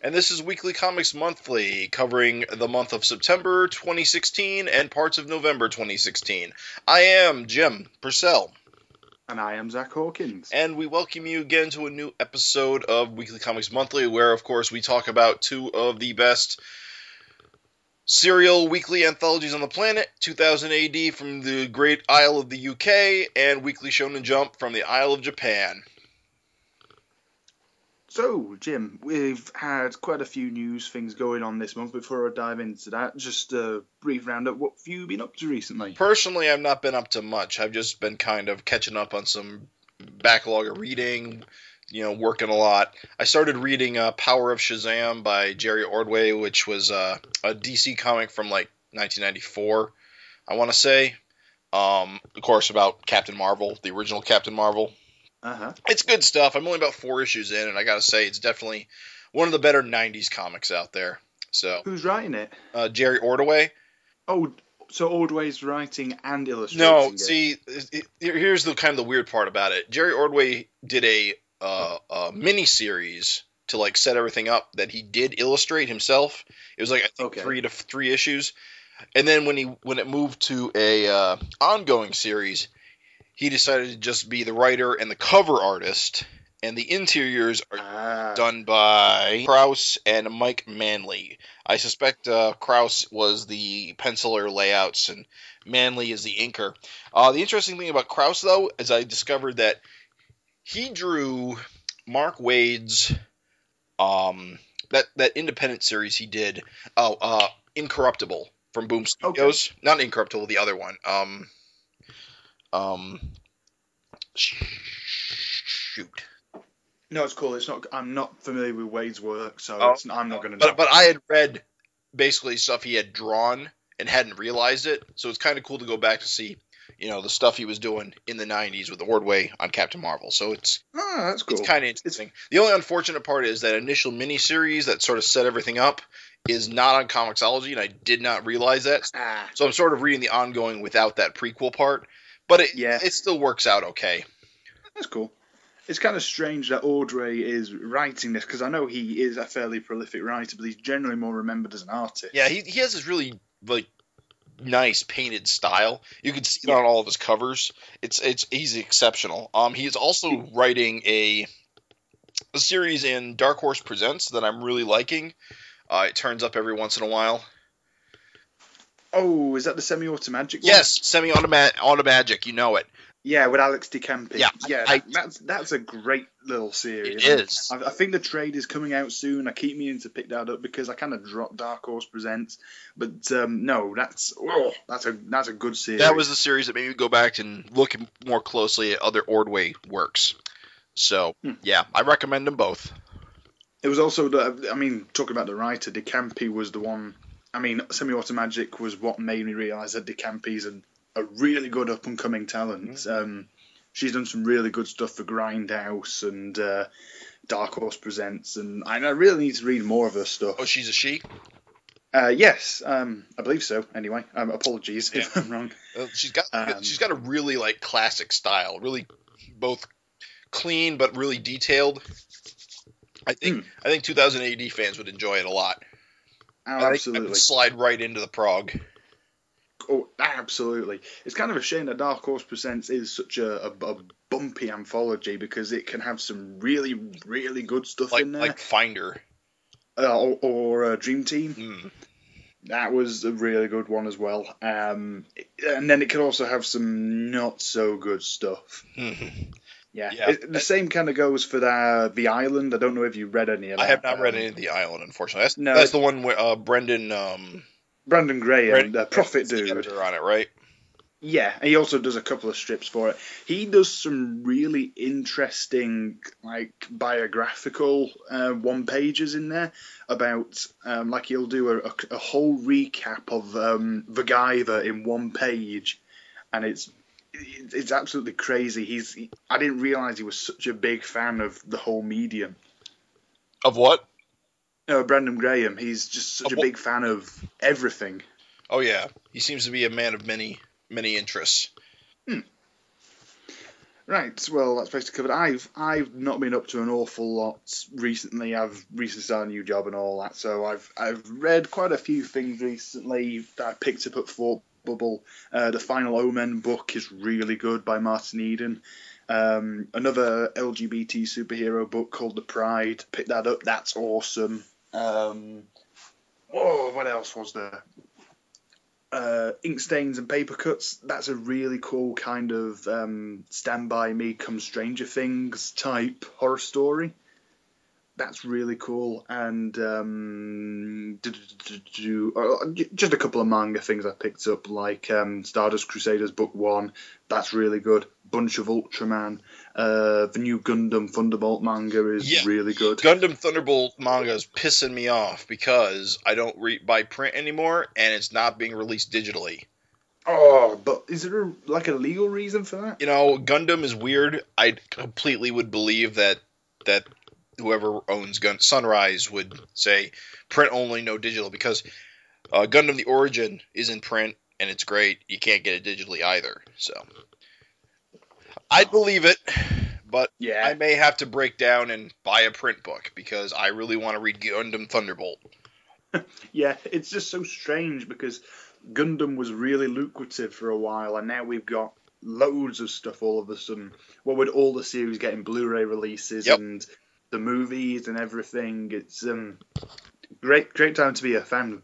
and this is Weekly Comics Monthly, covering the month of September 2016 and parts of November 2016. I am Jim Purcell. And I am Zach Hawkins. And we welcome you again to a new episode of Weekly Comics Monthly, where, of course, we talk about two of the best serial weekly anthologies on the planet 2000 AD from the great Isle of the UK, and Weekly Shonen Jump from the Isle of Japan. So, Jim, we've had quite a few news things going on this month. Before I dive into that, just a brief roundup. What have you been up to recently? Personally, I've not been up to much. I've just been kind of catching up on some backlog of reading, you know, working a lot. I started reading uh, Power of Shazam by Jerry Ordway, which was uh, a DC comic from like 1994, I want to say. Um, of course, about Captain Marvel, the original Captain Marvel. Uh-huh. It's good stuff. I'm only about four issues in, and I gotta say, it's definitely one of the better '90s comics out there. So, Who's writing it? uh, Jerry Ordway. Oh, so Ordway's writing and illustrating No, it. see, it, here's the kind of the weird part about it. Jerry Ordway did a uh, a mini series to like set everything up that he did illustrate himself. It was like I think Okay. three to three issues, and then when he when it moved to a uh, ongoing series, he decided to just be the writer and the cover artist, and the interiors are Ah, done by Krause and Mike Manley. I suspect uh, Krause was the penciler layouts and Manley is the inker. Uh, the interesting thing about Krause, though, is I discovered that he drew Mark Waid's um, that that independent series he did. Oh, uh, Incorruptible from Boom Studios. Not Incorruptible, the other one. Um, um, shoot. no, it's cool. It's not. I'm not familiar with Waid's work, so Oh, it's, I'm not going to. But but I had read basically stuff he had drawn and hadn't realized it, so it's kind of cool to go back to see, you know, the stuff he was doing in the '90s with the Ordway on Captain Marvel. So it's ah, that's cool. it's kind of interesting. The only unfortunate part is that initial miniseries that sort of set everything up is not on Comixology, and I did not realize that. ah, So I'm sort of reading the ongoing without that prequel part, but it Yeah. it still works out okay. that's cool. It's kind of strange that Ordway is writing this because I know he is a fairly prolific writer, but he's generally more remembered as an artist. Yeah, he he has this really like nice painted style. You can see it on all of his covers. It's it's he's exceptional. Um, he is also writing a a series in Dark Horse Presents that I'm really liking. Uh, it turns up every once in a while. Oh, is that the semi-automatic? one? Yes, semi automagic. You know it. Yeah, with Alex DeCampi. Yeah, yeah, I- that's that's a great little series. It is. I, I think the trade is coming out soon. I keep meaning to pick that up because I kind of dropped Dark Horse Presents, but um, no, that's oh, that's a that's a good series. That was the series that made me go back and look more closely at other Ordway works. So Hmm. yeah, I recommend them both. It was also the. I mean, talking about the writer, DeCampi was the one. I mean, Semi-Automagic was what made me realise that DeCampi's a, a really good up and coming talent. Mm-hmm. Um, she's done some really good stuff for Grindhouse and uh, Dark Horse Presents, and I, I really need to read more of her stuff. Oh, she's a she. Uh, yes, um, I believe so. Anyway, um, apologies if I'm wrong. Uh, She's got Um, she's got a really like classic style, really both clean but really detailed. I think Hmm. I think 2000 AD fans would enjoy it a lot. Oh, I think I absolutely. slide right into the prog. Oh, absolutely. It's kind of a shame that Dark Horse Presents is such a, a, a bumpy anthology because it can have some really, really good stuff Like in there. like Finder. uh, or, or uh, Dream Team. Mm. That was a really good one as well. Um, and then it can also have some not so good stuff. Yeah, Yeah. It- the same kind of goes for the the Island. I don't know if you read any of that. I have not read Um, any of the Island, unfortunately. That's, No, that's it- the one where uh, Brandon um, Brandon- the Prophet is the Dude. editor on it, right? Yeah, and he also does a couple of strips for it. He does some really interesting, like biographical uh, one pages in there about, um, like he'll do a, a, a whole recap of um, Vagaiva in one page, and it's it's absolutely crazy. He's he, I didn't realize he was such a big fan of the whole medium. Of what? No, Brandon Graham. He's just such Of a big fan of everything. Oh yeah, he seems to be a man of many many interests. Hmm. Right, well that's basically covered. I've I've not been up to an awful lot recently. I've recently started a new job and all that, so I've I've read quite a few things recently that I picked up at Thought Bubble. Uh, the Final Omen book is really good by Martin Eden. Um, another LGBT superhero book called The Pride. Pick that up. That's awesome. Um, oh, what else was there? uh, ink stains and paper cuts. That's a really cool kind of um, Stand By Me, Come Stranger Things type horror story. That's really cool. And um, uh, just a couple of manga things I picked up, like um, Stardust Crusaders Book One. That's really good. Bunch of Ultraman. Uh, the new Gundam Thunderbolt manga is Yeah. really good. Gundam Thunderbolt manga is pissing me off because I don't read by print anymore, and it's not being released digitally. Oh, but is there a, like a legal reason for that? You know, Gundam is weird. I completely would believe that that whoever owns Gun Sunrise would say print only, no digital, because uh, Gundam the Origin is in print and it's great. You can't get it digitally either. So I'd believe it, but Yeah. I may have to break down and buy a print book because I really want to read Gundam Thunderbolt. Yeah, it's just so strange because Gundam was really lucrative for a while, and now we've got loads of stuff all of a sudden. Well, with all the series getting Blu-ray releases Yep. and the movies and everything, it's um great, great time to be a fan.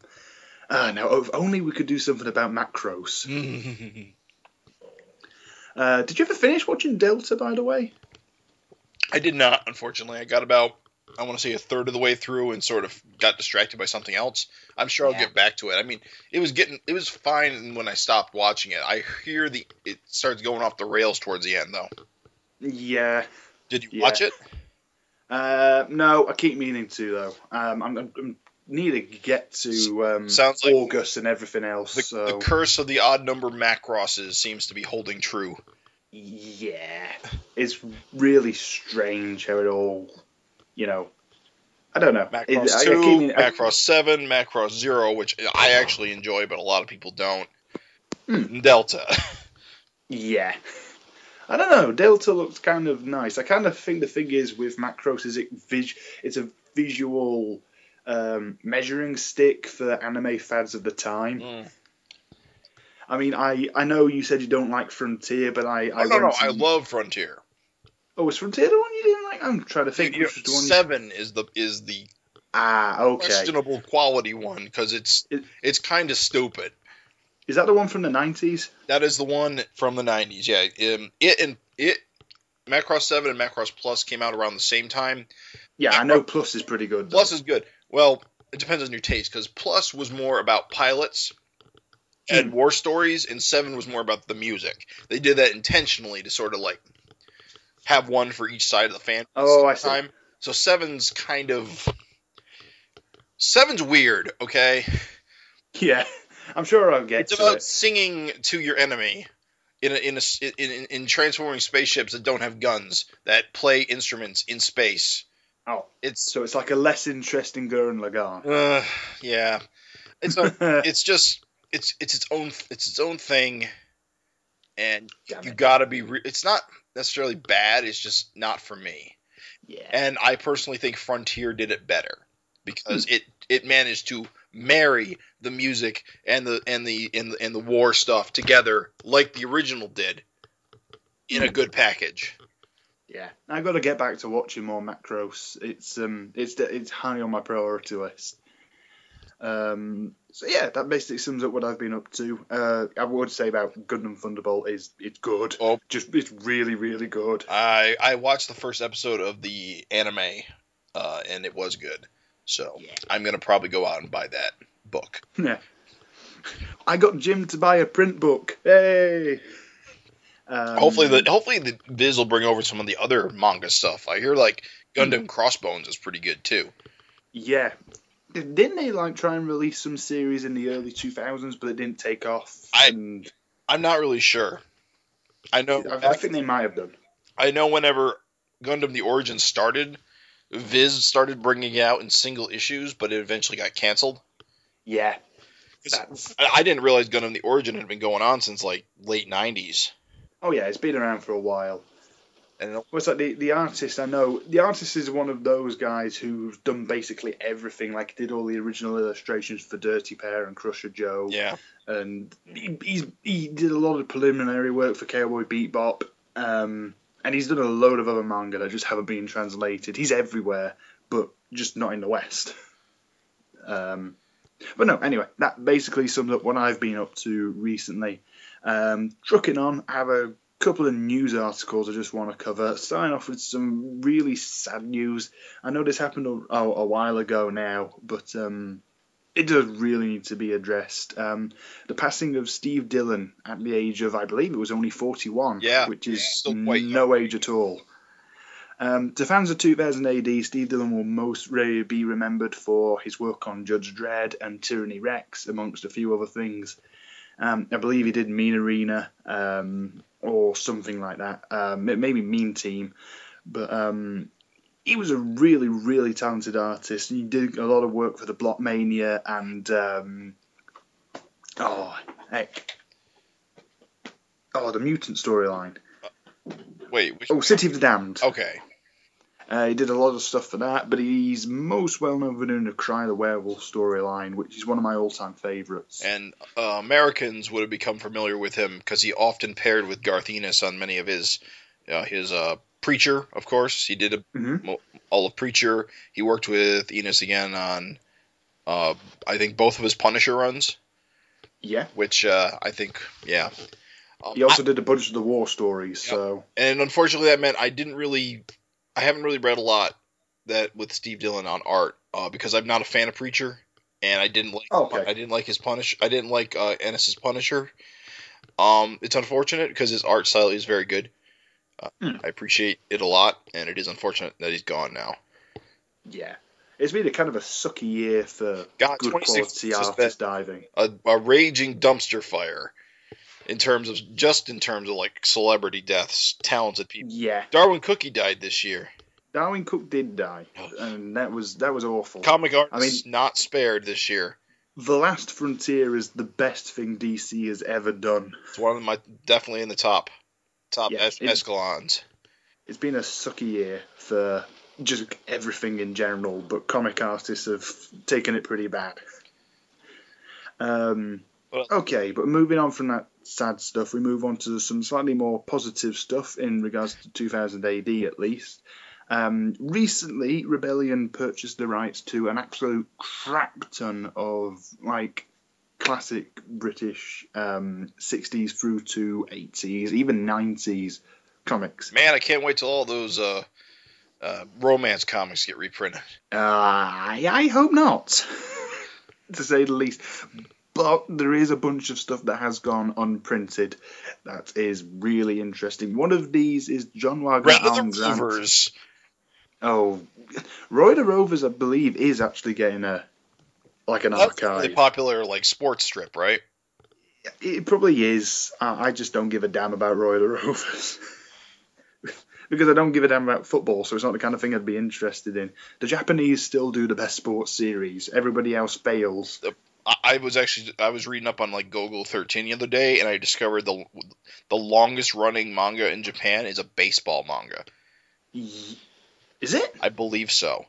Ah, now if only we could do something about Macross. Uh, did you ever finish watching Delta, by the way? I did not, unfortunately. I got about, I want to say, a third of the way through and sort of got distracted by something else. I'm sure I'll Yeah. get back to it. I mean, it was getting, it was fine when I stopped watching it. I hear the, it starts going off the rails towards the end, though. Yeah. Did you Yeah. watch it? Uh, no, I keep meaning to though. Um, I'm, I'm, I'm need to get to um, Sounds like August and everything else. The, so the curse of the odd number Macrosses seems to be holding true. yeah, it's really strange how it all, you know, I don't know. It- Macross I- I 2, keep meaning- I- Macross 7, Macross 0, which I actually enjoy, but a lot of people don't. Hmm. Delta. Yeah. I don't know. Delta looks kind of nice. I kind of think the thing is with Macross is it vis- it's a visual um, measuring stick for anime fads of the time. Mm. I mean, I, I know you said you don't like Frontier, but I I no, no, went I love Frontier. Oh, was Frontier the one you didn't like? I'm trying to think You know, which was the one. you- seven is the is the Ah, okay. questionable quality one because it's It- it's kind of stupid. Is that the one from the 90s? That is the one from the '90s. Yeah, um, it and it Macross Seven and Macross Plus came out around the same time. Yeah, I know Plus is pretty good. Though. Plus is good. Well, it depends on your taste because Plus was more about pilots and Hmm. war stories, and Seven was more about the music. They did that intentionally to sort of like have one for each side of the fan. Oh, I see. time. So Seven's kind of Seven's weird. Okay, Yeah, I'm sure I'll get it. it's about it. singing to your enemy. In, a, in, a, in, in, in transforming spaceships that don't have guns that play instruments in space. Oh, It's so it's like a less interesting Gurren Lagann. uh, yeah, it's a, it's just it's it's its own it's its own thing, and Damn you it. gotta be. Re- it's not necessarily bad. It's just not for me. Yeah. And I personally think Frontier did it better because Hmm. it it managed to marry the music and the and the and the, and the war stuff together like the original did in a good package. Yeah, I've got to get back to watching more Macross. It's um, it's it's high on my priority list. Um, so yeah, that basically sums up what I've been up to. Uh, I would say about Gundam Thunderbolt is it's good. Oh. just it's really really good. I I watched the first episode of the anime, uh, and it was good. So Yeah. I'm gonna probably go out and buy that book. Yeah. I got Jim to buy a print book. Hey. Um, hopefully the hopefully the Viz will bring over some of the other manga stuff. I hear like. Gundam Crossbones is pretty good too. Yeah. Didn't they like try and release some series in the early 2000s, but it didn't take off? I- and I'm not really sure. I know I, I think they might have done. I know whenever Gundam the Origin started, Viz started bringing it out in single issues, but it eventually got canceled. Yeah. I I didn't realize Gundam the Origin had been going on since like late '90s. oh yeah, it's been around for a while. And like the, the artist, I know. The artist is one of those guys who's done basically everything. Like, did all the original illustrations for Dirty Pair and Crusher Joe. yeah, And he, he's, he did a lot of preliminary work for Cowboy Bebop. Um, and he's done a load of other manga that just haven't been translated. He's everywhere, but just not in the West. Um, but no, anyway, that basically sums up what I've been up to recently. Um, trucking on, I have a couple of news articles I just want to cover. Starting off with some really sad news. I know this happened a, a, while ago now, but um, it does really need to be addressed. Um, the passing of Steve Dillon at the age of, I believe it was only 41, Yeah, which is no age at all. Um, to fans of 2000 AD, Steve Dillon will most really be remembered for his work on Judge Dredd and Tyranny Rex, amongst a few other things. Um, I believe he did Mean Arena um, or something like that. Um, maybe Mean Team, but um, he was a really, really talented artist. He did a lot of work for the Block Mania and um, oh heck, oh the Mutant storyline. wait, which, Oh, City of the Damned. okay, Uh, he did a lot of stuff for that, but he's most well known for doing the Cry the Werewolf storyline, which is one of my all-time favorites. and uh, Americans would have become familiar with him because he often paired with Garth Ennis on many of his uh, his uh, Preacher, of course. He did a, Mhm. all of Preacher. He worked with Ennis again on, uh, I think, both of his Punisher runs, Yeah. which uh, I think, yeah. Um, He also did a bunch of the war stories, Yep. so and unfortunately, that meant I didn't really, I haven't really read a lot that with Steve Dillon on art uh, because I'm not a fan of Preacher, and I didn't like, Okay. I didn't like his Punish, I didn't like uh, Ennis's Punisher. Um, it's unfortunate because his art style is very good. Uh, Hmm. I appreciate it a lot, and it is unfortunate that he's gone now. yeah. It's been a kind of a sucky year for God, good quality artist diving. a, a raging dumpster fire in terms of just in terms of like celebrity deaths, talented people. Yeah. Darwin Cooke died this year. Darwin Cooke did die, and that was that was awful. Comic art I mean- not spared this year. the Last Frontier is the best thing DC has ever done. It's one of my definitely in the top top Yeah, es- escalons. It's been a sucky year for just everything in general, but comic artists have taken it pretty bad. Um, Well- okay, but moving on from that sad stuff, we move on to some slightly more positive stuff in regards to 2000 AD at least. Um, recently, Rebellion purchased the rights to an absolute crap ton of like classic British um, 60s through to 80s, even 90s comics. Man, I can't wait till all those uh, uh, romance comics get reprinted. Uh, I, I hope not, to say the least. But there is a bunch of stuff that has gone unprinted that is really interesting. One of these is John Wagner Red Alan the Grant. Reavers. Oh, Roy the Rovers, I believe, is actually getting a like an That's a archive. really popular like sports strip, right? It probably is. I I just don't give a damn about Royal Rovers. because I don't give a damn about football, so it's not the kind of thing I'd be interested in. The Japanese still do the best sports series. Everybody else fails. I, was actually I was reading up on like Golgo 13 the other day, and I discovered the the longest running manga in Japan is a baseball manga. Is it? I believe so.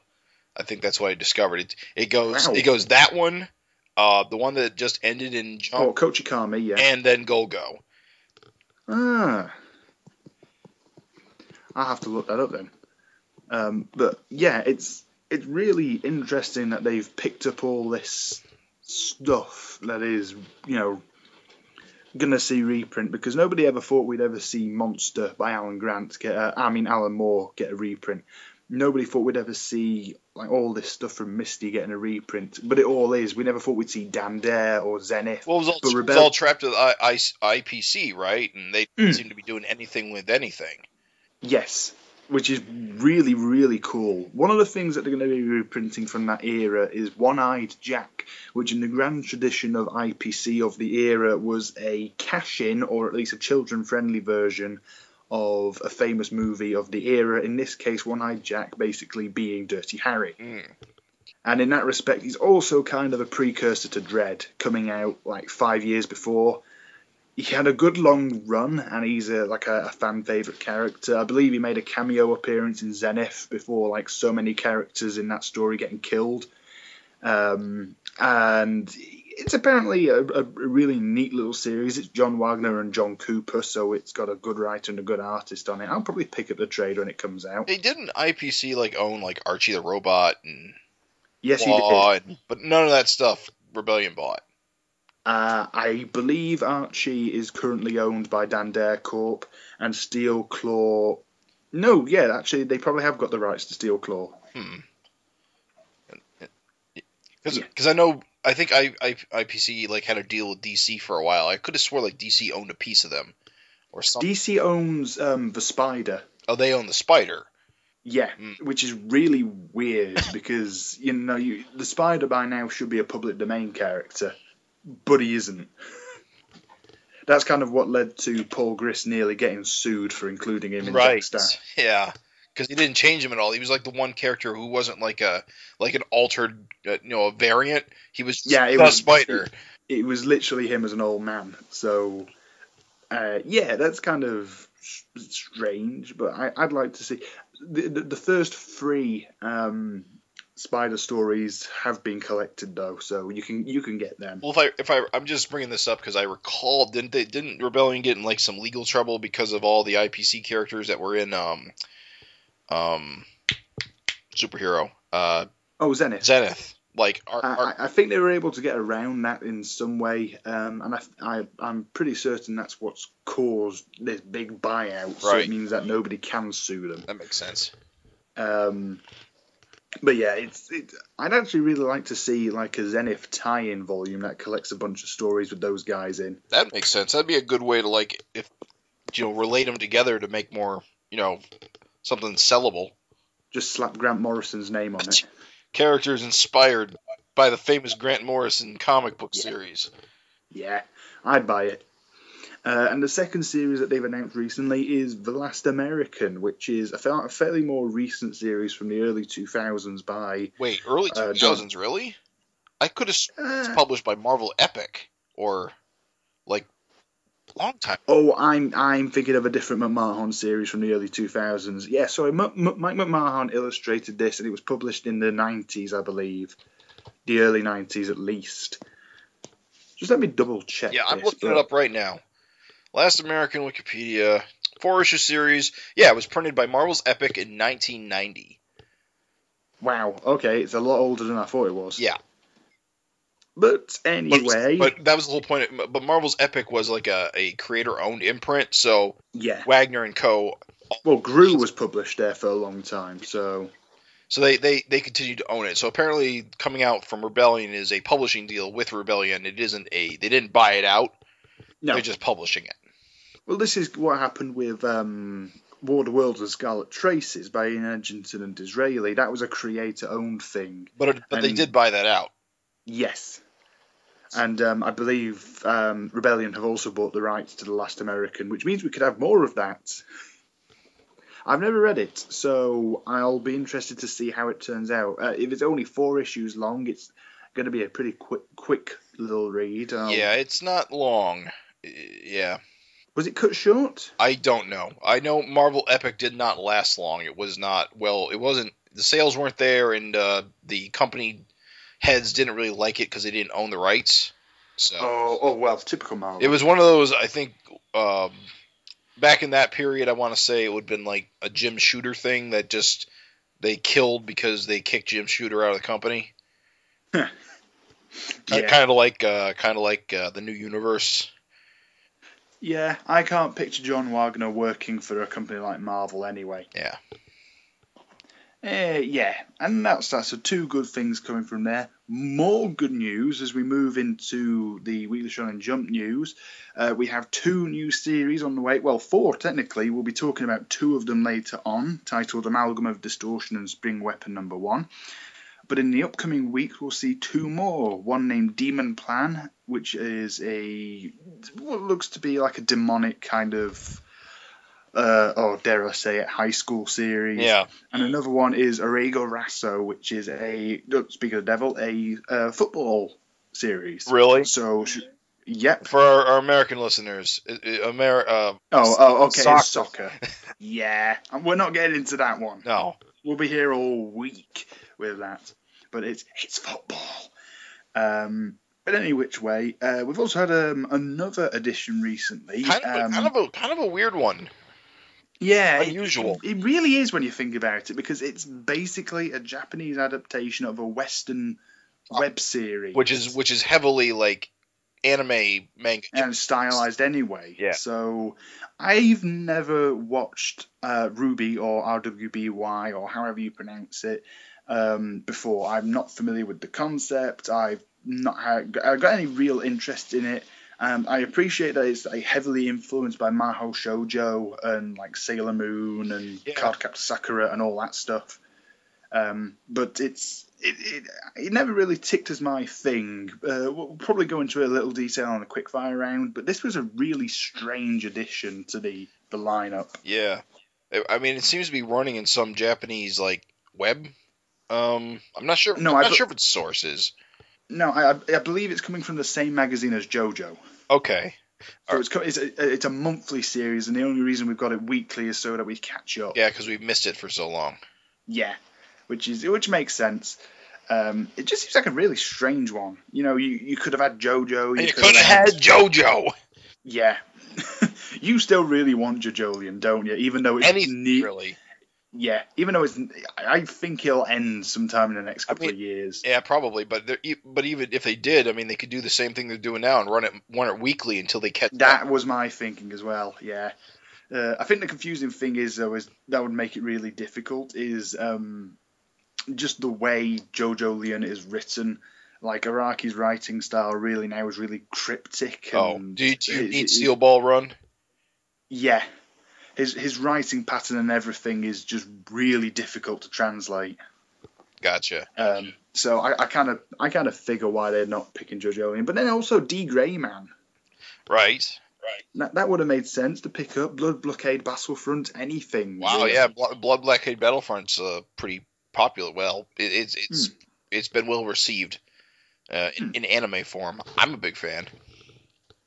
I think that's what I discovered. It it goes Wow. it goes that one, uh, the one that just ended in Jump. Oh, Kochikame, yeah. and then Go Go. Ah. I'll have to look that up then. Um, but yeah, it's it's really interesting that they've picked up all this stuff that is, you know, gonna see reprint because nobody ever thought we'd ever see Monster by Alan Grant get a, I mean Alan Moore get a reprint. Nobody thought we'd ever see like all this stuff from Misty getting a reprint, but it all is. We never thought we'd see Dan Dare or Zenith. Well, it was all, But it was Rebel- all trapped with I, I, IPC, right? And they Mm. seem to be doing anything with anything. Yes, which is really, really cool. One of the things that they're going to be reprinting from that era is One Eyed Jack, which, in the grand tradition of IPC of the era, was a cash in, or at least a children friendly version of a famous movie of the era. In this case, One Eyed Jack basically being Dirty Harry. Mm. And in that respect, he's also kind of a precursor to Dredd, coming out like five years before. he had a good long run, and he's a, like a, a fan favorite character. I believe he made a cameo appearance in Zenith before like so many characters in that story getting killed. Um, and it's apparently a, a, really neat little series. It's John Wagner and John Cooper, so it's got a good writer and a good artist on it. I'll probably pick up the trade when it comes out. They didn't IPC like own like Archie the Robot and yes, he did. but none of that stuff Rebellion bought. Uh, I believe Archie is currently owned by Dan Dare Corp and Steel Claw. No, yeah, actually, they probably have got the rights to Steel Claw. Hmm. Because yeah. I know I think I, I, IPC like had a deal with DC for a while. I could have swore like DC owned a piece of them, or something. DC owns um, the Spider. Oh, they own the Spider. Yeah, mm. which is really weird because you know you, the Spider by now should be a public domain character, but he isn't. That's kind of what led to Paul Grist nearly getting sued for including him in right. Dexter. Yeah because he didn't change him at all. He was like the one character who wasn't like a like an altered, uh, you know, a variant. He was yeah, it was, Spider. It, it, was literally him as an old man. So uh, yeah, that's kind of strange. But I, would like to see the, the, the first three um, spider stories have been collected though, so you can you can get them. Well, if I if I I'm just bringing this up because I recall didn't they didn't Rebellion get in like some legal trouble because of all the IPC characters that were in um um, superhero. Uh, oh, Zenith. Zenith. Like, our, our... I, I, think they were able to get around that in some way, um, and I, I, am pretty certain that's what's caused this big buyout. So right. it means that nobody can sue them. That makes sense. Um, but yeah, it's it, I'd actually really like to see like a Zenith tie-in volume that collects a bunch of stories with those guys in. That makes sense. That'd be a good way to like if you know relate them together to make more you know something sellable. Just slap Grant Morrison's name on it. Characters inspired by the famous Grant Morrison comic book yeah. series. Yeah, I'd buy it. Uh, and the second series that they've announced recently is The Last American, which is a, fa- a fairly more recent series from the early 2000s by. Wait, early 2000s, uh, really? I could have uh, it's published by Marvel Epic or like long time. Oh, I'm I'm thinking of a different McMahon series from the early 2000s. Yeah, sorry, M- M- Mike McMahon illustrated this, and it was published in the 90s, I believe, the early 90s at least. Just let me double check. Yeah, I'm this, looking but... it up right now. Last American Wikipedia four issue series. Yeah, it was printed by Marvel's Epic in 1990. Wow. Okay, it's a lot older than I thought it was. Yeah. But anyway, but, but, that was the whole point. But Marvel's Epic was like a, a creator-owned imprint, so yeah, Wagner and Co. Well, Groo was published there for a long time, so so they they they continue to own it. So apparently, coming out from Rebellion is a publishing deal with Rebellion. It isn't a they didn't buy it out. No, they're just publishing it. Well, this is what happened with um, War of the Worlds and Scarlet Traces by Ian Edginton and D'Israeli. That was a creator-owned thing. But but and, they did buy that out. Yes. And um, I believe um, Rebellion have also bought the rights to The Last American, which means we could have more of that. I've never read it, so I'll be interested to see how it turns out. Uh, if it's only four issues long, it's going to be a pretty quick, quick little read. Um, yeah, it's not long. Yeah. Was it cut short? I don't know. I know Marvel Epic did not last long. It was not well. It wasn't. The sales weren't there, and uh, the company heads didn't really like it because they didn't own the rights. So oh, oh well, typical Marvel. It was one of those. I think um, back in that period, I want to say it would have been like a Jim Shooter thing that just they killed because they kicked Jim Shooter out of the company. yeah. Kind of like, uh, kind of like uh, the new universe. Yeah, I can't picture John Wagner working for a company like Marvel anyway. Yeah. Uh, yeah, and that's that. So two good things coming from there. More good news as we move into the Weekly Shonen Jump news. Uh, we have two new series on the way. Well, four technically. We'll be talking about two of them later on, titled Amalgam of Distortion and Spring Weapon Number One. But in the upcoming week, we'll see two more. One named Demon Plan, which is a what looks to be like a demonic kind of uh, or dare I say it, high school series. Yeah. And another one is Arrigo Rasso, which is a, speak of the devil, a uh, football series. Really? So, Yep. For our, our American listeners, Amer- uh, Oh, oh, okay. Soccer. Soccer. yeah, and we're not getting into that one. no, We'll be here all week with that. But it's it's football. Um, but any which way, uh, we've also had um, another edition recently. kind of, um, kind of a kind of a weird one. Yeah, it- unusual. It, it really is when you think about it because it's basically a Japanese adaptation of a Western web series, which is which is heavily like anime manga. and stylized anyway. Yeah. So I've never watched uh, Ruby or RWBY or however you pronounce it um, before. I'm not familiar with the concept. I've not had, I've got any real interest in it. Um, I appreciate that it's like, heavily influenced by Maho Shoujo and like Sailor Moon and Yeah. Cardcaptor Sakura and all that stuff. Um, but it's it, it, it never really ticked as my thing. Uh, we'll probably go into a little detail on a quickfire round, but this was a really strange addition to the the lineup. Yeah, I- I mean, it seems to be running in some Japanese like web. Um, I'm not sure. No, I'm I not be- sure if its source is. No, I, I believe it's coming from the same magazine as JoJo. Okay. So it's, it's, a, it's a monthly series, and the only reason we've got it weekly is so that we catch up. Yeah, because we've missed it for so long. Yeah, which is which makes sense. Um, it just seems like a really strange one. You know, you, you could have had JoJo. You, You, could have had JoJo. Yeah. you still really want JoJolion, don't you? Even though it's Anything ne- really. Yeah, even though it's, I think he'll end sometime in the next couple mean, of years. Yeah, probably. But but even if they did, I mean, they could do the same thing they're doing now and run it run it weekly until they catch That up. was my thinking as well. Yeah, uh, I think the confusing thing is though is that would make it really difficult is um, just the way JoJolion is written. Like Araki's writing style really now is really cryptic. Oh, and do you, do you need Steel Ball Run? Yeah, his his writing pattern and everything is just really difficult to translate. Gotcha. Um, so I kind of I kind of figure why they're not picking Judge in. but then also D Gray Man. Right. That, that would have made sense to pick up Blood Blockade, Battlefront, anything. Wow. really. Yeah. Blo- Blood Blockade Battlefront's uh, pretty popular. Well, it, it's it's Hmm. it's been well received uh, in, in anime form. I'm a big fan.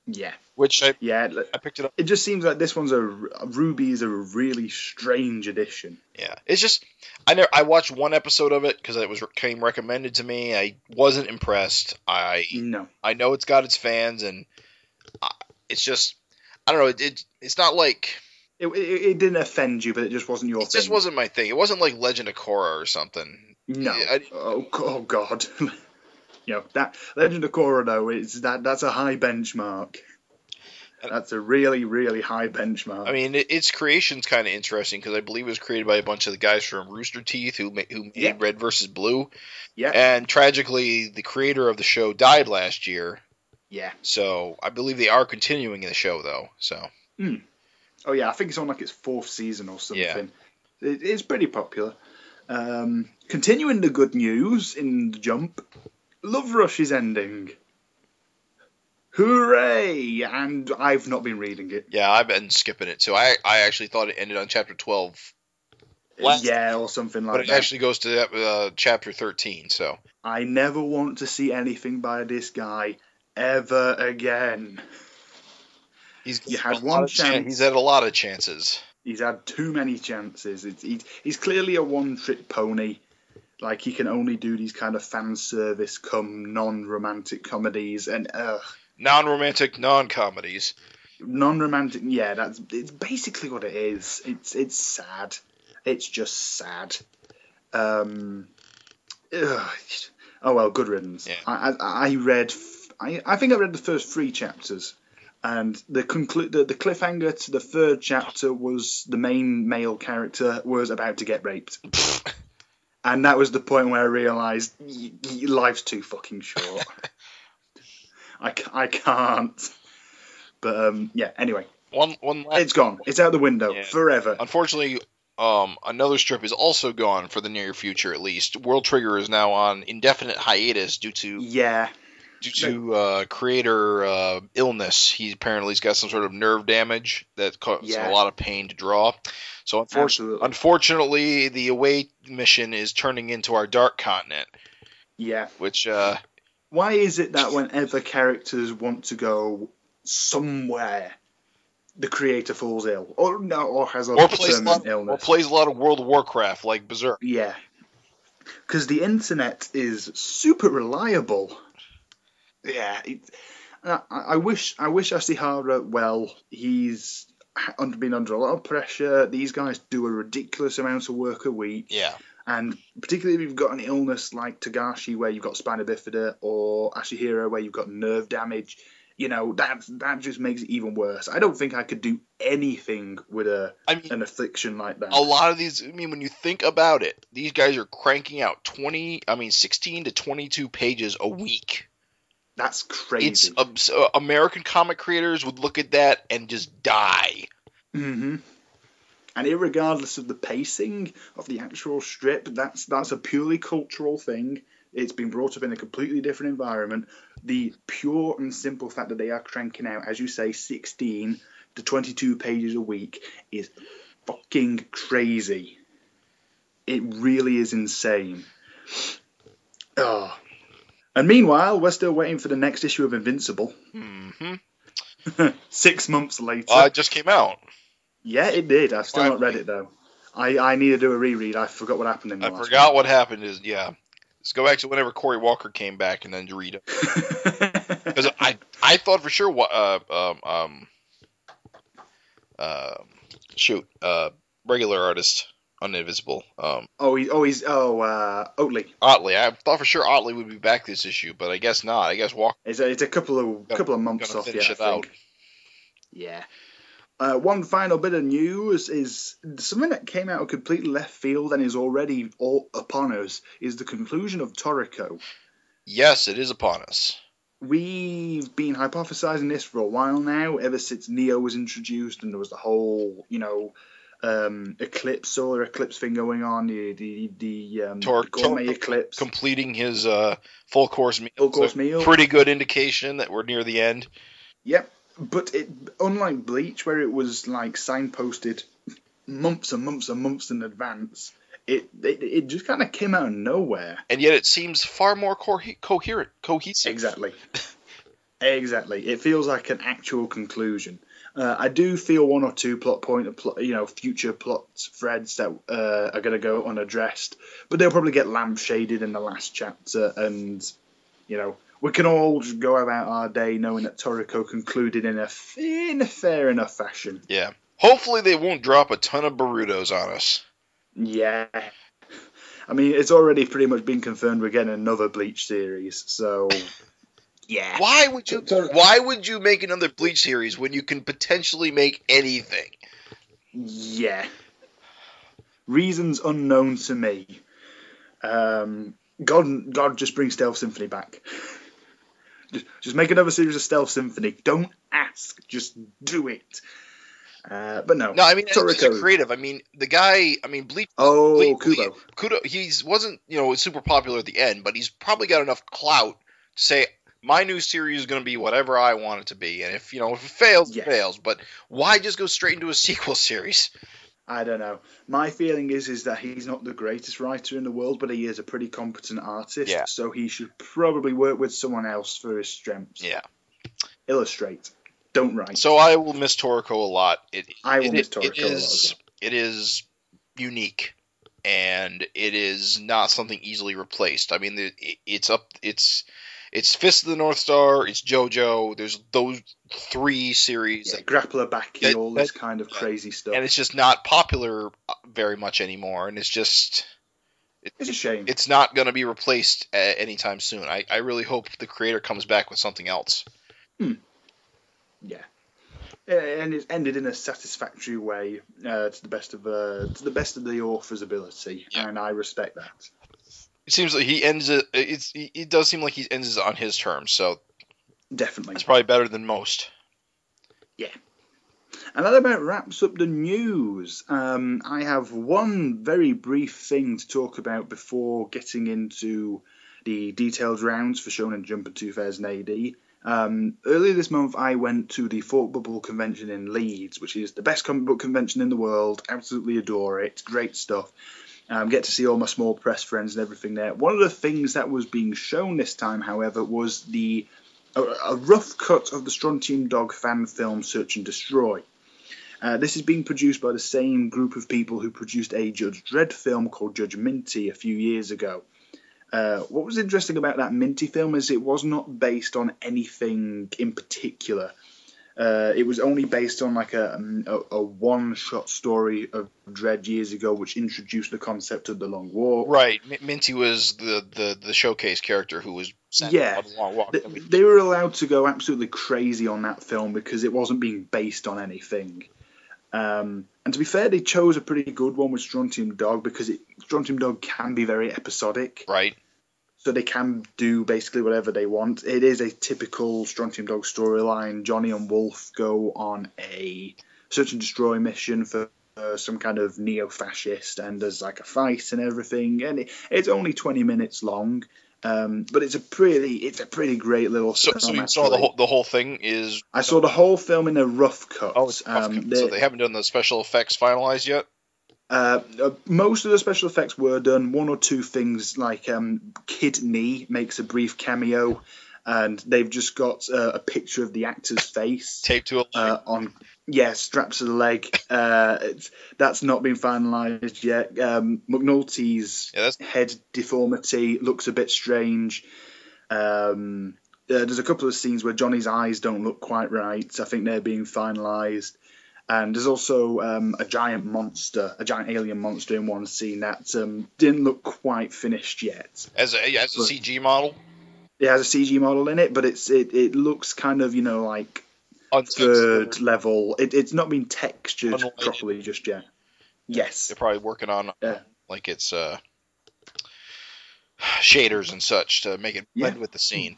Yeah, Which I, yeah. I picked it up. It just seems like this one's a Ruby is a really strange addition. Yeah, it's just I never I watched one episode of it because it was came recommended to me. I wasn't impressed. I No, I know it's got its fans, and I, it's just I don't know. It, it it's not like it, it, it didn't offend you, but it just wasn't your it thing. just wasn't my thing. It wasn't like Legend of Korra or something. No. I- oh, oh God. you know that Legend of Korra though is that that's a high benchmark. That's a really really high benchmark. I mean, it, its creation's kind of interesting because I believe it was created by a bunch of the guys from Rooster Teeth who ma- who made Yeah. Red versus Blue, yeah, and tragically, the creator of the show died last year. yeah. So I believe they are continuing the show though. So Oh yeah, I think it's on like its fourth season or something. Yeah. It, it's pretty popular. Um, continuing the good news in the jump, Love Rush is ending. Hooray! And I've not been reading it. yeah, I've been skipping it. too. I I actually thought it ended on chapter twelve, Last- yeah, or something like that. but it that. actually goes to uh, chapter thirteen. So I never want to see anything by this guy ever again. he's You had one chan- chance. He's had a lot of chances. He's had too many chances. It's, he's, he's clearly a one-trick pony. Like he can only do these kind of fan service, come non-romantic comedies, and ugh, Non-romantic, non-comedies. non-romantic. Yeah, that's it's basically what it is. It's it's sad. It's just sad. Um, ugh. Oh well, good riddance. Yeah. I, I I read. I I think I read the first three chapters, and the conclu- the, the cliffhanger to the third chapter was the main male character was about to get raped. And that was the point where I realised y- y- life's too fucking short. I, I can't. But um, yeah. Anyway, One one last. it's gone. It's out the window Yeah. forever. Unfortunately, um, another strip is also gone for the near future, at least. World Trigger is now on indefinite hiatus due to Yeah. Due to uh, creator uh, illness. He apparently has got some sort of nerve damage that causes Yeah. a lot of pain to draw. So unfortunately, unfortunately, the away mission is turning into our dark continent, Yeah. which uh, Why is it that whenever characters want to go somewhere, the creator falls ill, or no, or has a Or plays, a lot, or illness? plays a lot of World of Warcraft, like Berserk. Yeah. Because the internet is super reliable. Yeah. I, I wish I wish Ashihara well. He's under, been under a lot of pressure. These guys do a ridiculous amount of work a week. Yeah. And particularly if you've got an illness like Togashi, where you've got spina bifida, or Ashihara, where you've got nerve damage, you know that that just makes it even worse. I don't think I could do anything with a I mean, an affliction like that. a lot of these. I mean, when you think about it, these guys are cranking out twenty. I mean, sixteen to twenty-two pages a week. That's crazy. It's abs- uh, American comic creators would look at that and just die. hmm And regardless of the pacing of the actual strip, that's that's a purely cultural thing. It's been brought up in a completely different environment. The pure and simple fact that they are cranking out, as you say, 16 to 22 pages a week is fucking crazy. It really is insane. Oh. And meanwhile, we're still waiting for the next issue of Invincible. hmm Six months later. Uh, it just came out. Yeah, it did. I've still not read it though. I, I need to do a reread. I forgot what happened in the I forgot what happened. Is yeah. Let's go back to whenever Cory Walker came back and then read it. Because I I thought for sure what uh um um uh shoot uh regular artist uninvisible um oh, he, oh, he's oh uh, Ottley. Ottley I thought for sure Otley would be back this issue but I guess not I guess Walker It's a, it's a couple of Gonna- couple of months off yet. it out. Yeah. Uh, one final bit of news is something that came out of completely left field and is already all upon us is the conclusion of Toriko. yes it is upon us We've been hypothesizing this for a while now, ever since Neo was introduced and there was the whole, you know, um, eclipse, solar eclipse thing going on, the the, the, um, Tor- gourmet eclipse. completing his uh full course meal Full course meal. pretty good indication that we're near the end Yep, but it unlike Bleach, where it was like signposted months and months and months in advance, it it, it just kind of came out of nowhere. and yet it seems far more co- coherent cohesive Exactly. exactly. It feels like an actual conclusion. Uh, I do feel one or two plot point, plot, you know, future plot threads that uh, are going to go unaddressed, but they'll probably get lampshaded in the last chapter, and you know, we can all just go about our day knowing that Toriko concluded in a in a fair enough fashion. yeah hopefully they won't drop a ton of Borutos on us Yeah. I mean, it's already pretty much been confirmed we're getting another Bleach series, so yeah. Why would you? Why would you make another Bleach series when you can potentially make anything? Yeah. Reasons unknown to me. Um, God, God, just bring Stealth Symphony back. Just, just make another series of Stealth Symphony. Don't ask, just do it. Uh, but no. No, I mean, as a creative, I mean, the guy, I mean, Bleach, Oh, Ble- Kubo. Kudo, he's wasn't you know super popular at the end, but he's probably got enough clout to say my new series is going to be whatever I want it to be, and if you know if it fails, Yes. it fails. But why just go straight into a sequel series? I don't know. My feeling is is that he's not the greatest writer in the world, but he is a pretty competent artist. Yeah. So he should probably work with someone else for his strengths. Yeah. Illustrate. Don't write. So I will miss Toriko a lot. It, I will it- miss Toriko it a lot is it is unique, and it is not something easily replaced. I mean, it, it's up. It's it's Fist of the North Star. It's JoJo. There's those three series, yeah, Grappler Baki, that- all this that- kind of crazy stuff. and it's just not popular uh, very much anymore. And it's just it's a shame. it's not going to be replaced uh, anytime soon. I, I really hope the creator comes back with something else. Yeah. Yeah, And it's ended in a satisfactory way uh, to the best of uh, to the best of the author's ability, Yeah. and I respect that. It seems like he ends it. It's it does seem like he ends it on his terms, so Definitely. it's probably better than most. Yeah. And that about wraps up the news. Um, I have one very brief thing to talk about before getting into the detailed rounds for Shonen Jump in 2000 AD. Um, earlier this month, I went to the Thought Bubble convention in Leeds, which is the best comic book convention in the world. Absolutely adore it. Great stuff. Um, get to see all my small press friends and everything there. One of the things that was being shown this time, however, was the a, a rough cut of the Strontium Dog fan film Search and Destroy. Uh, this is being produced by the same group of people who produced a Judge Dredd film called Judge Minty a few years ago. Uh, what was interesting about that Minty film is it was not based on anything in particular. Uh, it was only based on like a, a, a one-shot story of Dredd years ago, which introduced the concept of the long walk. Right, M- Minty was the, the, the showcase character who was sent Yeah. on the long walk. They, they were allowed to go absolutely crazy on that film because it wasn't being based on anything. Um, and to be fair, they chose a pretty good one with Strontium Dog because it, Strontium Dog can be very episodic. right. So they can do basically whatever they want. It is a typical Strontium Dog storyline. Johnny and Wolf go on a search and destroy mission for uh, some kind of neo-fascist, and there's like a fight and everything. And it, it's only 20 minutes long, um, but it's a pretty, it's a pretty great little. So, film, so you saw the whole the whole thing is I saw the whole film in a rough cut. oh rough Um, cut. they- so they haven't done the special effects finalized yet. Uh, uh, most of the special effects were done. One or two things, like um, Kid Knee makes a brief cameo, and they've just got uh, a picture of the actor's face Taped to a uh, on, yeah, straps to the leg. Uh, it's, that's not been finalised yet. Um, McNulty's yeah, head deformity looks a bit strange. Um, uh, there's a couple of scenes where Johnny's eyes don't look quite right. I think they're being finalised. And there's also um, a giant monster, a giant alien monster in one scene that um, didn't look quite finished yet. as a as a But- CG model. It has a CG model in it, but it's it, it looks kind of you know like Uncensored. third level. It, it's not been textured properly just yet. Yes. They're probably working on Yeah. like it's uh shaders and such to make it blend Yeah. with the scene.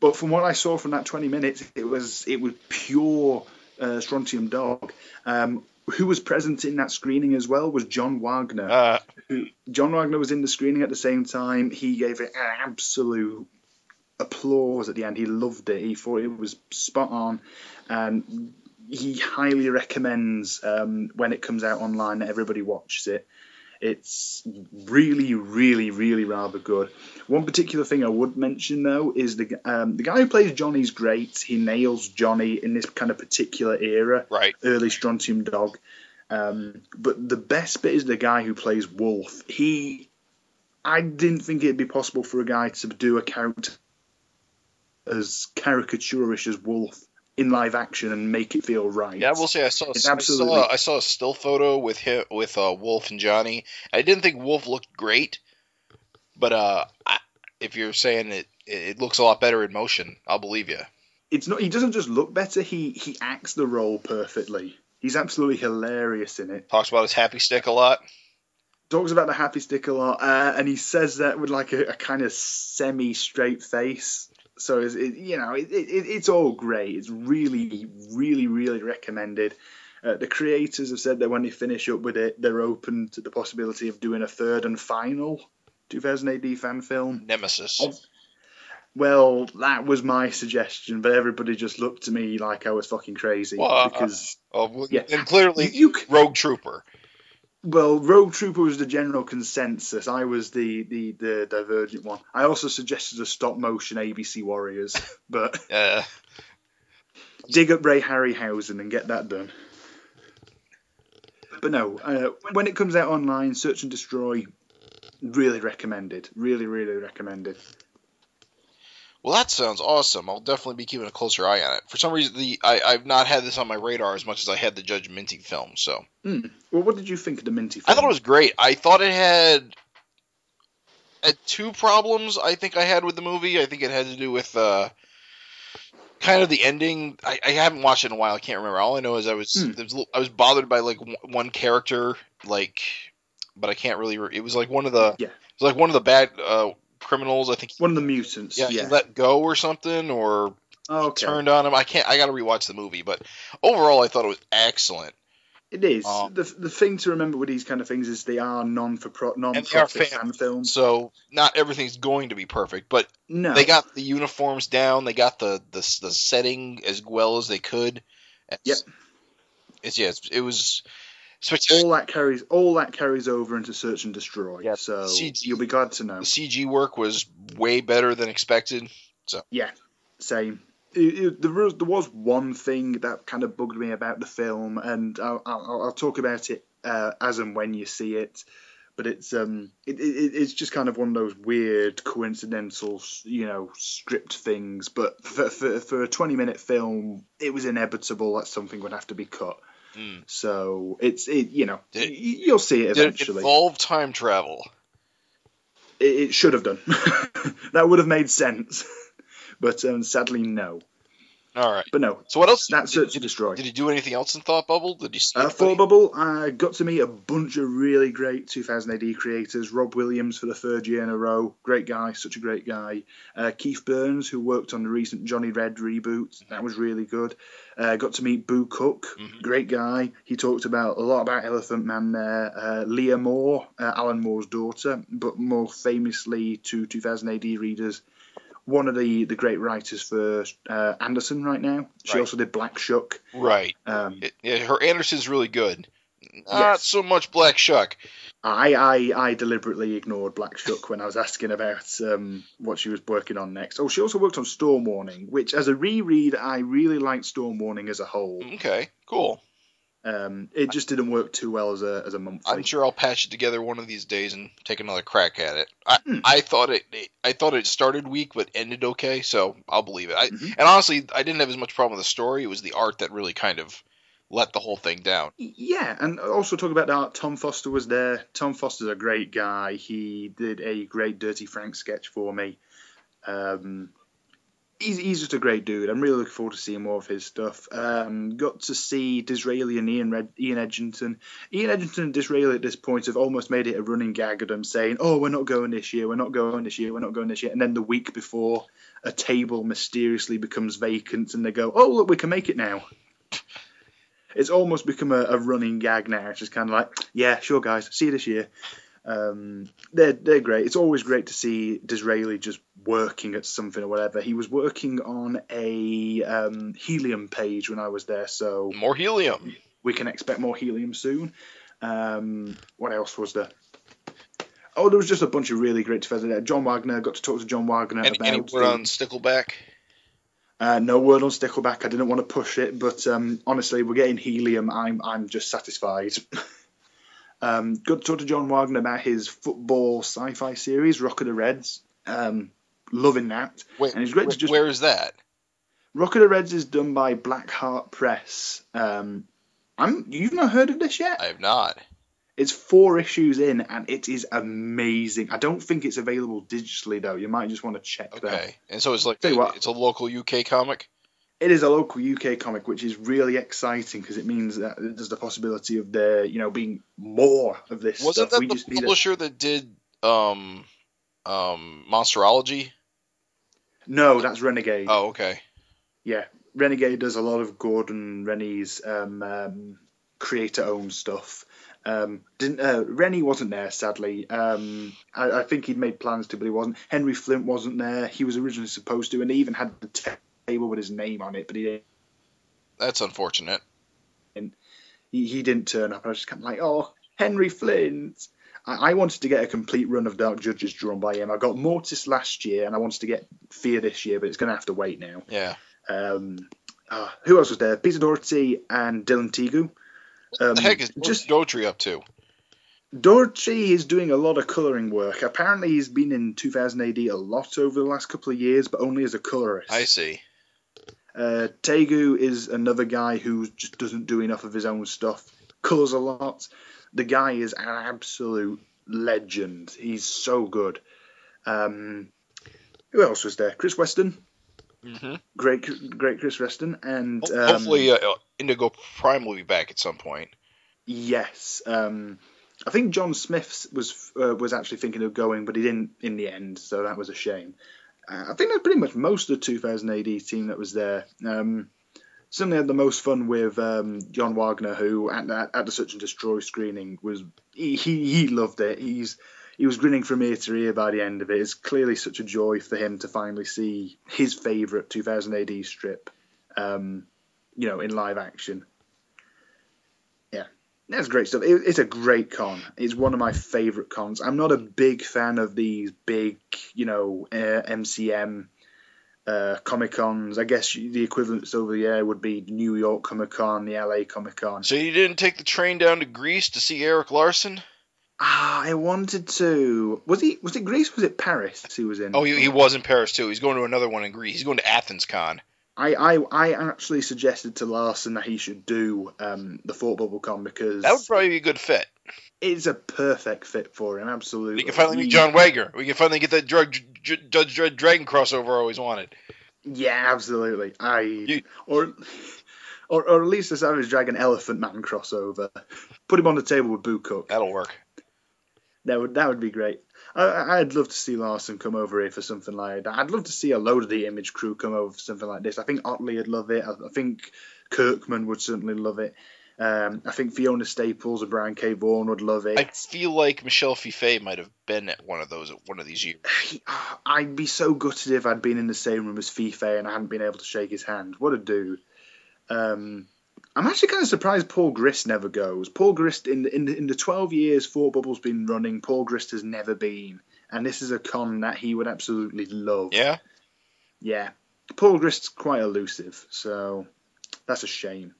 But from what I saw from that 20 minutes, it was it was pure uh, Strontium Dog. Um, who was present in that screening as well was John Wagner. Uh, who, John Wagner was in the screening at the same time. He gave it an absolute applause at the end. He loved it. He thought it was spot on, and he highly recommends um, when it comes out online that everybody watches it. It's really, really, really rather good. One particular thing I would mention though is the um, the guy who plays Johnny's great. He nails Johnny in this kind of particular era right. early Strontium Dog. Um, but the best bit is the guy who plays Wolf. He, I didn't think it'd be possible for a guy to do a character as caricaturish as Wolf in live action and make it feel right. Yeah, I will say I saw It's I absolutely- saw I saw a still photo with him with uh, Wolf and Johnny. I didn't think Wolf looked great, but uh, I, if you're saying it, it looks a lot better in motion, I'll believe you. It's not. He doesn't just look better. He he acts the role perfectly. He's absolutely hilarious in it. Talks about his happy stick a lot. talks about the happy stick a lot, uh, and he says that with like a, a kind of semi-straight face. So it's, it, you know, it, it, it's all great. It's really, really, really recommended. Uh, the creators have said that when they finish up with it, they're open to the possibility of doing a third and final 2000 AD fan film. Nemesis. Oh. Well, that was my suggestion, but everybody just looked to me like I was fucking crazy Well, uh, because Oh, well, yeah. and clearly you, you Rogue Trooper. Well, Rogue Trooper was the general consensus. I was the, the, the divergent one. I also suggested a stop motion ABC Warriors, but Uh, dig up Ray Harryhausen and get that done. But no, uh, when it comes out online, Search and Destroy, really recommended. Really, really recommended. Well, that sounds awesome. I'll definitely be keeping a closer eye on it. For some reason, the I, I've not had this on my radar as much as I had the Judge Minty film. So Well, what did you think of the Minty film? I thought it was great. I thought it had had two problems. I think I had with the movie. I think it had to do with uh, kind of the ending. I, I haven't watched it in a while. I can't remember. All I know is I was, there was I was bothered by like one- one character, like, but I can't really. Re- it was like one of the Yeah. it was like one of the bad uh, criminals. I think. One of the mutants. yeah, Yeah. let go or something, or Oh, okay. turned on him. I can't. I got to rewatch the movie, but overall, I thought it was excellent. It is. Um, the, the thing to remember with these kind of things is they are non for pro, non they profit fan- fan films. So not everything's going to be perfect, but No. they got the uniforms down. They got the the, the setting as well as they could. It's, Yep. It's yeah. It's, it was. Especially all that carries all that carries over into Search and Destroy. Yeah, so CG you'll be glad to know. the CG work was way better than expected. So yeah, same. It, it, there, was, there was one thing that kind of bugged me about the film, and I'll, I'll, I'll talk about it uh, as and when you see it. But it's um, it, it, it's just kind of one of those weird, coincidental, you know, script things. But for, for, for a twenty-minute film, it was inevitable that something would have to be cut. Mm. So it's it, you know, Did- you'll see it eventually. involve time travel? It, it should have done. that would have made sense. but um, sadly, no. All right. But no, So what else? that's did, Search and Destroy. did he do anything else in Thought Bubble? Did you? Uh? Thought Bubble, I got to meet a bunch of really great 2000 AD creators. Rob Williams for the third year in a row, great guy, such a great guy. Uh, Keith Burns, who worked on the recent Johnny Red reboot, that was really good. Uh, got to meet Boo Cook, Mhm. great guy. He talked about a lot about Elephant Man there. Uh, Leah Moore, uh, Alan Moore's daughter, but more famously to 2000 AD readers, one of the, the great writers for uh, Anderson right now. She Right. also did Black Shuck. Right. Um, It- yeah, her Anderson's really good. Not Yes. so much Black Shuck. I, I I deliberately ignored Black Shuck when I was asking about um, what she was working on next. Oh, she also worked on Storm Warning, which as a reread, I really liked Storm Warning as a whole. Okay, cool. Um, it just didn't work too well as a as a monthly. I'm sure I'll patch it together one of these days and take another crack at it. I, Hmm. I thought it, I thought it started weak but ended okay, so I'll believe it. I, Mhm. And honestly, I didn't have as much problem with the story. It was the art that really kind of let the whole thing down. Yeah, and also talk about that. Tom Foster was there. Tom Foster's a great guy. He did a great Dirty Frank sketch for me. Um, he's, he's just a great dude. I'm really looking forward to seeing more of his stuff. Um, got to see D'Israeli and Ian, Red, Ian Edginton. Ian Edginton and D'Israeli at this point have almost made it a running gag of them saying, "Oh, we're not going this year. We're not going this year. We're not going this year." And then the week before, a table mysteriously becomes vacant, and they go, "Oh, look, we can make it now." It's almost become a, a running gag now. It's just kind of like, "Yeah, sure, guys, see you this year." Um, they're they're great. It's always great to see D'Israeli just working at something or whatever. He was working on a um, helium page when I was there, so More helium. we can expect more helium soon. Um, what else was there? Oh, there was just a bunch of really great feathers there. John Wagner got to talk to John Wagner Any, about any word the- on Stickleback? uh, no word on Stickleback. I didn't want to push it, but um, honestly, we're getting helium. I'm I'm just satisfied. um, good to talk to John Wagner about his football sci-fi series, Rok of the Reds. Um, loving that. Wait, And it's great to just- where is that? Rok of the Reds is done by Black Heart Press. Um, I'm you've not heard of this yet? I have not. It's four issues in, and it is amazing. I don't think it's available digitally though. You might just want to check that. Okay, and so it's like what. it's a local UK comic. It is a local UK comic, which is really exciting because it means that there's the possibility of there, you know, being more of this Wasn't stuff. that we the just need a... publisher that did um um Monsterology? No, that's Renegade. Oh, okay. Yeah, Renegade does a lot of Gordon Rennie's um, um, creator-owned stuff. Um, didn't uh, Rennie wasn't there sadly. Um, I, I think he'd made plans to, but he wasn't. Henry Flint wasn't there. He was originally supposed to, and they even had the table with his name on it, but he didn't. That's unfortunate. he, he didn't turn up. I was just kind of like, oh, Henry Flint. I, I wanted to get a complete run of Dark Judges drawn by him. I got Mortis last year, and I wanted to get Fear this year, but it's going to have to wait now. Yeah. Um, ah, who else was there? Peter Doherty and Dylan Teague. Um, What the heck is just Doherty up to? Doherty is doing a lot of colouring work. Apparently, he's been in 2000 AD a lot over the last couple of years, but only as a colourist. I see. Uh, Teague is another guy who just doesn't do enough of his own stuff. Colours a lot. The guy is an absolute legend. He's so good. Um, who else was there? Chris Weston. hmm Great, great Chris Weston. And um, Hopefully, uh, Indigo Prime will be back at some point. yes. Um, I think John Smith was uh, was actually thinking of going, but he didn't in the end, so that was a shame. I think that's pretty much most of the 2000 AD team that was there. Um, certainly had the most fun with um, John Wagner, who at, at, at the Search and Destroy screening was he, he he loved it. He's he was grinning from ear to ear by the end of it. It's clearly such a joy for him to finally see his favourite 2000 AD strip, um, you know, in live action. That's great stuff. It, it's a great con. It's one of my favorite cons. I'm not a big fan of these big, you know, uh, MCM uh, Comic Cons. I guess the equivalents over the air would be New York Comic Con, the LA Comic Con. So you didn't take the train down to Greece to see Erik Larsen? Ah, I wanted to. Was he? Was it Greece? Was it Paris? He was in. Oh, he, he was in Paris too. He's going to another one in Greece. He's going to Athens Con. I, I, I actually suggested to Larsen that he should do um, the Thought Bubble Con because That would probably be a good fit. it's a perfect fit for him. Absolutely. We can finally meet John Wagner. We can finally get that drug, Judge Dredd Dragon crossover I always wanted. Yeah, absolutely. I You- or, or or at least a Savage Dragon Elephant Man crossover. Put him on the table with Boo Cook. That'll work. That would that would be great. I, I'd love to see Larsen come over here for something like that. I'd love to see a load of the Image crew come over for something like this. I think Ottley would love it. I, I think Kirkman would certainly love it. Um, I think Fiona Staples and Brian K. Vaughan would love it. I feel like Michel Fiffe might have been at one of those at one of these years. I'd be so gutted if I'd been in the same room as Fiffe and I hadn't been able to shake his hand. What a dude. Um, I'm actually kind of surprised Paul Grist never goes. Paul Grist, in the, in the, in the 12 years Thought Bubble's been running, Paul Grist has never been. And this is a con that he would absolutely love. Yeah, Yeah. Paul Grist's quite elusive, so that's a shame.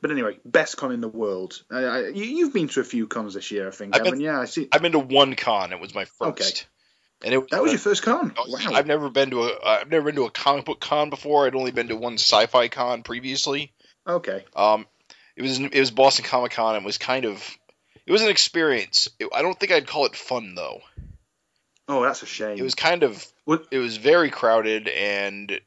But anyway, best con in the world. I, I, you, you've been to a few cons this year, I think, I've been- haven't you? Yeah, I see. I've been to one con. It was my first. Okay. And it That was your first con. Wow. I've never been to a I've never been to a comic book con before. I'd only been to one sci-fi con previously. Okay. Um, it was it was Boston Comic Con. and was kind of it was an experience. It, I don't think I'd call it fun though. Oh, that's a shame. It was kind of What- it was very crowded and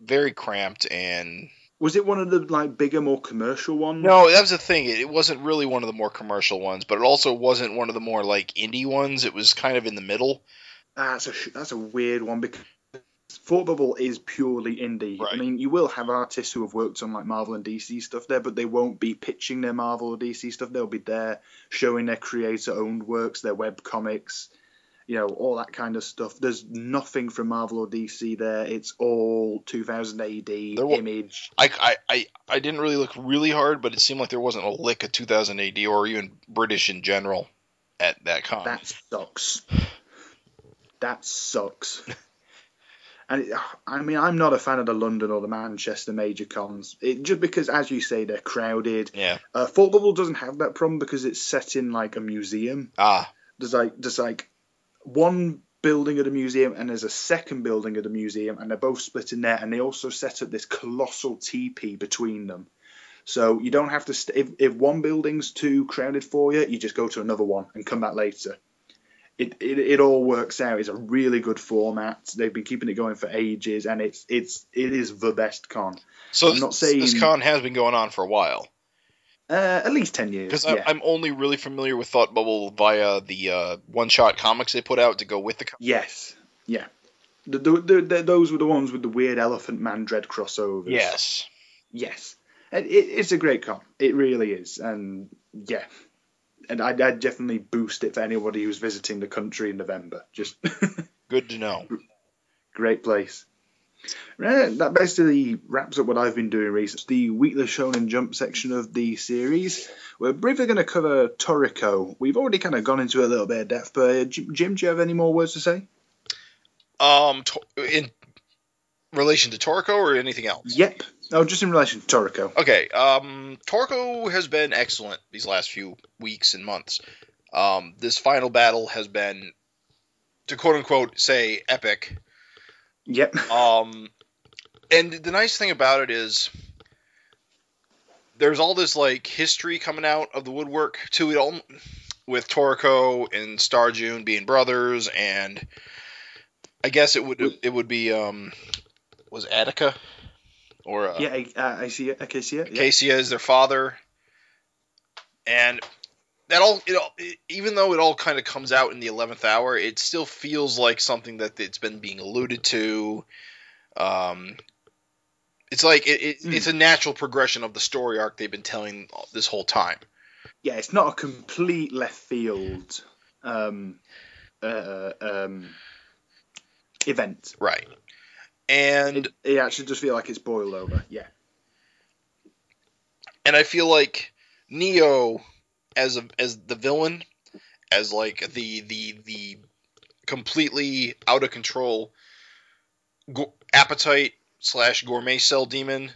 very cramped and Was it one of the like bigger, more commercial ones? no, that was the thing. It, it wasn't really one of the more commercial ones, but it also wasn't one of the more like indie ones. It was kind of in the middle. That's a sh- that's a weird one because Thought Bubble is purely indie. I mean, you will have artists who have worked on like Marvel and DC stuff there, but they won't be pitching their Marvel or DC stuff. They'll be there showing their creator-owned works, their web comics, you know, all that kind of stuff. There's nothing from Marvel or DC there. It's all 2000 AD wa- image. I, I, I, I didn't really look really hard, but it seemed like there wasn't a lick of 2000 AD or even British in general at that con. That sucks. That sucks. And it, I mean, I'm not a fan of the London or the Manchester major cons. It, just because, as you say, they're crowded. yeah. Uh, Thought Bubble doesn't have that problem because it's set in like a museum. Ah. There's like there's like one building at a museum and there's a second building at a museum and they're both split in there and they also set up this colossal teepee between them. So you don't have to st- if if one building's too crowded for you, you just go to another one and come back later. It, it, it all works out. It's a really good format. They've been keeping it going for ages, and it's it's it is the best con. So I'm this, not saying- this con has been going on for a while. Uh, at least ten years. Because yeah. I'm only really familiar with Thought Bubble via the uh, one-shot comics they put out to go with the con. Yes. Yeah. The, the, the, those were the ones with the weird Elephant Man Dredd crossovers. Yes. Yes. It, it's a great con. It really is. And yeah. And I'd, I'd definitely boost it for anybody who's visiting the country in November. Just Good to know. great place. Right, that basically wraps up what I've been doing recently. The Weekly Shonen Jump section of the series. We're briefly going to cover Toriko. We've already kind of gone into a little bit of depth, but uh, Jim, Jim, do you have any more words to say? Um, to- in relation to Toriko or anything else? Yep. Oh, just in relation to Toriko. Okay. Um, Toriko has been excellent these last few weeks and months. Um, this final battle has been, to quote unquote, say epic. Yep. Um, and the nice thing about it is there's all this like history coming out of the woodwork to it all, with Toriko and Starjun being brothers, and I guess it would it would be um was Attica or uh, Yeah, I, uh, I see it. Okay, see it. Yeah. Is their father, and that all, it all it, even though it all kind of comes out in the eleventh hour, it still feels like something that it's been being alluded to. Um, it's like it, it, Hmm. it's a natural progression of the story arc they've been telling this whole time. Yeah, it's not a complete left field um, uh, um, event. Right. And It actually does feel like it's boiled over. Yeah. and I feel like Neo as a as the villain, as like the the the completely out of control go- appetite slash gourmet cell demon,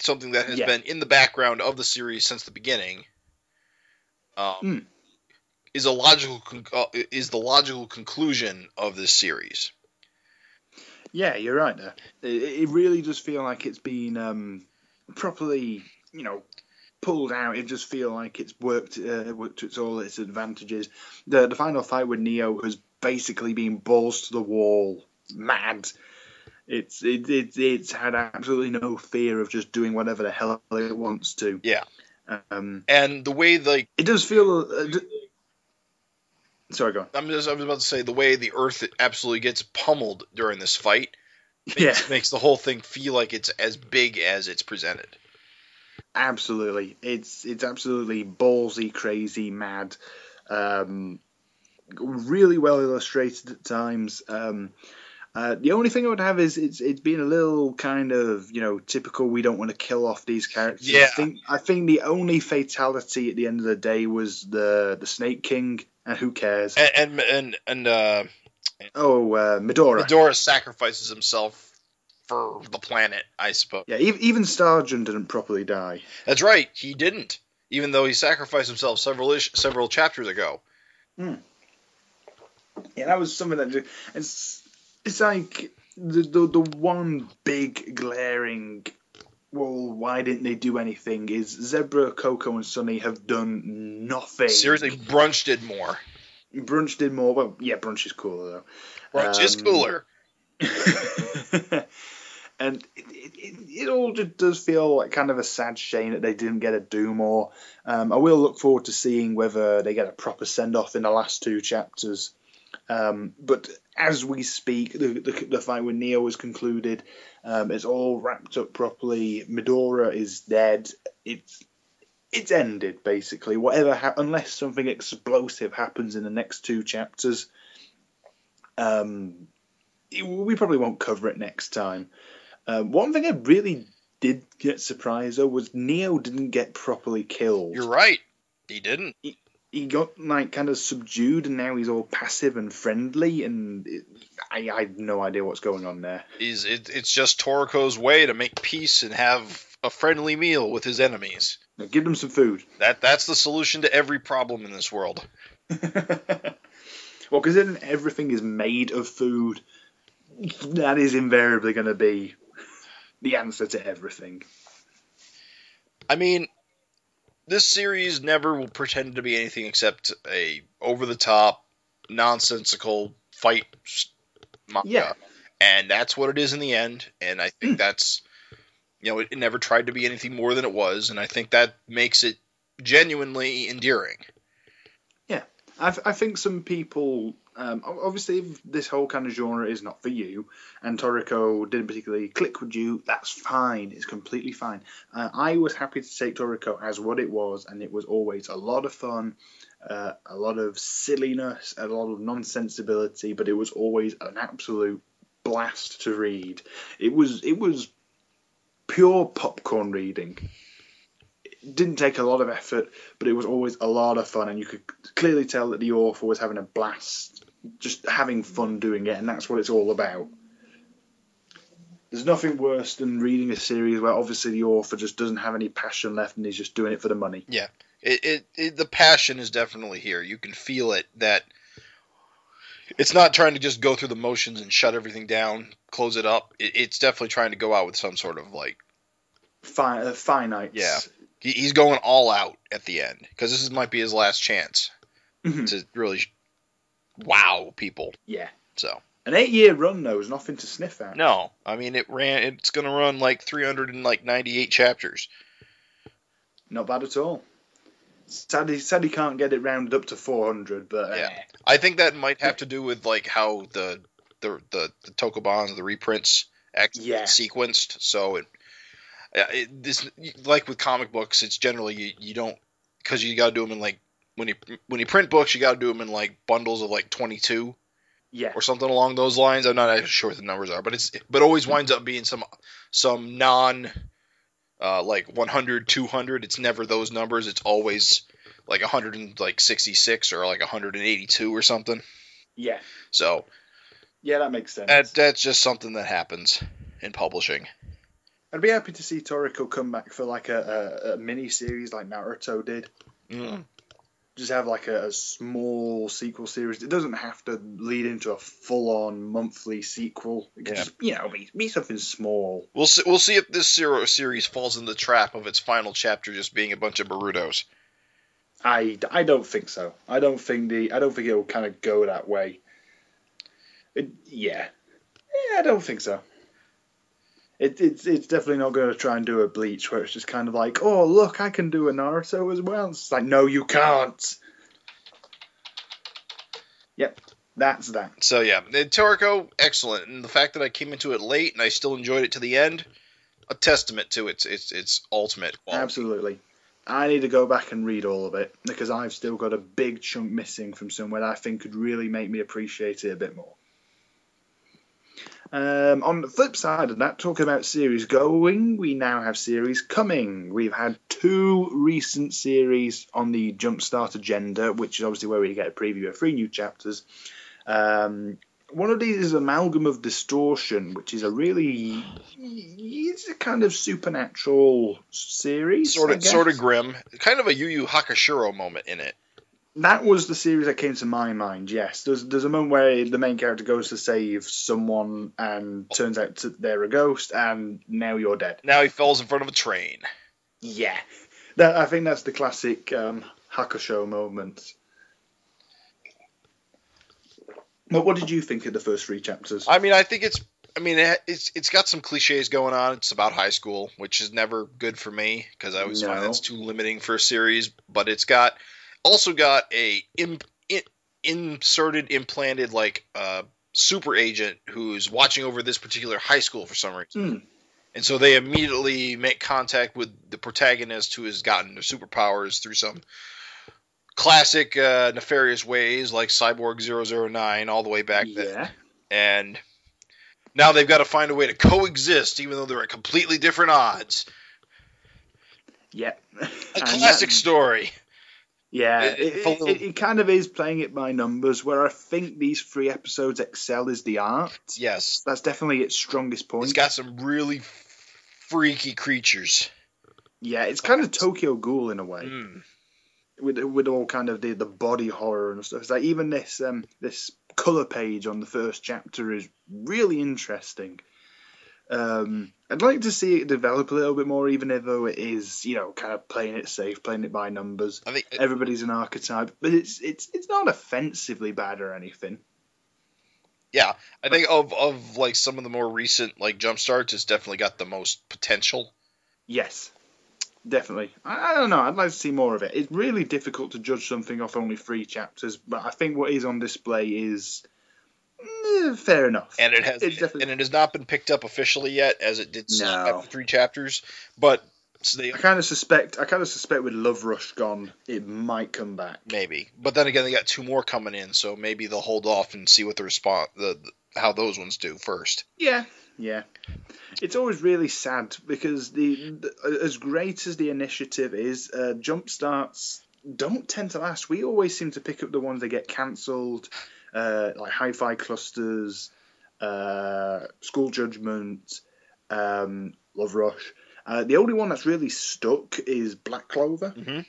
something that has Yeah. been in the background of the series since the beginning. Um, Hmm. Is a logical con- uh, is the logical conclusion of this series. Yeah, you're right there. It, it really does feel like it's been um, properly, you know, pulled out. It just feel like it's worked uh, worked to its all its advantages. The the final fight with Neo has basically been balls to the wall, mad. It's it, it it's had absolutely no fear of just doing whatever the hell it wants to. Yeah. Um, And the way like it does feel. Uh, d- Sorry, go on. I'm just I was about to say the way the Earth absolutely gets pummeled during this fight Yeah. makes, makes the whole thing feel like it's as big as it's presented. Absolutely, it's it's absolutely ballsy, crazy, mad. Um, really well illustrated at times. Um, uh, the only thing I would have is it's it's been a little kind of you know typical. We don't want to kill off these characters. Yeah. I think I think the only fatality at the end of the day was the the Snake King, and who cares? And and and, and uh, oh, uh, Midora. Midora sacrifices himself for the planet, I suppose. Yeah, even, even Starjun didn't properly die. That's right, he didn't, even though he sacrificed himself several ish, several chapters ago. Yeah, that was something that it's it's like the the, the one big glaring. Well, why didn't they do anything? Is Zebra, Coco, and Sunny have done nothing. Seriously, Brunch did more. Brunch did more. Well, yeah, Brunch is cooler though. Brunch is Um, cooler. and it, it, it, it all just does feel like kind of a sad shame that they didn't get a do more. Um, I will look forward to seeing whether they get a proper send off in the last two chapters. Um, but as we speak, the, the, the fight with Neo is concluded. Um, it's all wrapped up properly. Midora is dead. It's it's ended basically. Whatever, ha- unless something explosive happens in the next two chapters. Um, it- we probably won't cover it next time. Uh, one thing I really did get surprised though was Neo didn't get properly killed. You're right. He didn't. He got like kind of subdued, and now he's all passive and friendly, and it, I, I have no idea what's going on there. He's it, it's just Toriko's way to make peace and have a friendly meal with his enemies. Now, give them some food. That that's the solution to every problem in this world. well, considering everything is made of food, that is invariably going to be the answer to everything. I mean, this series never will pretend to be anything except a over the top, nonsensical fight manga. Yeah. And that's what it is in the end. And I think mm. that's, you know, it, it never tried to be anything more than it was. And I think that makes it genuinely endearing. Yeah. I, I think some people, um, obviously, if this whole kind of genre is not for you, and Toriko didn't particularly click with you, that's fine. It's completely fine. Uh, I was happy to take Toriko as what it was, and it was always a lot of fun, uh, a lot of silliness, a lot of nonsensibility, but it was always an absolute blast to read. It was it was pure popcorn reading. Didn't take a lot of effort, but it was always a lot of fun, and you could clearly tell that the author was having a blast, just having fun doing it, and that's what it's all about. There's nothing worse than reading a series where obviously the author just doesn't have any passion left and he's just doing it for the money. It, it, it the passion is definitely here. You can feel it that it's not trying to just go through the motions and shut everything down, close it up. It, it's definitely trying to go out with some sort of like Fi- uh, finite. Yeah. He, he's going all out at the end because this is, might be his last chance Mhm. to really wow people. Yeah. So An eight year run though is nothing to sniff at. no, I mean it ran. It's going to run like three hundred and like ninety-eight chapters. Not bad at all. Sad he, sad he can't get it rounded up to 400, but uh, Yeah. I think that might have to do with like how the the the, the tankobons, the reprints, actually Yeah. sequenced. So it, it this like with comic books, it's generally you, you don't because you got to do them in like when you when you print books, you got to do them in like bundles of like 22 yeah. or something along those lines. I'm not actually sure what the numbers are, but it's but always winds up being some some non uh, like 100, 200. It's never those numbers. It's always like 166 or like 182 or something. Yeah. So Yeah, that makes sense. that, that's just something that happens in publishing. I'd be happy to see Toriko come back for like a, a, a mini series like Naruto did. Mm. Just have like a, a small sequel series. It doesn't have to lead into a full on monthly sequel. It Yeah. just, you know, be, be something small. We'll see, we'll see if this zero series falls in the trap of its final chapter just being a bunch of Borutos. I, I don't think so. I don't think the I don't think it'll kind of go that way. It, yeah, yeah, I don't think so. It, it's it's definitely not going to try and do a Bleach where it's just kind of like, oh look, I can do a Naruto as well. It's like, no, you can't. Yep, that's that. So yeah, the Toriko, excellent, and the fact that I came into it late and I still enjoyed it to the end, a testament to its its its ultimate quality. Absolutely. I need to go back and read all of it because I've still got a big chunk missing from somewhere that I think could really make me appreciate it a bit more. Um, on the flip side of that, talking about series going, we now have series coming. We've had two recent series on the Jumpstart agenda, which is obviously where we get a preview of three new chapters. Um, one of these is Amalgam of Distortion, which is a really it's a kind of supernatural series. Sort of sort of grim, kind of a Yu Yu Hakusho moment in it. That was the series that came to my mind. Yes, there's there's a moment where the main character goes to save someone and turns out to, they're a ghost, and now you're dead. Now he falls in front of a train. Yeah, that I think that's the classic um, Hakusho moment. But what did you think of the first three chapters? I mean, I think it's. I mean, it, it's it's got some cliches going on. It's about high school, which is never good for me because I always find that's too limiting for a series. But it's got also got a im, in, inserted, implanted like uh, super agent who's watching over this particular high school for some reason. Hmm. And so they immediately make contact with the protagonist who has gotten their superpowers through some classic uh, nefarious ways, like Cyborg 009, all the way back then and now they've got to find a way to coexist, even though they're at completely different odds. yeah. A classic story. Yeah, It- it, it, it, kind of is playing it by numbers. Where I think these three episodes excel is the art. Yes, That's definitely its strongest point. it's got some really freaky creatures. Yeah, it's kind of Tokyo Ghoul in a way, Mm. with with all kind of the, the body horror and stuff. It's like even this um this color page on the first chapter is really interesting. Um, I'd like to see it develop a little bit more, even though it is you know kind of playing it safe, playing it by numbers. I think Everybody's an archetype, but it's it's it's not offensively bad or anything. Yeah, I think of of like some of the more recent like jump starts, it's definitely got the most potential. Yes, definitely. I, I don't know. I'd like to see more of it. It's really difficult to judge something off only three chapters, but I think what is on display is eh, fair enough. And it has It's definitely- and it has not been picked up officially yet, as it did No. after three chapters. But so they I kind of suspect. I kind of suspect with Love Rush gone, it might come back. maybe, but then again, they got two more coming in, so maybe they'll hold off and see what the response the, the how those ones do first. Yeah, yeah. It's always really sad because the, the as great as the initiative is, uh, jump starts don't tend to last. We always seem to pick up the ones that get cancelled, uh, like Hi-Fi Clusters, uh, School Judgment, um, Love Rush. Uh, the only one that's really stuck is Black Clover. Mhm.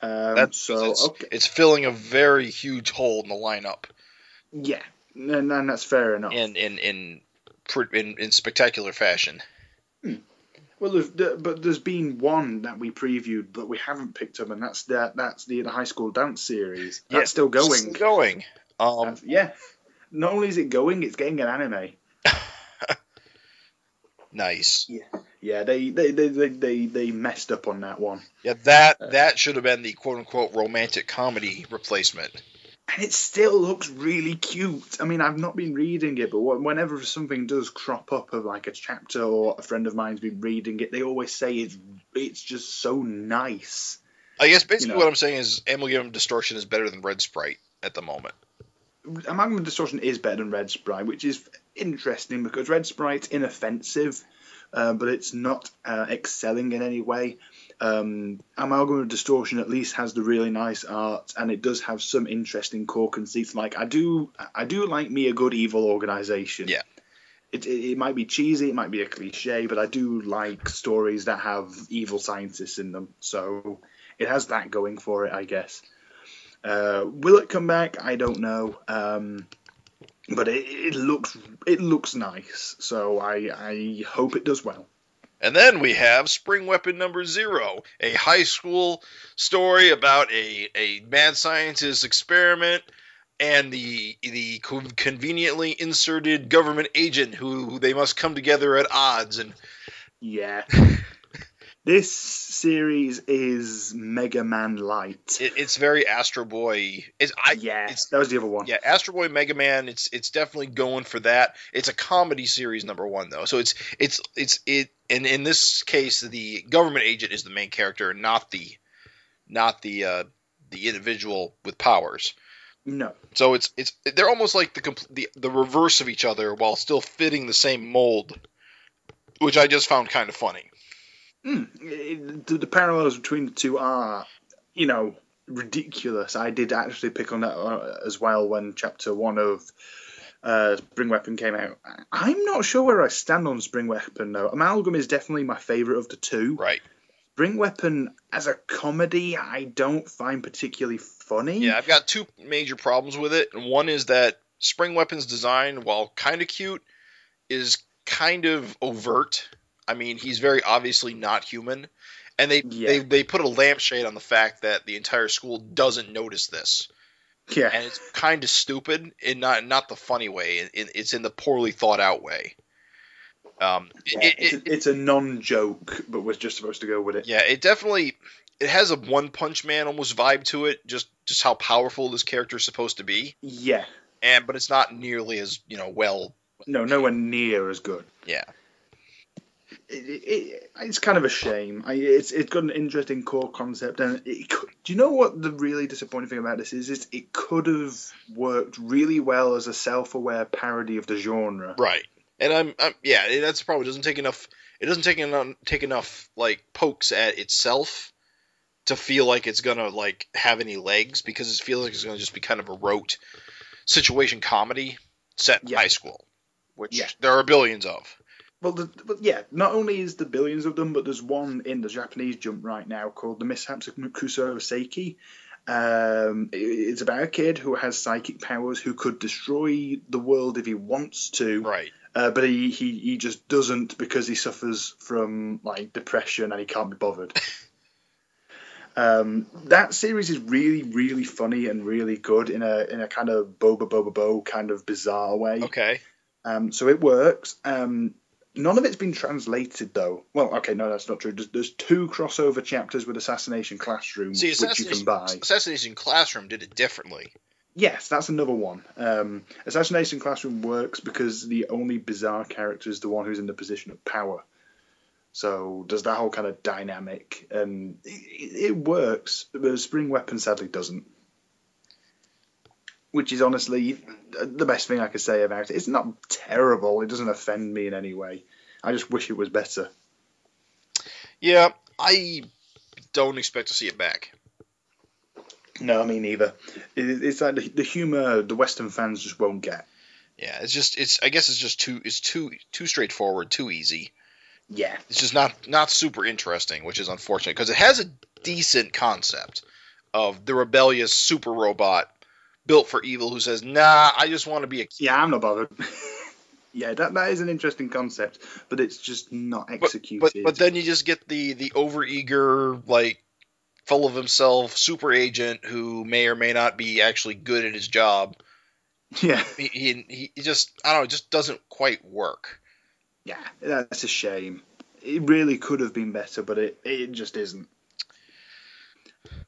Um, That's so it's, okay, it's filling a very huge hole in the lineup, yeah, and, and that's fair enough. in in in in, in spectacular fashion. Well, there's, but there's been one that we previewed, but we haven't picked up, and that's the that's the, the high school dance series. That's Yeah, still going. Still going. Um, That's- yeah. Not only is it going, it's getting an anime. nice. Yeah, they they, they, they, they they messed up on that one, Yeah, that that should have been the quote unquote romantic comedy replacement. and it still looks really cute. I mean, I've not been reading it, but whenever something does crop up of like a chapter or a friend of mine's been reading it, they always say it's it's just so nice. I guess basically You know. what I'm saying is Amalgam Distortion is better than Red Sprite at the moment. Amalgam Distortion is better than Red Sprite, which is interesting because Red Sprite's inoffensive, uh, but it's not uh, excelling in any way. Um, Amalgam of Distortion at least has the really nice art, and it does have some interesting core conceits. Like I do, I do like me a good evil organization. Yeah. It, it, it might be cheesy, it might be a cliche, but I do like stories that have evil scientists in them. So it has that going for it, I guess. Uh, will it come back? I don't know. Um, but it, it looks it looks nice, so I I hope it does well. And then we have Spring Weapon Number Zero, a high school story about a, a mad scientist experiment and the the conveniently inserted government agent who they must come together at odds and yeah. this series is Mega Man Light. It, it's very Astro Boy. It's I yeah. It's, that was the other one. Yeah, Astro Boy Mega Man. It's it's definitely going for that. It's a comedy series number one though, so it's it's it's it. And in this case, the government agent is the main character, not the not the uh, the individual with powers. No. So it's it's they're almost like the the the reverse of each other while still fitting the same mold, which I just found kind of funny. Mm, the, the, parallels between the two are, you know, ridiculous. I did actually pick on that uh, as well when chapter one of uh, Spring Weapon came out. I'm not sure where I stand on Spring Weapon though. Amalgam is definitely my favourite of the two. Right. Spring Weapon as a comedy, I don't find particularly funny. Yeah, I've got two major problems with it. And one is that Spring Weapon's design, while kind of cute, is kind of overt I mean, he's very obviously not human, and they yeah. they they put a lampshade on the fact that the entire school doesn't notice this. Yeah, and it's kind of stupid in not not the funny way. it's in the poorly thought out way. Um, yeah, it, it's, a, it's a non-joke, but was just supposed to go with it. Yeah, it definitely it has a One Punch Man almost vibe to it. Just just how powerful this character is supposed to be. Yeah, and but it's not nearly as you know well. No, nowhere near as good. Yeah it, it, it's kind of a shame. I, it's it's got an interesting core concept, and it, do you know what the really disappointing thing about this is? Is it could have worked really well as a self-aware parody of the genre. Right, and I'm, I'm yeah, that's the problem. It doesn't take enough. It doesn't take enough take enough like pokes at itself to feel like it's gonna like have any legs because it feels like it's gonna just be kind of a rote situation comedy set in yeah. high school, which yeah. there are billions of. Well, the, but yeah, not only is there billions of them, but there's one in the Japanese jump right now called The Mishaps of Kusuo Saiki. Um, it's about a kid who has psychic powers who could destroy the world if he wants to. Right. Uh, but he, he, he just doesn't because he suffers from like depression and he can't be bothered. um, that series is really really funny and really good in a in a kind of boba boba bo kind of bizarre way. Okay. Um, so it works. Um, None of it's been translated though. Well, okay, no, that's not true. There's, there's two crossover chapters with Assassination Classroom, See, which you can buy. Assassination Classroom did it differently. Yes, that's another one. Um, Assassination Classroom works because the only bizarre character is the one who's in the position of power. So does that whole kind of dynamic, and it, it works. But Spring Weapon sadly doesn't which is honestly the best thing I could say about it. It's not terrible. It doesn't offend me in any way. I just wish it was better. Yeah, I don't expect to see it back. No, I mean neither. It's like the, the humor the Western fans just won't get. Yeah, it's just it's. I guess it's just too it's too too straightforward, too easy. Yeah, it's just not not super interesting, which is unfortunate because it has a decent concept of the rebellious super robot built for evil who says, "Nah, I just want to be a." Yeah, I'm not bothered. yeah, that that is an interesting concept, but it's just not executed. But, but, but then you just get the the overeager, like full of himself super agent who may or may not be actually good at his job. Yeah, he he, he just I don't know, it just doesn't quite work. Yeah, that's a shame. It really could have been better, but it it just isn't.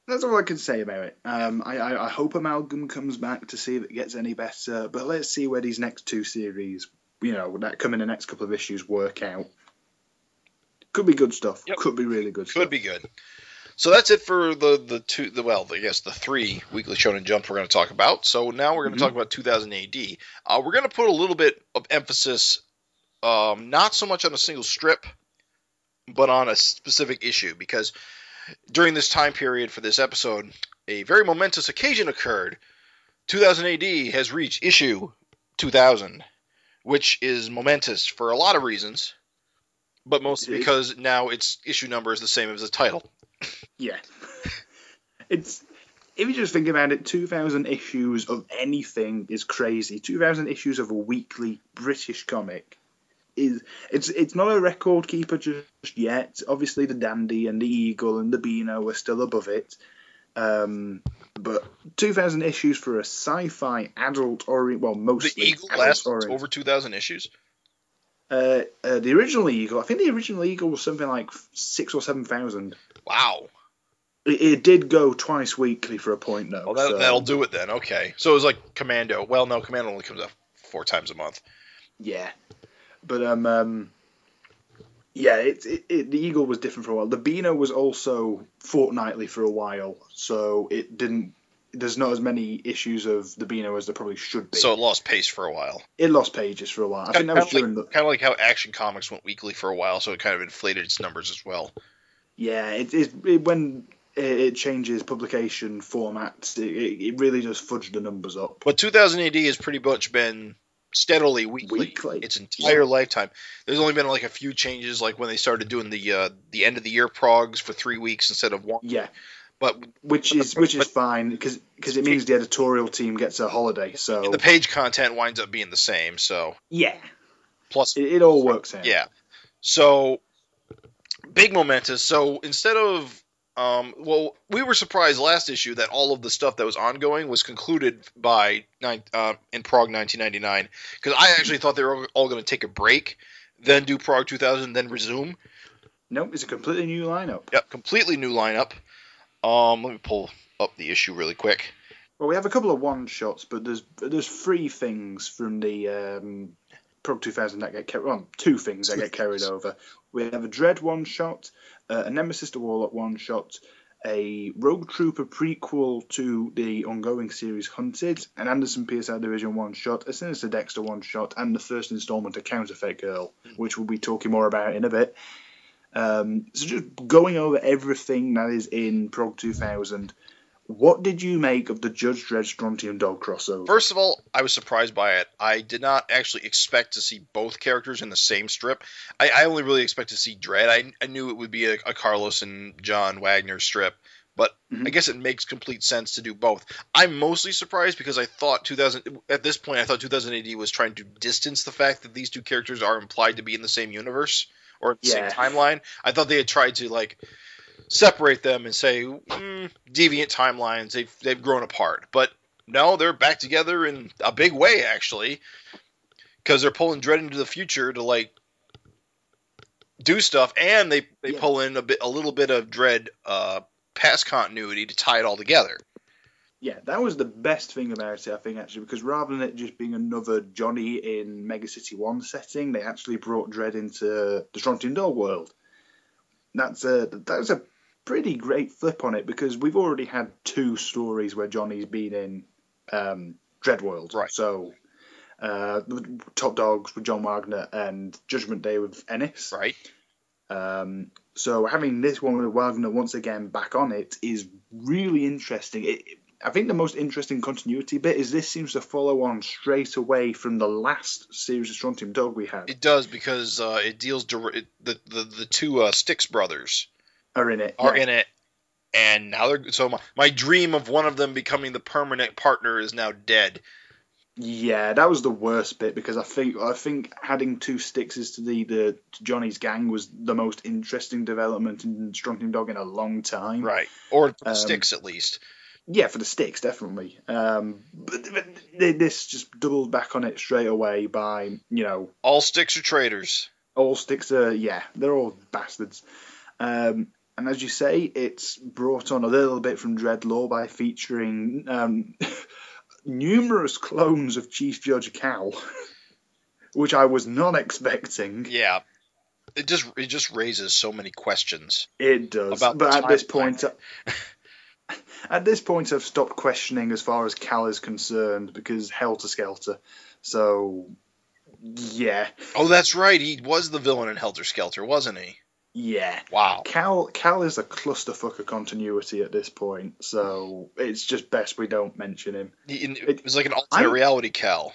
That's all I can say about it. Um, I, I, I, hope Amalgam comes back to see if it gets any better, but let's see where these next two series, you know, that come in the next couple of issues, work out. Could be good stuff. Yep. Could be really good. Could stuff. be good. So that's it for the the two the well I guess the three weekly Shonen Jump we're going to talk about. So now we're going to mm-hmm. talk about 2000 AD. Uh, we're going to put a little bit of emphasis, um, not so much on a single strip, but on a specific issue because during this time period for this episode, a very momentous occasion occurred. 2000 AD has reached issue 2000, which is momentous for a lot of reasons, but mostly because now its issue number is the same as the title. Yeah. It's if you just think about it, 2,000 issues of anything is crazy. 2,000 issues of a weekly British comic is it's it's not a record keeper just yet. Obviously, the Dandy and the Eagle and the Beano are still above it. Um, but 2,000 issues for a sci-fi adult or well, mostly the Eagle lasts over 2,000 issues. Uh, uh, the original Eagle, I think the original Eagle was something like six or seven thousand. Wow. It, it, did go twice weekly for a point though. Well, that, so. that'll do it then. Okay, so it was like Commando. Well, no, Commando only comes out four times a month. Yeah, but um, um yeah, it, it, it, the Eagle was different for a while. The Beano was also fortnightly for a while, so it didn't. There's not as many issues of the Beano as there probably should be. So it lost pace for a while. It lost pages for a while. I kind think that was like, the kind of like how Action Comics went weekly for a while, so it kind of inflated its numbers as well. Yeah, it, it, it when it changes publication formats, it, it really does fudge the numbers up. But 2000 AD has pretty much been steadily weekly, weekly. its entire yeah. lifetime. There's only been like a few changes, like when they started doing the uh, the end of the year progs for three weeks instead of one. Yeah, but which is which is fine because because it means the editorial team gets a holiday. So the page content winds up being the same. So yeah, plus it, it all works out. Yeah, so big momentous. So instead of um, well, we were surprised last issue that all of the stuff that was ongoing was concluded by uh, in Prog 1999 because I actually thought they were all going to take a break, then do Prog 2000, then resume. Nope, it's a completely new lineup. Yep, completely new lineup. Um, let me pull up the issue really quick. Well, we have a couple of one shots, but there's there's three things from the um, Prog 2000 that get carried. Well, two things that get carried over. We have a Dredd one shot, uh, a Nemesis the Warlock one shot, a Rogue Trooper prequel to the ongoing series Hunted, an Anderson PSI Division one shot, a Sinister Dexter one shot, and the first installment of Counterfeit Girl, which we'll be talking more about in a bit. Um, so just going over everything that is in Prog 2000 what did you make of the Judge Dredd Strontium Dog crossover? First of all, I was surprised by it. I did not actually expect to see both characters in the same strip. I, I only really expect to see Dredd. I, I knew it would be a, a Carlos and John Wagner strip, but mm-hmm. I guess it makes complete sense to do both. I'm mostly surprised because I thought 2000 at this point I thought 2000 AD was trying to distance the fact that these two characters are implied to be in the same universe or the yeah. same timeline. I thought they had tried to like separate them and say mm, deviant timelines. They've they've grown apart, but no, they're back together in a big way actually, because they're pulling Dredd into the future to like do stuff, and they they yeah. pull in a bit a little bit of Dredd uh, past continuity to tie it all together. Yeah, that was the best thing about it, I think, actually, because rather than it just being another Johnny in Mega City One setting, they actually brought Dredd into the Strontium Dog world. That's a that's a pretty great flip on it because we've already had two stories where Johnny's been in um, Dreddworld. Right. So, uh, Top Dogs with John Wagner and Judgment Day with Ennis. Right. Um, so having this one with Wagner once again back on it is really interesting. It, I think the most interesting continuity bit is this seems to follow on straight away from the last series of Strontium Dog we had. It does because uh, it deals the the the two uh, Styx brothers are in it. Are yeah. in it, and now they're so my, my dream of one of them becoming the permanent partner is now dead. Yeah, that was the worst bit because I think I think adding two Styxes to the the to Johnny's gang was the most interesting development in Strontium Dog in a long time. Right, or um, Styx at least. Yeah, for the sticks definitely. Um, but, but this just doubled back on it straight away by you know all sticks are traitors. All sticks are yeah, they're all bastards. Um, and as you say, it's brought on a little bit from Dreddlore by featuring um, numerous clones of Chief Judge Cal, which I was not expecting. Yeah, it just it just raises so many questions. It does. About but at this point, at this point, I've stopped questioning as far as Cal is concerned because Helter Skelter. So, yeah. Oh, that's right. He was the villain in Helter Skelter, wasn't he? Yeah. Wow. Cal Cal is a clusterfuck of continuity at this point, so it's just best we don't mention him. It was like an alternate I- reality Cal.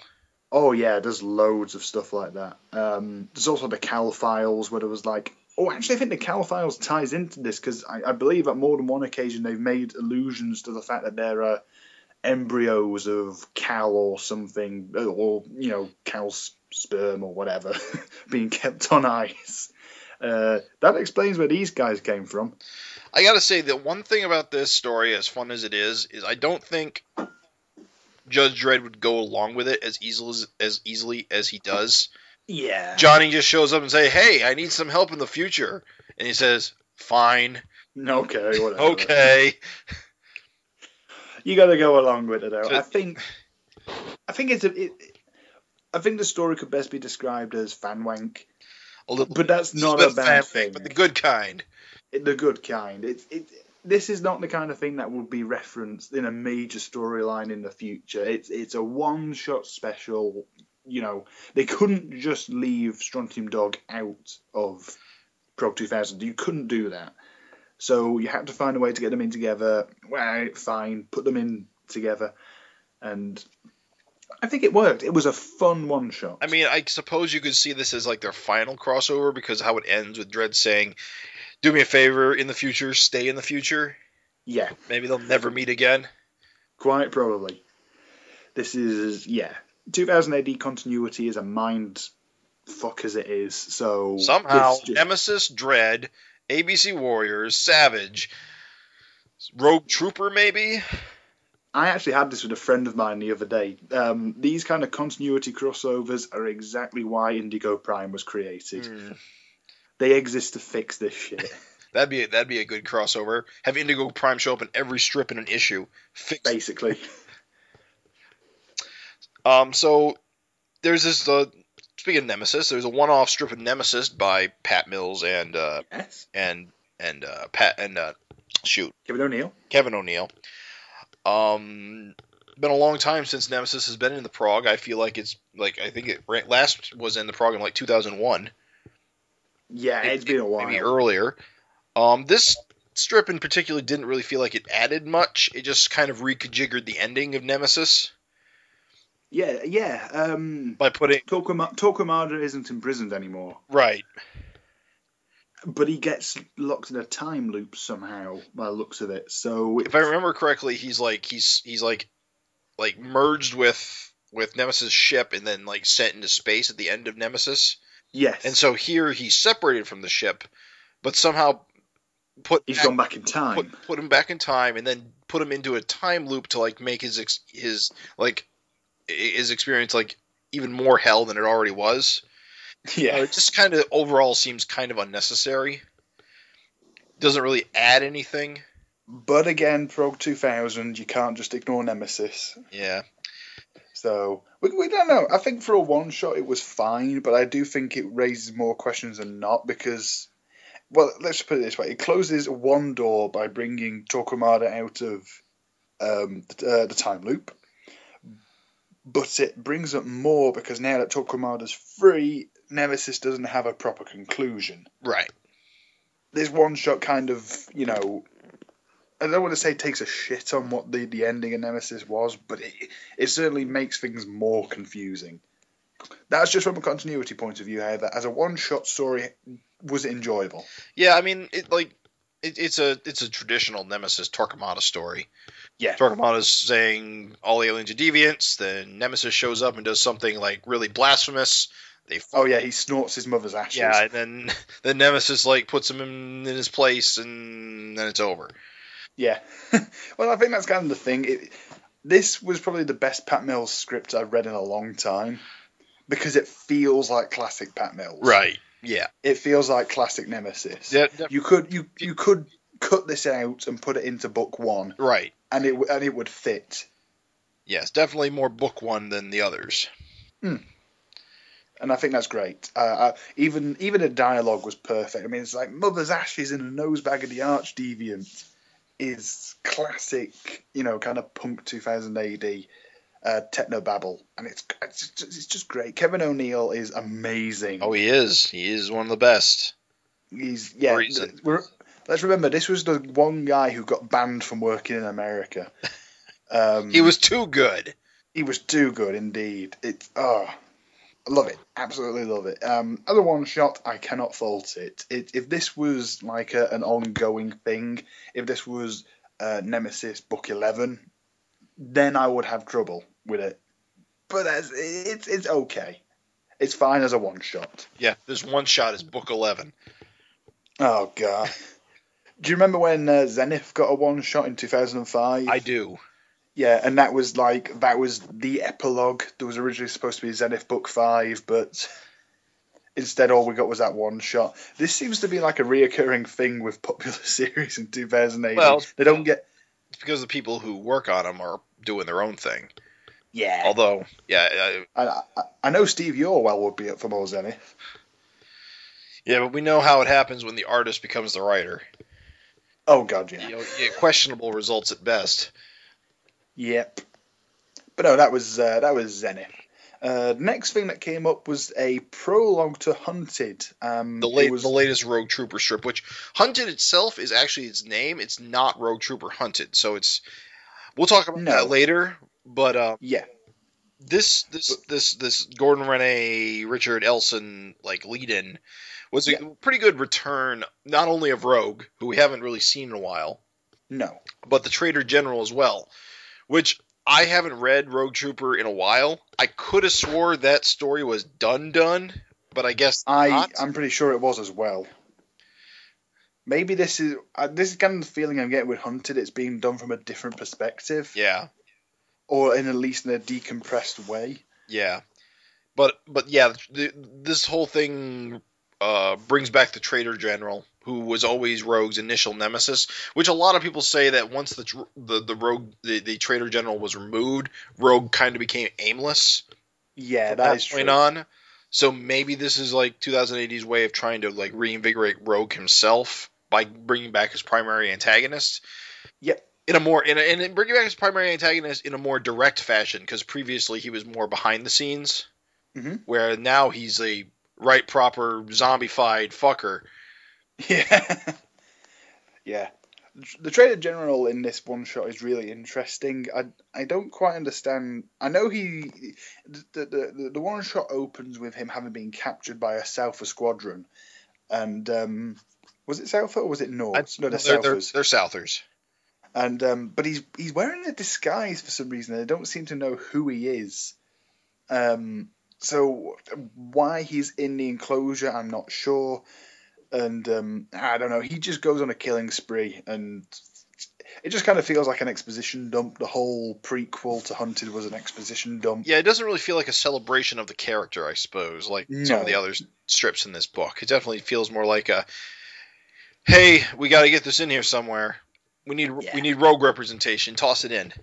Oh yeah, there's loads of stuff like that. Um, there's also the Cal files where there was like, oh, actually, I think the Cal files ties into this because I, I believe at more than one occasion they've made allusions to the fact that there are embryos of Cal or something, or you know, Cal's sperm or whatever, being kept on ice. Uh, that explains where these guys came from. I gotta say that one thing about this story, as fun as it is, is I don't think Judge Dredd would go along with it as easily as, as easily as he does. Yeah. Johnny just shows up and say, "Hey, I need some help in the future," and he says, "Fine, Okay, whatever. okay." You got to go along with it, though. So- I think, I think it's a, it, I think the story could best be described as fan wank, A little, but that's not a bad thing. but the good kind. the good kind. It, it, this is not the kind of thing that would be referenced in a major storyline in the future. It's it's a one shot special. You know, they couldn't just leave Strontium Dog out of Prog 2000. You couldn't do that. So you had to find a way to get them in together. Well, fine, put them in together, and I think it worked. It was a fun one shot. I mean, I suppose you could see this as like their final crossover because how it ends with Dredd saying, "Do me a favor in the future, stay in the future." yeah, Maybe they'll never meet again. Quite probably. This is yeah. 2000 AD continuity is a mind fuck as it is. So Somehow, just- Nemesis, Dredd, ABC Warriors, Savage, Rogue Trooper, maybe. I actually had this with a friend of mine the other day. Um, these kind of continuity crossovers are exactly why Indigo Prime was created. Hmm, They exist to fix this shit. that'd be that'd be a good crossover. Have Indigo Prime show up in every strip in an issue. Fix. basically. Um. So there's this. Uh, speaking of Nemesis, there's a one-off strip of Nemesis by Pat Mills and uh, Yes. and and uh, Pat and uh, shoot Kevin O'Neill. Kevin O'Neill. Um, been a long time since Nemesis has been in the prog. I feel like it's like I think it last was in the prog in like 2001, Yeah, it's been a while. maybe earlier. Um, this strip in particular didn't really feel like it added much. It just kind of reconfigured the ending of Nemesis Yeah, yeah. Um, by putting Torquemada isn't imprisoned anymore. right. But he gets locked in a time loop somehow by the looks of it. So If I remember correctly, he's like he's he's like like merged with with Nemesis ship and then like sent into space at the end of Nemesis. yes, And so here he's separated from the ship, but somehow put he's back- gone back in time. put, put him back in time and then put him into a time loop to like make his ex- his like his experience like even more hell than it already was. Yeah, Uh, it just kind of overall seems kind of unnecessary. Doesn't really add anything. but again, Prog 2000, you can't just ignore Nemesis. Yeah. So we, we don't know. I think for a one shot it was fine, but I do think it raises more questions than not because, well, let's put it this way: it closes one door by bringing Torquemada out of um, the, uh, the time loop, but it brings up more because now that Torquemada's free, Nemesis doesn't have a proper conclusion. Right. This one shot kind of, you know. I don't want to say takes a shit on what the, the ending of Nemesis was, but it, it certainly makes things more confusing. That's just from a continuity point of view, however. As a one shot story, was it enjoyable? Yeah, I mean, it like it, it's a it's a traditional Nemesis Torquemada story. Yeah. Torquemada's saying all aliens are deviants. Then Nemesis shows up and does something like really blasphemous. They Oh, yeah, he snorts his mother's ashes. yeah, and then then Nemesis like puts him in, in his place, and then it's over. Yeah. well, I think that's kind of the thing. It, this was probably the best Pat Mills script I've read in a long time because it feels like classic Pat Mills. Right. Yeah. It feels like classic Nemesis. Yeah. def- You could you you could cut this out and put it into book one, right. and it and it would fit. Yes, definitely more book one than the others. Hmm. And I think that's great. Uh, uh, even even the dialogue was perfect. I mean, it's like mother's ashes in a nosebag of the arch deviant is classic, you know, kind of punk 2000 AD uh, techno babble, and it's it's just, it's just great. Kevin O'Neill is amazing. Oh, he is. He is one of the best. He's yeah. Let's remember this was the one guy who got banned from working in America. Um, He was too good. he was too good indeed. It oh, I love it, absolutely love it. Um, other one shot, I cannot fault it. it if this was like a, an ongoing thing, if this was uh, Nemesis Book Eleven, then I would have trouble with it. But as it's it's okay. It's fine as a one shot. Yeah, this one shot is book eleven. Oh god. Do you remember when uh, Zenith got a one shot in 2005? I do. Yeah, and that was like that was the epilogue. There was originally supposed to be Zenith Book Five, but instead all we got was that one shot. This seems to be like a reoccurring thing with popular series in 2008. Well, they don't get It's because the people who work on them are doing their own thing. yeah. Although, yeah, I, I, I, I know Steve Yeowell would be up for more Zenith. yeah, but we know how it happens when the artist becomes the writer. Oh god, yeah. You know, yeah, questionable results at best. Yep. But no, that was uh, that was Zenith. Uh, next thing that came up was a prologue to Hunted. Um, The late, was- the latest Rogue Trooper strip, which Hunted itself is actually its name. It's not Rogue Trooper Hunted, so it's. We'll talk about No. that later. But uh, yeah, this this this this Gordon Rennie Richard Elson like lead in was a Yeah. pretty good return, not only of Rogue, who we haven't really seen in a while, no, but the Traitor General as well, which I haven't read Rogue Trooper in a while. I could have swore that story was done done, but I guess I not. I'm pretty sure it was as well. Maybe this is uh, this is kind of the feeling I'm getting with Hunted. It's being done from a different perspective, yeah, or in at least in a decompressed way. yeah, but but yeah, the, this whole thing uh, brings back the Traitor General, who was always Rogue's initial nemesis. Which a lot of people say that once the the the Rogue the, the Traitor General was removed, Rogue kind of became aimless. Yeah, that is true. point on. So maybe this is like 2080's way of trying to like reinvigorate Rogue himself by bringing back his primary antagonist. Yep. In a more in a, and bringing back his primary antagonist in a more direct fashion because previously he was more behind the scenes, Mhm. where now he's a right proper zombified fucker. Yeah, yeah. The Traitor General in this one shot is really interesting. I I don't quite understand. I know he the the, the, the one shot opens with him having been captured by a Southern squadron, and um, was it Southern or was it North? no, they're, they're, they're, Southers. they're Southers. And um, but he's he's wearing a disguise for some reason. They don't seem to know who he is. Um, so why he's in the enclosure, I'm not sure. And um, I don't know. He just goes on a killing spree, and it just kind of feels like an exposition dump. The whole prequel to Hunted was an exposition dump. Yeah, it doesn't really feel like a celebration of the character, I suppose, like some of the other strips in this book. It definitely feels more like a, hey, we got to get this in here somewhere. We need Yeah. we need rogue representation. Toss it in.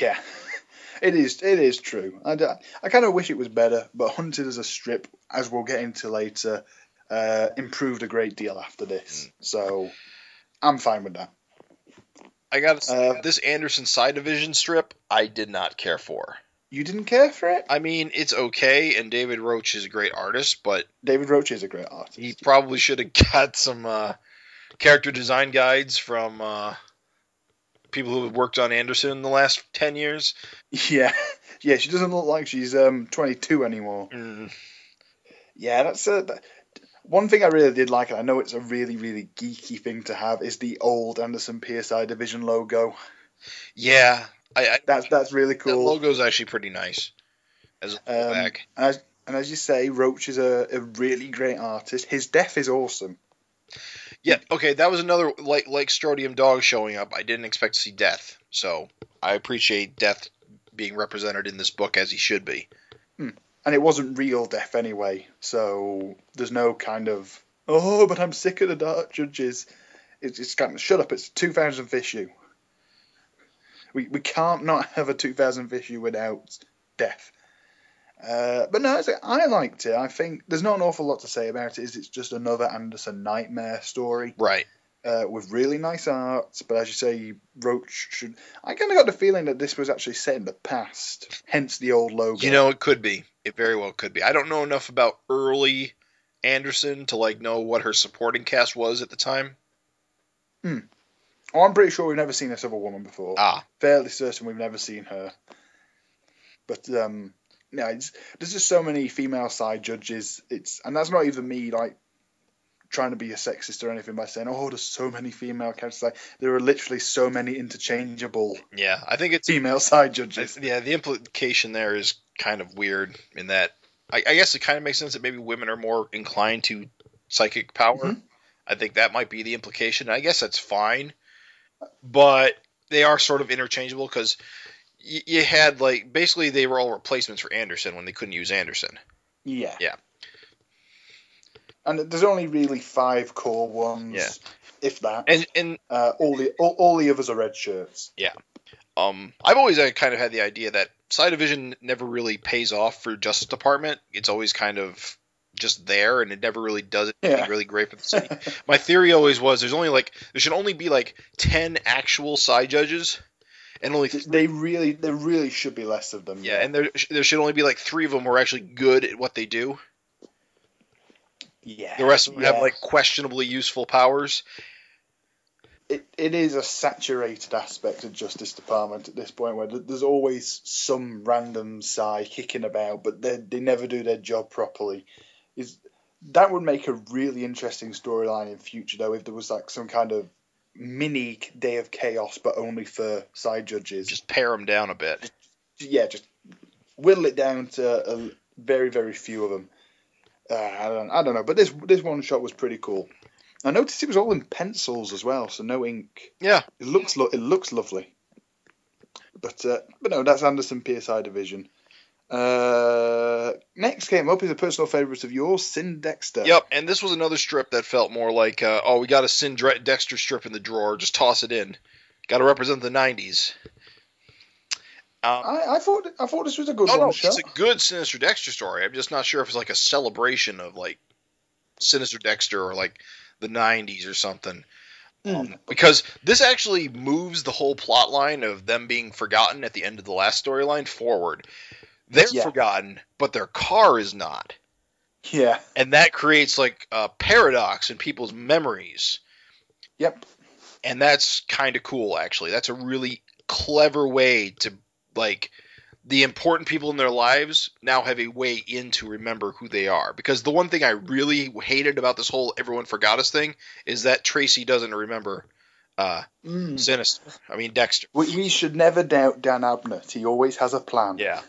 Yeah, it is. It is true. I, I kind of wish it was better, but Hunted as a strip, as we'll get into later, uh, improved a great deal after this. So I'm fine with that. I got Uh, this Anderson PSI division strip, I did not care for. You didn't care for it? I mean, it's okay, and David Roach is a great artist, but David Roach is a great artist. he probably should have got some uh, character design guides from uh, people who have worked on Anderson in the last ten years. Yeah, yeah. She doesn't look like she's um 22 anymore. Mm, Yeah, that's a, that, one thing I really did like, and I know it's a really really geeky thing to have, is the old Anderson PSI division logo. yeah, I, I That's that's really cool. logo's actually pretty nice as a Um. As, and as you say, Roach is a, a really great artist. His death is awesome. Yeah, okay, that was another like like Strontium Dog showing up. I didn't expect to see Death, so I appreciate Death being represented in this book as he should be. And it wasn't real death anyway, so there's no kind of, oh, but I'm sick of the Dark Judges. It's, it's kind of, shut up, it's a 2000th issue. We, we can't not have a 2000th issue without death. Uh, but no, I liked it. I think there's not an awful lot to say about it. Is it's just another Anderson nightmare story. Right. uh, with really nice art. But as you say, Roach should. I kind of got the feeling that this was actually set in the past, hence the old logo. You know, it could be. It very well could be. I don't know enough about early Anderson to like know what her supporting cast was at the time. Oh, I'm pretty sure we've never seen this other woman before. Ah, Fairly certain we've never seen her. But um, it's, there's just so many female Psi judges. It's and that's not even me like trying to be a sexist or anything by saying, oh, there's so many female characters. Like there are literally so many interchangeable yeah. I think it's female Psi judges. yeah. The implication there is kind of weird in that I, I guess it kind of makes sense that maybe women are more inclined to psychic power. Mhm. I think that might be the implication. I guess that's fine, but they are sort of interchangeable because y- you had like basically they were all replacements for Anderson when they couldn't use Anderson. Yeah. Yeah. And there's only really five core ones, Yeah. if that. And and Uh, all the all, all the others are red shirts. Yeah. Um, I've always uh, kind of had the idea that Psi Division never really pays off for Justice Department. It's always kind of just there, and it never really does anything Yeah. really great for the city. My theory always was there's only like there should only be like ten actual Psi judges, and only th- they really there really should be less of them. yeah, and there there should only be like three of them who are actually good at what they do. Yeah. The rest of them have like questionably useful powers. it, it is a saturated aspect of Justice Department at this point where there's always some random Psi kicking about, but they they never do their job properly. Is that would make a really interesting storyline in future though if there was like some kind of mini day of chaos but only for Psi judges. Just pare them down a bit. yeah, just whittle it down to a very very few of them. Uh, I don't I don't know, but this this one shot was pretty cool. I noticed it was all in pencils as well, so no ink. Yeah. It looks lo- it looks lovely. But uh, but no, that's Anderson PSI division. Uh, next came up is a personal favourite of yours, Sin Dexter. Yep, and this was another strip that felt more like, uh, oh, we got a Sin Dexter strip in the drawer, just toss it in. Got to represent the '90s. Um, I, I thought I thought this was a good no, one no, it's a good Sinister Dexter story. I'm just not sure if it's like a celebration of like Sinister Dexter or like the '90s or something. Hmm. Um, because this actually moves the whole plot line of them being forgotten at the end of the last storyline forward. They're Yeah. forgotten, but their car is not Yeah. and that creates like a paradox in people's memories Yep. and that's kind of cool actually that's a really clever way to like the important people in their lives now have a way in to remember who they are because the one thing i really hated about this whole everyone forgot us thing is that tracy doesn't remember uh Mm. sinister i mean dexter We, should never doubt Dan Abnett. He always has a plan. yeah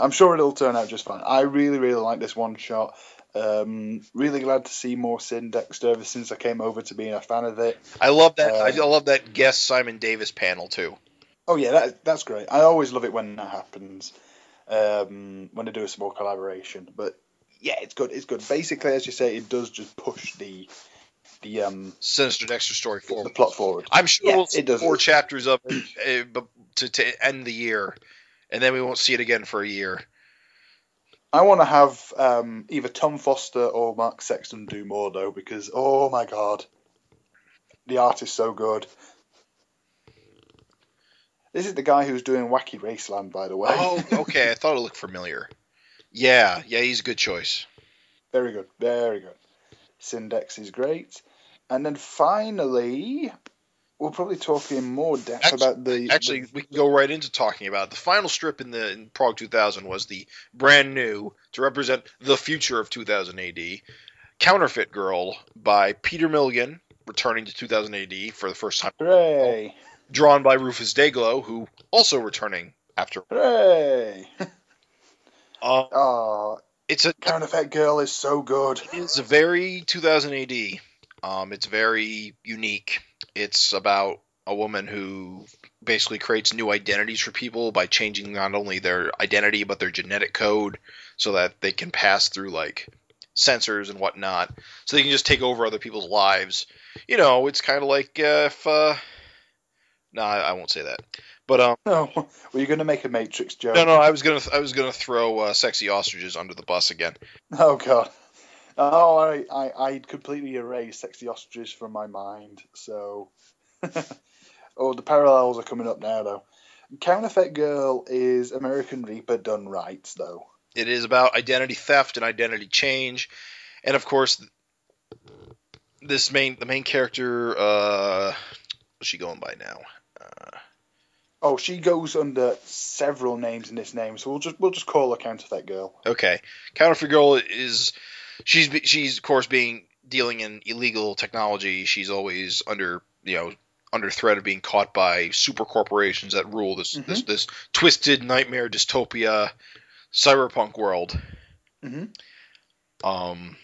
I'm sure it'll turn out just fine. I really, really like this one shot. Um, really glad to see more Sin Dexter ever since I came over to being a fan of it. i love that Um, I love that guest simon davis panel too Oh yeah, that that's great. I always love it when that happens. Um, when they do a small collaboration, but yeah, it's good. It's good. Basically, as you say, it does just push the the um sinister dexter story forward. the forward plot forward. I'm sure Yeah, we'll see it does. four chapters of it uh, but to, to end the year, and then we won't see it again for a year. I want to have um, either Tom Foster or Mark Sexton do more though, because oh my god, the art is so good. This is the guy who's doing Wacky Raceland, by the way. Oh, okay. I thought it looked familiar. Yeah, yeah, he's a good choice. very good, very good. Syndex is great, and then finally, we'll probably talk in more depth Actu- about the Actually, we can go right into talking about it. the final strip in the in Prog 2000 was the brand new to represent the future of 2000 AD, Counterfeit Girl by Peter Milligan, returning to 2000 AD for the first time, hooray, drawn by Rufus Dayglow, who also returning after. hooray! Uh, Oh, it's a Counterfeit Girl is so good. It's very 2000 AD. Um, it's very unique. It's about a woman who basically creates new identities for people by changing not only their identity but their genetic code so that they can pass through like sensors and whatnot so they can just take over other people's lives you know it's kind of like uh, if uh no I, I won't say that but um No, were you going to make a Matrix joke? no no i was gonna i was gonna throw uh, sexy ostriches under the bus again Oh god. Oh, I, I, I completely erased Sexy Ostriches from my mind. So, oh, the parallels are coming up now, though. Counterfeit Girl is American Reaper done right, though. It is about identity theft and identity change, and of course, this main the main character. Uh, what's she going by now? Oh, she goes under several names in this name, so we'll just we'll just call her Counterfeit Girl. okay, Counterfeit Girl is she's she's of course being dealing in illegal technology. She's always under you know under threat of being caught by super corporations that rule this this this twisted nightmare dystopia cyberpunk world. hmm Um,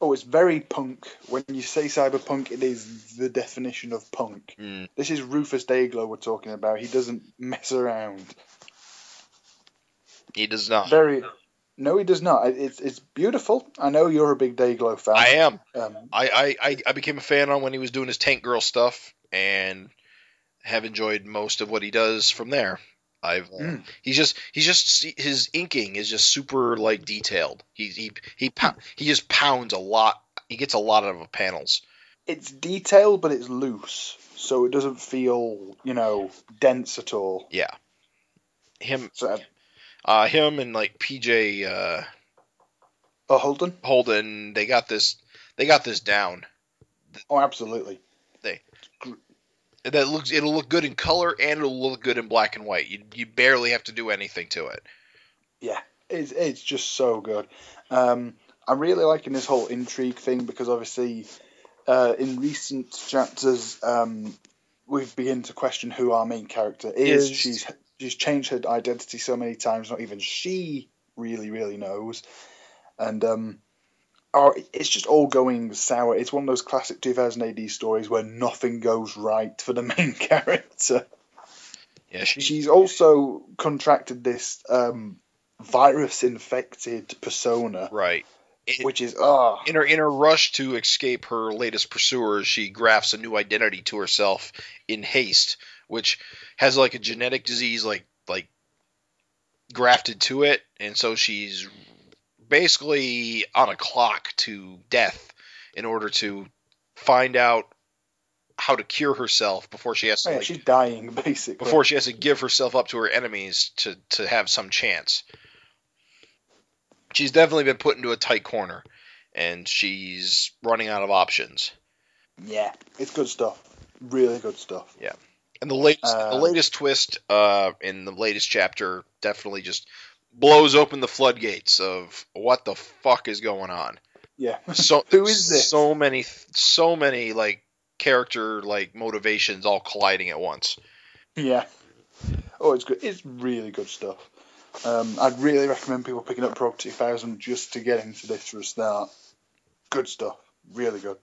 Oh, it's very punk. When you say cyberpunk, it is the definition of punk. mm, This is Rufus Dayglow we're talking about. He doesn't mess around. he does not. Very. No, he does not. It's it's beautiful. I know you're a big Dayglow fan. I am. Um, I, I, I, I became a fan on when he was doing his Tank Girl stuff, and have enjoyed most of what he does from there. I've uh, Mm. he's just he's just his inking is just super like detailed. He he he he just pounds a lot. He gets a lot out of panels. it's detailed, but it's loose, so it doesn't feel you know dense at all. Yeah, him So, uh him and like PJ uh, oh, Holden. Holden they got this they got this down. Oh, absolutely. That looks it'll look good in color and it'll look good in black and white. You you barely have to do anything to it. Yeah, it's it's just so good. Um, I'm really liking this whole intrigue thing because obviously, uh, in recent chapters, um, we've begun to question who our main character is. Is- She's she's changed her identity so many times, not even she really really knows. And um, oh, it's just all going sour. It's one of those classic 2000 AD stories where nothing goes right for the main character. Yeah, she, She's also contracted this um, virus infected persona, right. It- which is ah in her in her rush to escape her latest pursuers, she grafts a new identity to herself in haste, which has like a genetic disease like like grafted to it, and so she's basically on a clock to death in order to find out how to cure herself before she has to yeah, like, she's dying basically. before she has to give herself up to her enemies to to have some chance. She's definitely been put into a tight corner, and she's running out of options. yeah, it's good stuff. Really good stuff. Yeah, and the latest Uh, the latest twist uh, in the latest chapter definitely just blows open the floodgates of what the fuck is going on. Yeah. So Who is this? So many so many like character like motivations all colliding at once. yeah. Oh, it's good. It's really good stuff. Um, I'd really recommend people picking up Prog 2000 just to get into this for a start. Good stuff. Really good.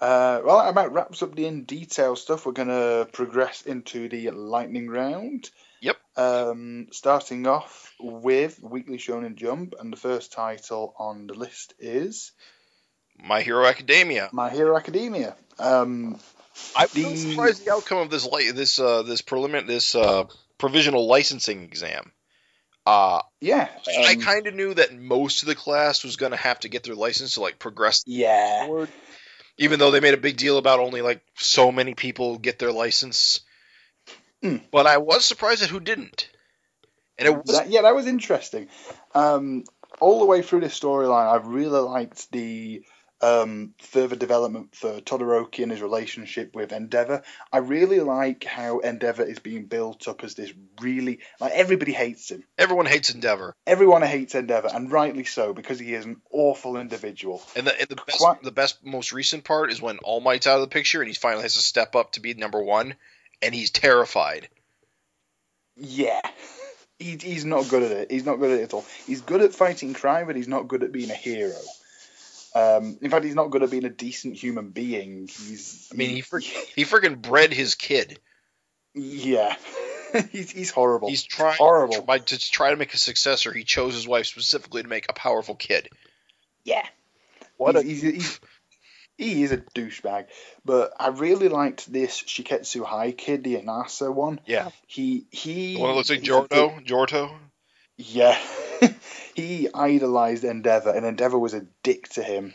Uh, well, that about wraps up the in detail stuff. We're going to progress into the lightning round. Yep. Um, starting off with Weekly Shonen Jump, and the first title on the list is My Hero Academia. My Hero Academia. Um, I'm The- surprised the outcome of this li- this uh, this preliminary this uh, provisional licensing exam. Uh, yeah. I um, kind of knew that most of the class was going to have to get their license to like progress yeah. forward, even though they made a big deal about only like so many people get their license. Mm. But I was surprised at who didn't, and it was That, yeah, that was interesting. Um, all the way through this storyline, I've really liked the um, further development for Todoroki and his relationship with Endeavor. I really like how Endeavor is being built up as this really like everybody hates him. everyone hates Endeavor, Everyone hates Endeavor, and rightly so because he is an awful individual. and the and the best Quite- the best most recent part is when All Might's out of the picture and he finally has to step up to be number one, and he's terrified. Yeah. He, he's not good at it. He's not good at it at all. He's good at fighting crime, but he's not good at being a hero. Um, in fact, he's not good at being a decent human being. He's. I mean, he fr- he friggin' bred his kid. Yeah. he's, he's horrible. He's trying horrible. by to try to make a successor. He chose his wife specifically to make a powerful kid. yeah. What a he's, he's, he's, he is a douchebag. But I really liked this Shiketsu High kid, the Inasa one. yeah. He he. The one that looks like he's a bit- Jordo. Jorto. Yeah. he idolized Endeavor, and Endeavor was a dick to him.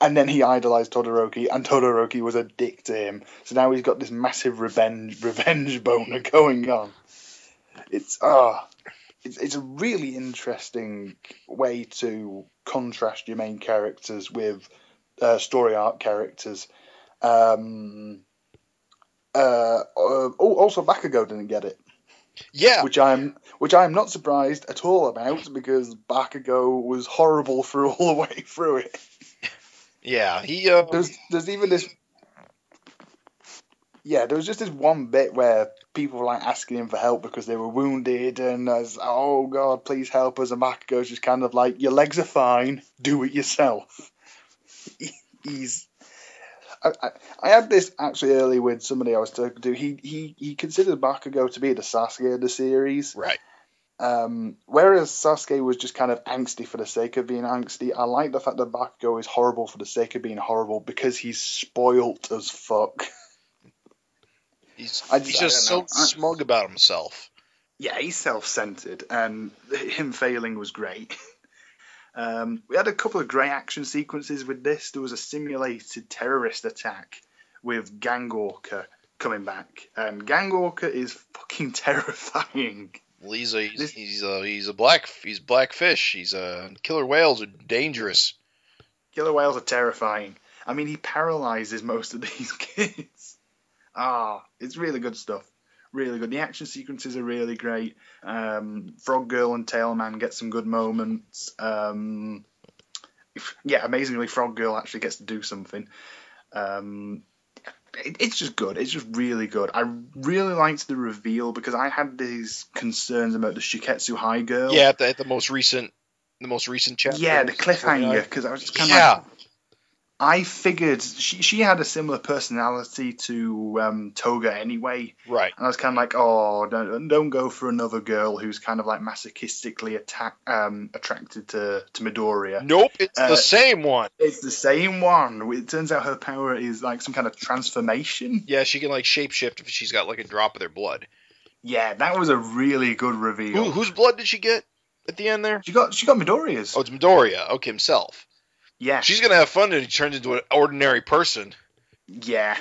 And then he idolized Todoroki, and Todoroki was a dick to him. So now he's got this massive revenge revenge boner going on. It's ah, it's, it's a really interesting way to contrast your main characters with uh, story arc characters. Um, uh, uh, oh, also Bakugo didn't get it, Yeah, which I'm which I'm not surprised at all about because Bakugo was horrible through all the way through it. yeah. He uh, There's there's even this. Yeah, there was just this one bit where people were like asking him for help because they were wounded, and as oh god, please help us. And Bakugo's just kind of like, your legs are fine, do it yourself. He's. I, I, I had this actually early with somebody I was talking to. He he he considered Bakugo to be the Sasuke of the series. right. Um, whereas Sasuke was just kind of angsty for the sake of being angsty, I like the fact that Bakugo is horrible for the sake of being horrible because he's spoilt as fuck. He's I just- he's I just so. I- smug about himself. Yeah, he's self-centered, and him failing was great. Um, we had a couple of great action sequences with this. There was a simulated terrorist attack with Gang Orca coming back, and Gang Orca is fucking terrifying. Well, he's a he's, he's a he's a black he's black fish. He's a killer whales are dangerous. Killer whales are terrifying. I mean, he paralyzes most of these kids. Ah, it's really good stuff. Really good. The action sequences are really great. Um, Frog Girl and Tailman get some good moments. Um, yeah, amazingly, Frog Girl actually gets to do something. Um, it, it's just good. It's just really good. I really liked the reveal because I had these concerns about the Shiketsu High Girl. Yeah, the, the most recent the most recent chapter. Yeah, the cliffhanger because I was just kind of Yeah, like, I figured she she had a similar personality to um, Toga anyway, right. and I was kind of like, oh, don't, don't go for another girl who's kind of like masochistically attack, um, attracted to to Midoriya. Nope, it's Uh, the same one. It's the same one. It turns out her power is like some kind of transformation. Yeah, she can like shapeshift if she's got like a drop of their blood. Yeah, that was a really good reveal. Who, whose blood did she get at the end there? She got she got Midoriya's. Oh, it's Midoriya. Okay, himself. Yeah, She's gonna have fun when he turns into an ordinary person. Yeah.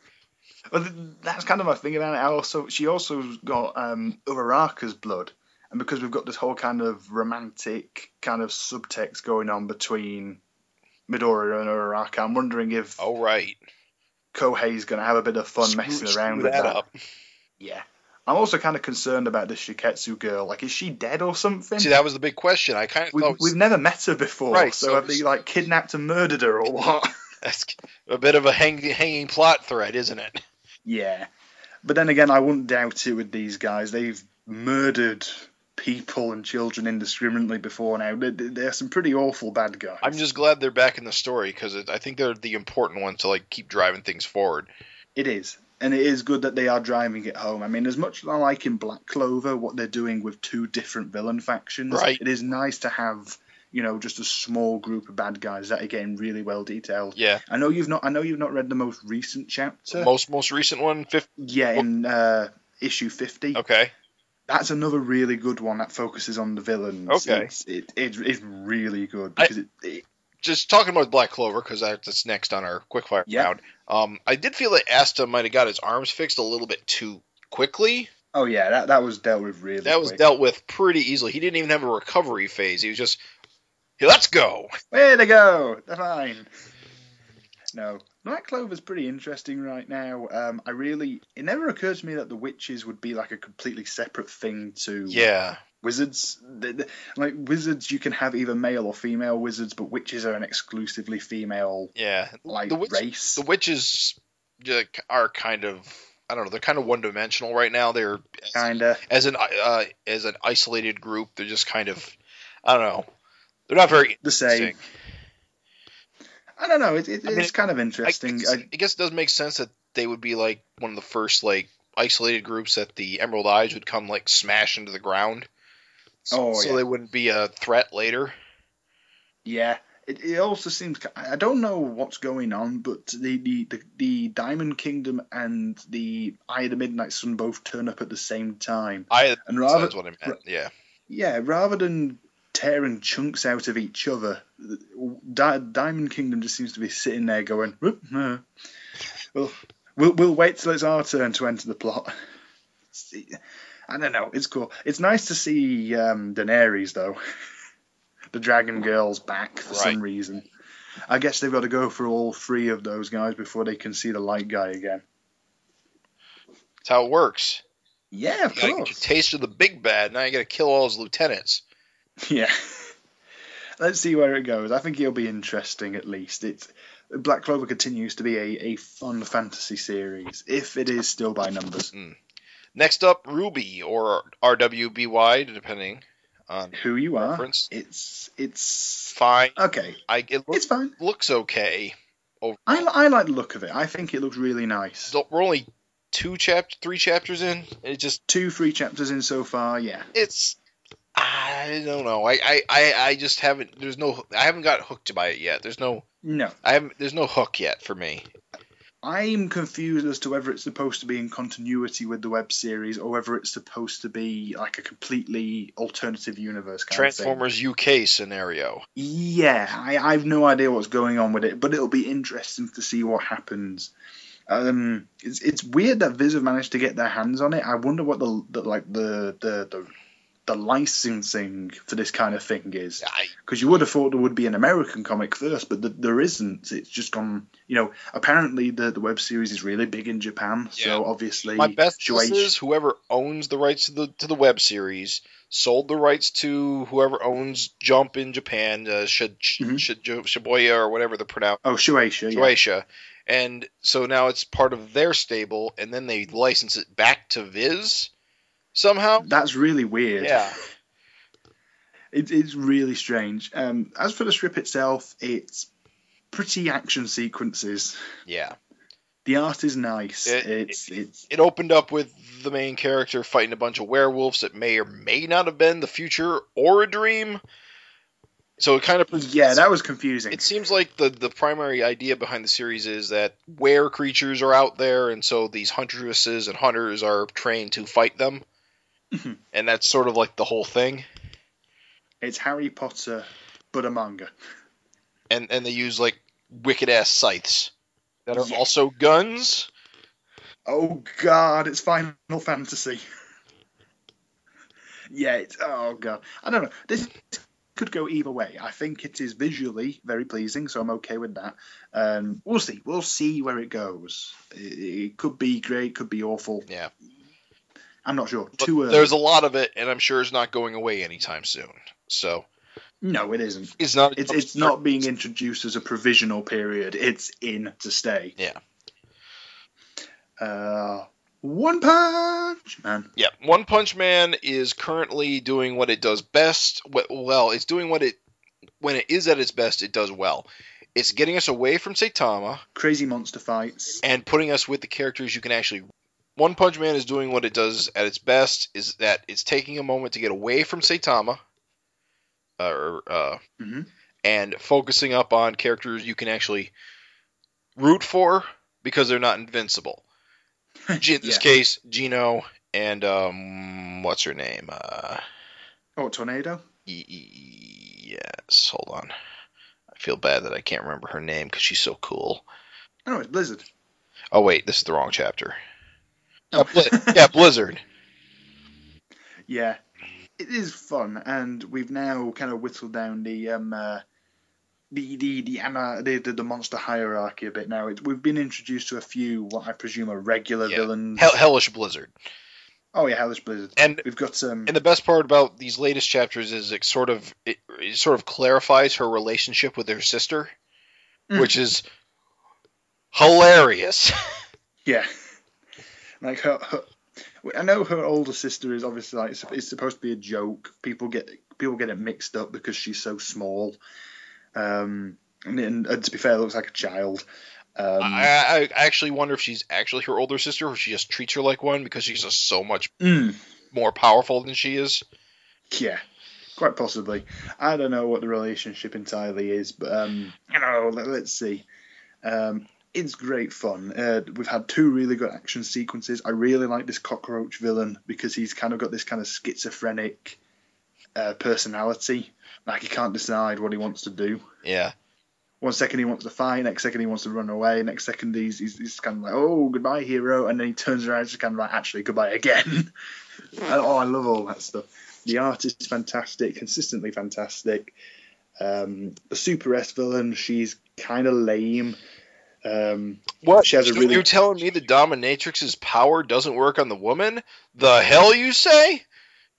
well, th- that's kind of my thing about it. I also, she also got um, Uraraka's blood, and because we've got this whole kind of romantic kind of subtext going on between Midori and Uraraka, I'm wondering if Oh right. Kohei's going to have a bit of fun Screw- messing around with that that. Yeah. I'm also kind of concerned about this Shiketsu girl. Like, is she dead or something? See, that was the big question. I kind of We've, thought we've never met her before, Right, so, so have they like kidnapped and murdered her or what? that's a bit of a hang, hanging plot thread, isn't it? Yeah. But then again, I wouldn't doubt it with these guys. They've murdered people and children indiscriminately before now. They- they- They're some pretty awful bad guys. I'm just glad they're back in the story because I think they're the important ones to like keep driving things forward. It is. And it is good that they are driving it home. I mean, as much as I like in Black Clover what they're doing with two different villain factions, Right. it is nice to have, you know, just a small group of bad guys that are getting really well detailed. Yeah, I know you've not I know you've not read the most recent chapter. most most recent one, fifth. yeah, in uh, issue 50. Okay, That's another really good one that focuses on the villains. Okay. It's, it, it, it's really good because it, it, just talking about Black Clover because that's next on our quickfire Yeah. round. Um, I did feel that Asta might have got his arms fixed a little bit too quickly. oh yeah, that, that was dealt with really That was quick. dealt with pretty easily. He didn't even have a recovery phase. He was just, hey, let's go. Way to go! They're fine. No, Black Clover's pretty interesting right now. Um, I really, it never occurred to me that the witches would be like a completely separate thing to Yeah, wizards. Like wizards, you can have either male or female wizards, but witches are an exclusively female yeah. like the witch, race. the witches are kind of, I don't know, they're kind of one dimensional right now. They're Kinda. as an uh, as an isolated group. They're just kind of, I don't know. They're not very The same. I don't know. It, it, I mean, it's kind of interesting. guess, I, I guess it does make sense that they would be like one of the first like isolated groups that the Emerald Eyes would come like smash into the ground. So, Oh, so yeah. they wouldn't be a threat later. Yeah, it, it also seems I don't know what's going on, but the, the, the, the Diamond Kingdom and the Eye of the Midnight Sun both turn up at the same time, I and rather that's what I meant. Yeah. yeah, rather than tearing chunks out of each other, Di- Diamond Kingdom just seems to be sitting there going, uh, well, we'll we'll wait till it's our turn to enter the plot. I don't know. It's cool. It's nice to see um, Daenerys though. the Dragon Girl's back for some reason. I guess they've got to go through all three of those guys before they can see the light guy again. That's how it works. Yeah, of You course. taste of the big bad. Now you got to kill all his lieutenants. Yeah. Let's see where it goes. I think it'll be interesting at least. It's Black Clover continues to be a, a fun fantasy series, if it is still by numbers. Next up, Ruby or RWBY, depending on Who you are, it's it's Fine. okay. I it It's fine. looks okay. Oh. I, I like the look of it. I think it looks really nice. We're only two chapter, three chapters in. It just Two, three chapters in so far. Yeah. it's I don't know. I, I, I, I just haven't. There's no. I haven't got hooked by it yet. There's no. No, I haven't. There's no hook yet for me. I'm confused as to whether it's supposed to be in continuity with the web series or whether it's supposed to be like a completely alternative universe kind of. Transformers UK scenario. Yeah, I, I have no idea what's going on with it, but it'll be interesting to see what happens. Um, it's it's weird that Viz have managed to get their hands on it. I wonder what the, the like the, the the the licensing for this kind of thing is, because you would have thought there would be an American comic first, but th there isn't. It's just gone. You know, apparently the the web series is really big in Japan, so obviously my best guess Shueisha- is whoever owns the rights to the to the web series sold the rights to whoever owns Jump in Japan, uh, Shid, Mhm. Shid, Shibuya or whatever the pronoun oh Shueisha, yeah. Shueisha. And so now it's part of their stable, and then they license it back to Viz somehow. that's really weird. Yeah. It, it's really strange. Um, as for the strip itself, it's pretty action sequences. Yeah. The art is nice. It- it's it's It opened up with the main character fighting a bunch of werewolves that may or may not have been the future or a dream. So it kind of yeah, that was confusing. It seems like the the primary idea behind the series is that were creatures are out there, and so these huntresses and hunters are trained to fight them, Mhm. and that's sort of like the whole thing. It's Harry Potter, but a manga. And and they use like wicked ass scythes that are Yeah. also guns. Oh God, it's Final Fantasy. yeah, it's oh God. I don't know. This could go either way. I think it is visually very pleasing, so I'm okay with that. Um, we'll see. We'll see where it goes. It, it could be great, could be awful. Yeah. I'm not sure. But Too early. there's a lot of it, and I'm sure it's not going away anytime soon. So No, it isn't. it's not. It's it's not being introduced as a provisional period. It's in to stay. Yeah. Uh, One Punch Man. Yeah, One Punch Man is currently doing what it does best. Well, it's doing what it when it is at its best, it does well. It's getting us away from Saitama Crazy monster fights. and putting us with the characters you can actually. One Punch Man is doing what it does at its best. Is that it's taking a moment to get away from Saitama, uh, or, uh, Mhm. and focusing up on characters you can actually root for because they're not invincible. In this Yeah. case, Gino and um, what's her name? Uh, Oh, tornado. y- yes, hold on. I feel bad that I can't remember her name because she's so cool. Oh, it's Blizzard. Oh wait, this is the wrong chapter. Yeah, Bli- yeah, Blizzard. Yeah, it is fun, and we've now kind of whittled down the um uh, the the the, ana- the the the monster hierarchy a bit now. It, we've been introduced to a few what I presume are regular Yeah. villains. Hell, hellish Blizzard. Oh yeah, Hellish Blizzard. And We've got um and the best part about these latest chapters is it sort of it, it sort of clarifies her relationship with her sister, Mm. which is hilarious. yeah, like her, her. I know her older sister is obviously like it's supposed to be a joke. People get people get it mixed up because she's so small. Um, and, and, and to be fair, looks like a child. Um, I, I actually wonder if she's actually her older sister or she just treats her like one because she's just so much mm. more powerful than she is. Yeah, quite possibly. I don't know what the relationship entirely is, but um, you know, let, us see. Um, it's great fun. Uh, we've had two really good action sequences. I really like this cockroach villain because he's kind of got this kind of schizophrenic uh, personality. Like he can't decide what he wants to do. Yeah. One second he wants to fight, next second he wants to run away, next second he's, he's, he's kind of like, oh, goodbye, hero, and then he turns around and just kind of like, actually, goodbye again. oh, I love all that stuff. The art is fantastic, consistently fantastic. Um, the Super S villain, she's kind of lame. Um, What? She has a really- You're telling me the dominatrix's power doesn't work on the woman? The hell you say?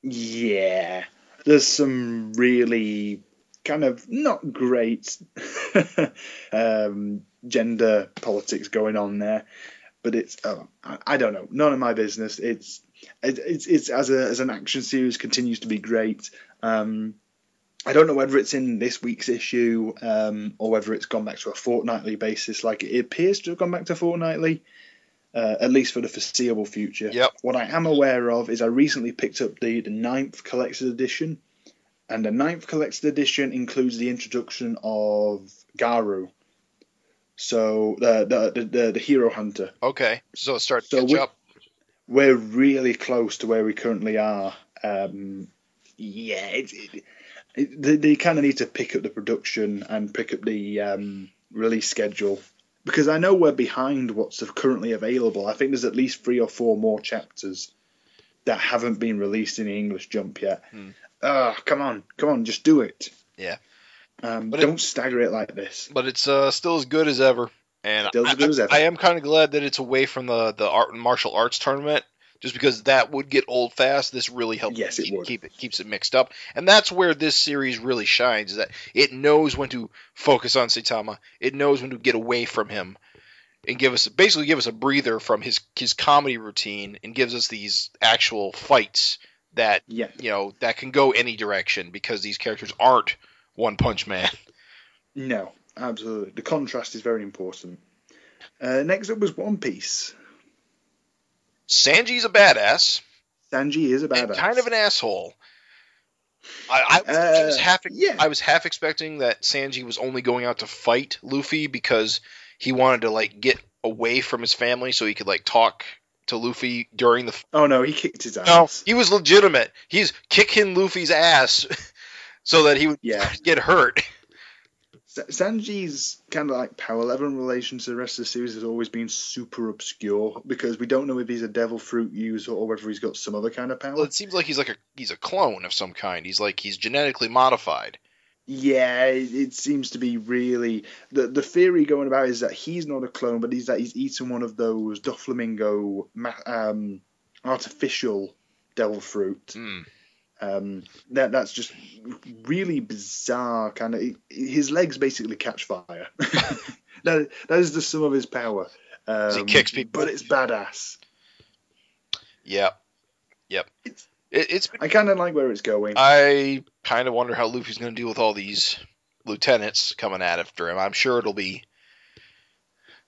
yeah, there's some really kind of not great um, gender politics going on there, but it's oh, I, I don't know, none of my business. It's it, it's it's as a as an action series continues to be great. Um, I don't know whether it's in this week's issue um, or whether it's gone back to a fortnightly basis. Like it appears to have gone back to fortnightly, uh, at least for the foreseeable future. Yep. What I am aware of is I recently picked up the the ninth collected edition, and the ninth collected edition includes the introduction of Garu. So the the the, the, the hero hunter. Okay, so it starts So catch we- up. We're really close to where we currently are. Um, yeah, it, it, they, they kind of need to pick up the production and pick up the um, release schedule because I know we're behind what's currently available. I think there's at least three or four more chapters that haven't been released in the English Jump yet. Hmm. Ah, come on, come on, just do it. Yeah. Um, But don't stagger it like this. But it's uh, still as good as ever. And as I, as ever. I am kind of glad that it's away from the the art martial arts tournament, just because that would get old fast. This really helps. Yes, it keep, would. keep it keeps it mixed up, and that's where this series really shines. Is that it knows when to focus on Saitama. It knows when to get away from him, and give us basically give us a breather from his his comedy routine, and gives us these actual fights that Yeah. you know that can go any direction because these characters aren't One Punch Man. No, absolutely. The contrast is very important. Uh, next up was One Piece. Sanji's a badass. Sanji is a badass. kind of an asshole. I, I Uh, was half yeah. I was half expecting that Sanji was only going out to fight Luffy because he wanted to like get away from his family so he could like talk to Luffy during the Oh no, he kicked his No, ass. he was legitimate. He's kicking Luffy's ass so that he would Yeah. get hurt. Sa- Sanji's kind of like power level in relation to the rest of the series has always been super obscure because we don't know if he's a devil fruit user or whether he's got some other kind of power. Well, it seems like he's like a he's a clone of some kind. He's like he's genetically modified. Yeah, it, it seems to be really the the theory going about is that he's not a clone, but he's that he's eaten one of those Doflamingo um, artificial devil fruit. Hmm. Um, that that's just really bizarre. Kind of, his legs basically catch fire. that that is the sum of his power. Um, he kicks people. but it's badass. Yep. Yep. It's- It, it's I kind of like where it's going. I kind of wonder how Luffy's going to deal with all these lieutenants coming at after him. I'm sure it'll be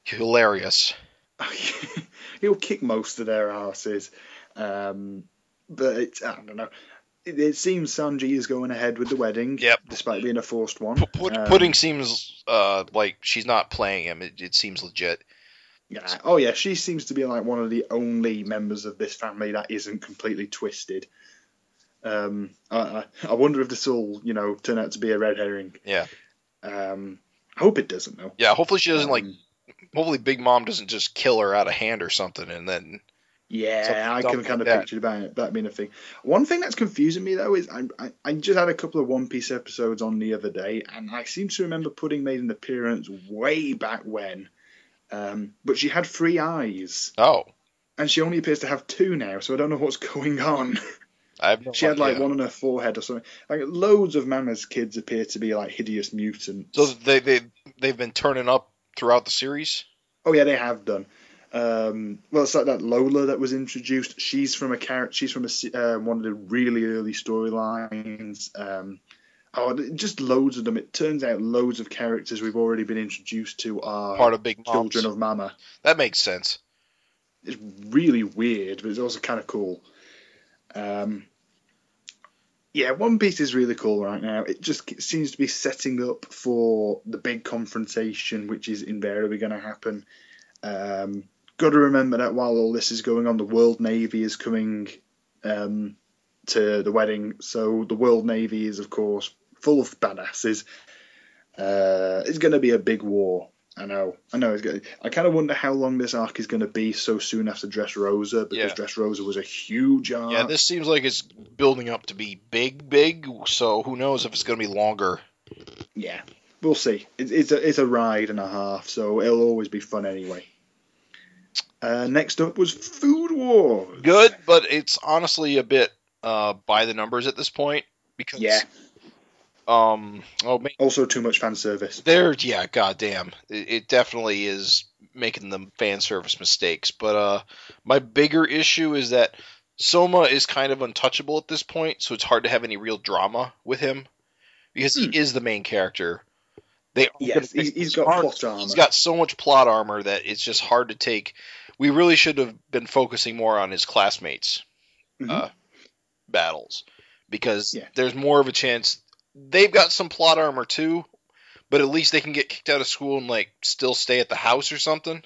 hilarious. He'll kick most of their asses. Um, but it's, I don't know. It, it seems Sanji is going ahead with the wedding, Yep. despite being a forced one. P- Pud- Um, Pudding seems uh, like she's not playing him. It, it seems legit. Yeah. Oh yeah, she seems to be like one of the only members of this family that isn't completely twisted. Um, I, I- I wonder if this will, you know, turn out to be a red herring. Yeah. Um, I hope it doesn't though. Yeah. Hopefully she doesn't like. Um, Hopefully Big Mom doesn't just kill her out of hand or something, and then Yeah, I can kind of picture that that being a thing. One thing that's confusing me though is I, I I just had a couple of One Piece episodes on the other day, and I seem to remember Pudding made an appearance way back when, um, but she had three eyes, oh, and she only appears to have two now. So I don't know what's going on. I have no she had like one on her forehead or something. Like loads of Mama's kids appear to be like hideous mutants. So they they they've been turning up throughout the series. Oh yeah, they have done. Um, well, it's like that Lola that was introduced. She's from a character. She's from a, uh, one of the really early storylines. Um, oh, just loads of them. It turns out loads of characters we've already been introduced to are Part of Big Mom's. children of Mama. That makes sense. It's really weird, but it's also kind of cool. Um, yeah, One Piece is really cool right now. It just seems to be setting up for the big confrontation, which is invariably going to happen. Um, Got to remember that while all this is going on, the World Navy is coming um, to the wedding. So the World Navy is, of course, full of badasses. Uh, it's going to be a big war. I know, I know. It's good. I kind of wonder how long this arc is going to be so soon after Dressrosa, because Yeah. Dressrosa was a huge arc. Yeah, this seems like it's building up to be big, big. So who knows if it's going to be longer? Yeah, we'll see. It's it's a it's a ride and a half, so it'll always be fun anyway. Uh, next up was Food Wars. Good, but it's honestly a bit uh, by the numbers at this point because Yeah. um oh man, Also, too much fan service. there yeah goddamn it, it definitely is making them fan service mistakes. But uh, my bigger issue is that Soma is kind of untouchable at this point, so it's hard to have any real drama with him because Hmm. he is the main character. They Yes, he's- he's got plot armor. He's got so much plot armor that it's just hard to take. We really should have been focusing more on his classmates' Mhm. uh, battles because Yeah. there's more of a chance they've got some plot armor too, but at least they can get kicked out of school and like still stay at the house or something.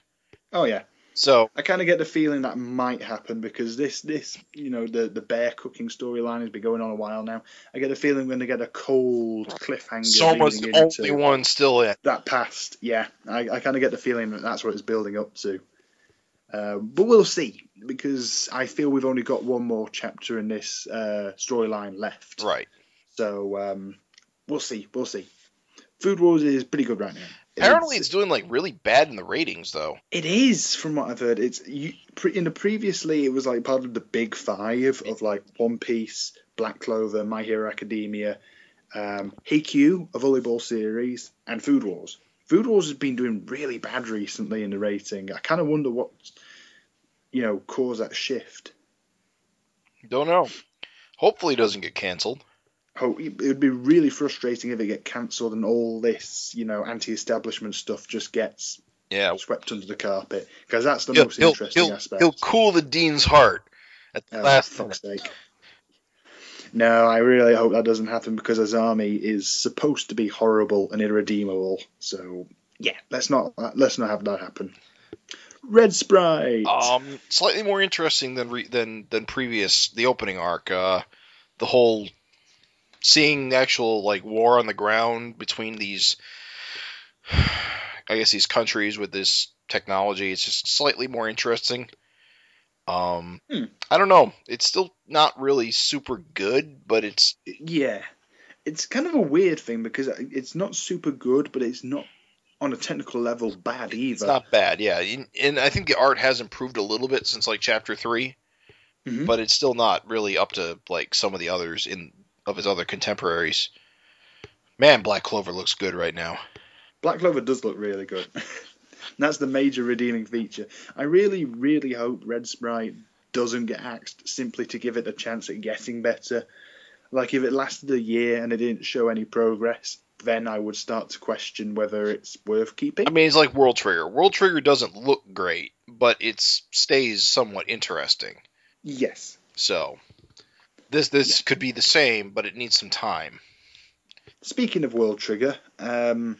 Oh yeah, So I kind of get the feeling that might happen because this this you know the the bear cooking storyline has been going on a while now. I get the feeling we're going to get a cold cliffhanger. Soma's leading the only one still in. that past. Yeah, I, I kind of get the feeling that that's what it's building up to. Uh, but we'll see because I feel we've only got one more chapter in this uh, storyline left. Right. So um, we'll see. We'll see. Food Wars is pretty good right now. Apparently, it's doing like really bad in the ratings though. It is, from what I've heard. It's you, pre, in the previously it was like part of the big five of like One Piece, Black Clover, My Hero Academia, um, Haikyuu, a volleyball series, and Food Wars. Food Wars has been doing really bad recently in the rating. I kind of wonder what you know caused that shift. Don't know. Hopefully, it doesn't get canceled. Oh, it would be really frustrating if it get cancelled and all this you know anti-establishment stuff just gets Yeah. swept under the carpet because that's the He'll, most interesting he'll, aspect. he'll cool the dean's heart at the Oh, last minute. fuck's sake. No, I really hope that doesn't happen because Azami is supposed to be horrible and irredeemable. So yeah, let's not let's not have that happen. Red Sprite. Um, slightly more interesting than re- than than previous the opening arc. Uh, the whole seeing the actual like war on the ground between these, I guess these countries with this technology. It's just slightly more interesting. Um, Hmm. I don't know. It's still not really super good, but it's Yeah, it's kind of a weird thing because it's not super good, but it's not on a technical level bad either. it's not bad. Yeah, and, I think the art has improved a little bit since like chapter 3 Mhm. but it's still not really up to like some of the others in of his other contemporaries. Man, Black Clover looks good right now. Black Clover does look really good. That's the major redeeming feature. I really, really hope Red Sprite doesn't get axed simply to give it a chance at getting better. Like if it lasted a year and it didn't show any progress, then I would start to question whether it's worth keeping. I mean, it's like World Trigger. World Trigger doesn't look great, but it stays somewhat interesting. yes. So this this could be the same, but it needs some time. Speaking of World Trigger, um,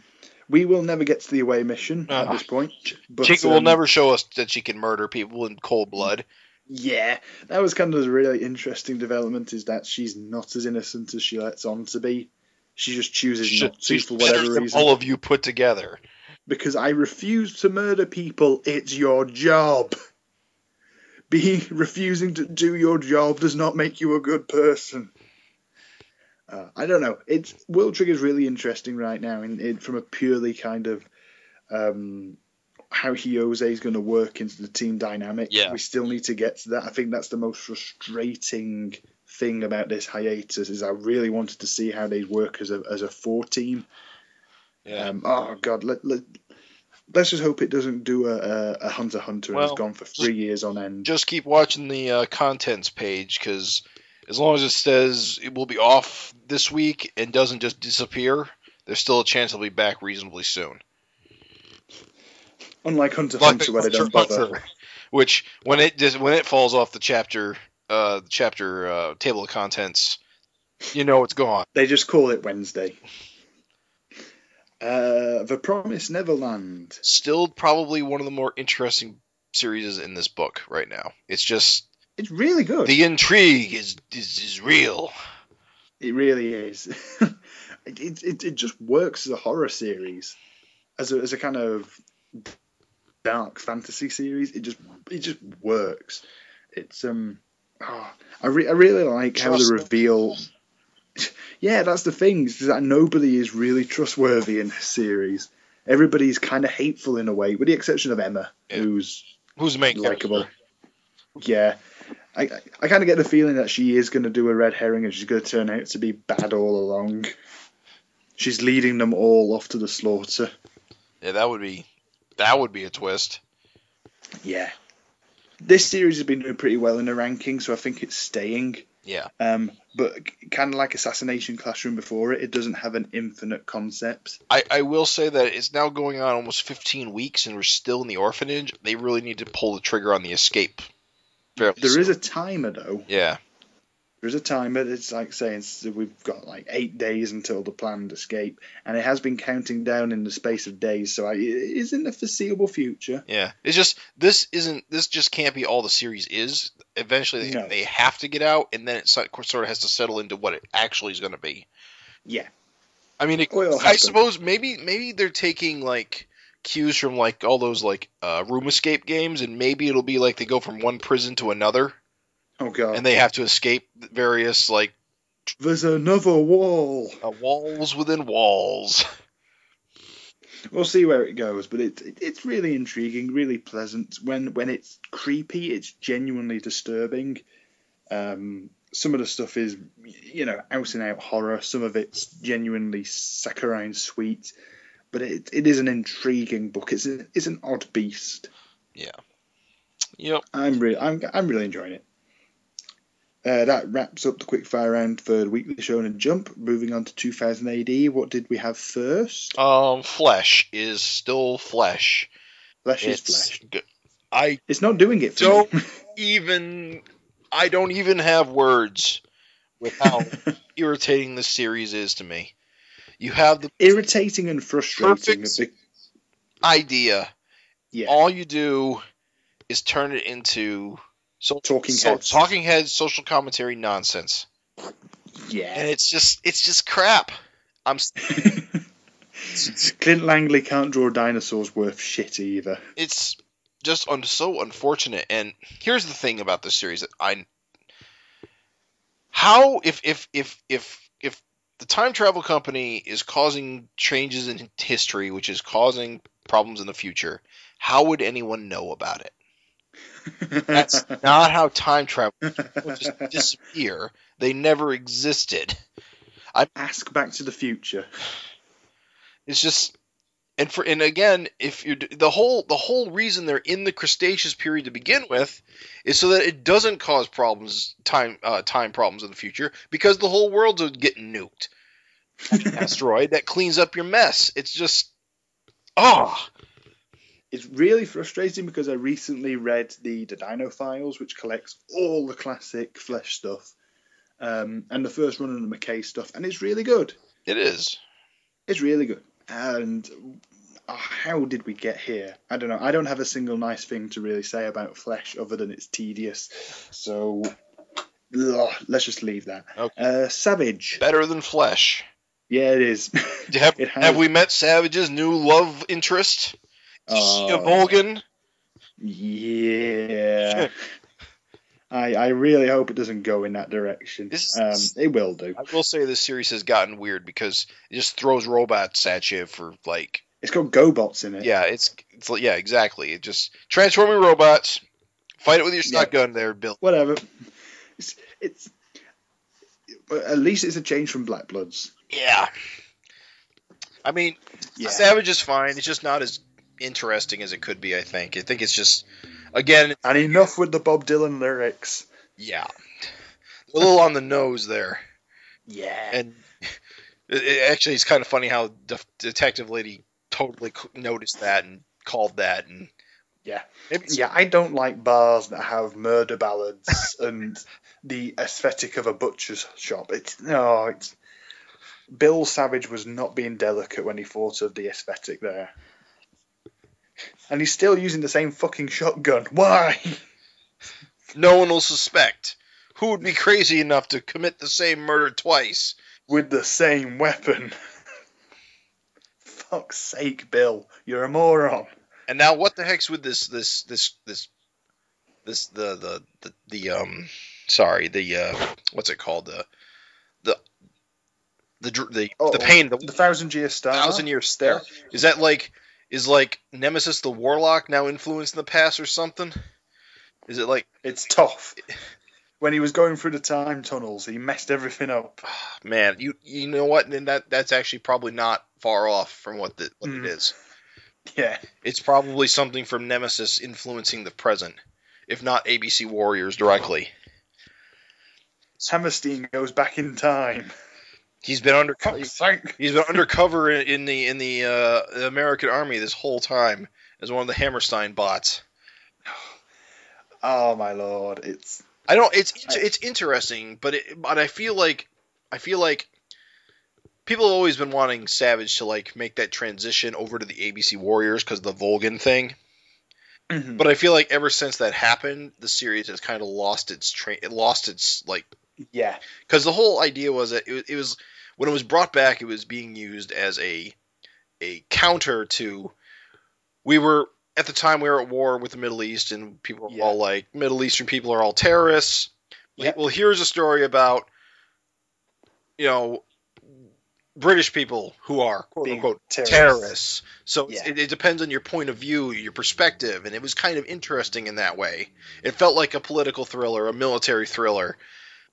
we will never get to the away mission at Uh, this point. But, Chika will um, never show us that she can murder people in cold blood. Yeah, that was kind of a really interesting development. Is that she's not as innocent as she lets on to be. She just chooses She- not to for whatever reason. all of you put together. because I refuse to murder people. It's your job. Being refusing to do your job does not make you a good person. Uh, I don't know. It's World Trigger is really interesting right now, in, in from a purely kind of um, how Hyuse is going to work into the team dynamic. Yeah. We still need to get to that. I think that's the most frustrating thing about this hiatus is I really wanted to see how they work as a as a four team. Yeah. Um, oh God, let, let, let's just hope it doesn't do a, a, a Hunter Hunter and Well, has gone for three years on end. just keep watching the uh, contents page because as long as it says it will be off this week and doesn't just disappear, there's still a chance it'll be back reasonably soon. Unlike Hunter Like Hunter, where they don't bother. Hunter, Which when it just when it falls off the chapter uh, chapter uh, table of contents, you know it's gone. They just call it Wednesday. Uh, the Promised Neverland. Still probably one of the more interesting series in this book right now. It's just It's really good. the intrigue is is, is real. It really is. it, it, it just works as a horror series. as a as a kind of dark fantasy series, it just it just works. It's um, oh, I re- I really like how the reveal. Yeah, that's the thing. Is that nobody is really trustworthy in this series. Everybody's kind of hateful in a way, with the exception of Emma, Yeah. who's Who's main likable. Yeah, I I, I kind of get the feeling that she is going to do a red herring and she's going to turn out to be bad all along. She's leading them all off to the slaughter. Yeah, that would be that would be a twist. Yeah. This series has been doing pretty well in the rankings, so I think it's staying. Yeah. Um, but kind of like Assassination Classroom before it, it doesn't have an infinite concept. I, I will say that it's now going on almost 15 weeks and we're still in the orphanage. They really need to pull the trigger on the escape. There is soon. a timer though. Yeah. There is a timer. It's like saying we've got like eight days until the planned escape, and it has been counting down in the space of days. So I, it is in the foreseeable future. Yeah. It's just this isn't this just can't be all the series is. Eventually they, No. they have to get out and then it sort of has to settle into what it actually is going to be. Yeah. I mean, it, I suppose maybe maybe they're taking like cues from like all those like uh, room escape games, and maybe it'll be like they go from one prison to another, Oh god. and they have to escape various like There's another wall. uh, walls within walls. We'll see where it goes, but it, it it's really intriguing, really pleasant. When when it's creepy, it's genuinely disturbing. Um, some of the stuff is, you know, out and out horror. Some of it's genuinely saccharine sweet, but it it is an intriguing book. It's a, it's an odd beast. Yeah. Yep. I'm really I'm I'm really enjoying it. Uh, that wraps up the quick fire round for the weekly Shonen Jump. Moving on to 2000 AD, what did we have first? Um, flesh is still flesh. Flesh is flesh. good. I It's not doing it Don't- even I don't even have words with how irritating this series is to me. You have the irritating and frustrating. Bit- idea. Yeah. All you do is turn it into so, Talking so- heads. talking heads, social commentary nonsense, Yeah, and it's just it's just crap. I'm Clint Langley can't draw dinosaurs worth shit either. it's just un- so unfortunate. And here's the thing about this series that I how if if if if if the time travel company is causing changes in history, which is causing problems in the future, how would anyone know about it? That's not how time travel people just disappear. They never existed. I ask Back to the Future. It's just and for and again, if you the whole the whole reason they're in the Cretaceous period to begin with is so that it doesn't cause problems time uh, time problems in the future because the whole world's getting nuked. Asteroid that cleans up your mess. It's just oh It's really frustrating because I recently read the, Dino Files, which collects all the classic Flesh stuff, um, and the first run of the McKay stuff, and it's really good. it is. It's really good. And uh, how did we get here? I don't know. I don't have a single nice thing to really say about Flesh other than it's tedious. So ugh, let's just leave that. Okay. Uh, Savage. Better than flesh. Yeah, it is. Have, It have we met Savage's new love interest? Volgan? Yeah. I I really hope it doesn't go in that direction. This Um, it will do. I will say this series has gotten weird because it just throws robots at you for like It's got GoBots in it. yeah, it's it's yeah, exactly. It just transforming robots. Fight it with your Yeah. shotgun there, Bill. Whatever. It's it's. At least it's a change from Black Bloods. Yeah. I mean, Yeah. Savage is fine. It's just not as interesting as it could be, I think. I think it's just again, And enough with the Bob Dylan lyrics. yeah. A little on the nose there. Yeah. And it, it- actually, it's kind of funny how the detective lady totally noticed that and called that, and Yeah. Yeah, I don't like bars that have murder ballads and the aesthetic of a butcher's shop. It's no, it's Bill Savage was not being delicate when he thought of the aesthetic there. And he's still using the same fucking shotgun. Why? no one will suspect. Who would be crazy enough to commit the same murder twice? With the same weapon. fuck's sake, Bill, you're a moron. And now, what the heck's with this this this this this the the the, the um sorry the uh what's it called the the the dr- the, Oh, the pain the The Thousand Year Star. thousand year stare is that like is like Nemesis the Warlock now influencing the past or something? Is it like It's tough. When he was going through the time tunnels, he messed everything up. man you you know what then that that's actually probably not far off from what the what Mm. it is. Yeah. It's probably something from Nemesis influencing the present, if not ABC Warriors directly. Hammerstein goes back in time. He's been under he's been undercover in, the in the uh, American Army this whole time as one of the Hammerstein bots. Oh my lord, it's I don't. It's it's, it's interesting, but it, but I feel like I feel like people have always been wanting Savage to like make that transition over to the ABC Warriors because of the Volgan thing. Mhm. But I feel like ever since that happened, the series has kind of lost its train. It lost its like yeah, because the whole idea was that it, it was when it was brought back, it was being used as a a counter to we were at the time we were at war with the Middle East and people were Yeah. all like Middle Eastern people are all terrorists. Yep. Well, here's a story about you know British people who are quote Being unquote terrorists. terrorists. So Yeah. it, it depends on your point of view, your perspective, and it was kind of interesting in that way. It felt like a political thriller, a military thriller.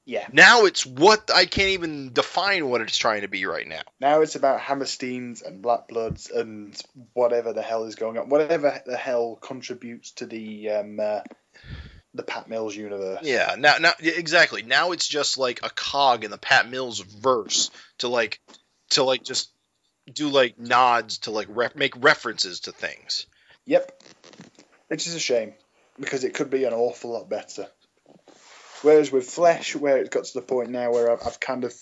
Yeah. Now it's what I can't even define what it's trying to be right now. Now it's about Hammersteins and Black Bloods and whatever the hell is going on. Whatever the hell contributes to the um, uh, the Pat Mills universe. Yeah, now now exactly. Now it's just like a cog in the Pat Mills verse to like to like just do like nods to like ref- make references to things. Yep. Which is a shame because it could be an awful lot better. Whereas with Flesh, where it's got to the point now where I've, I've kind of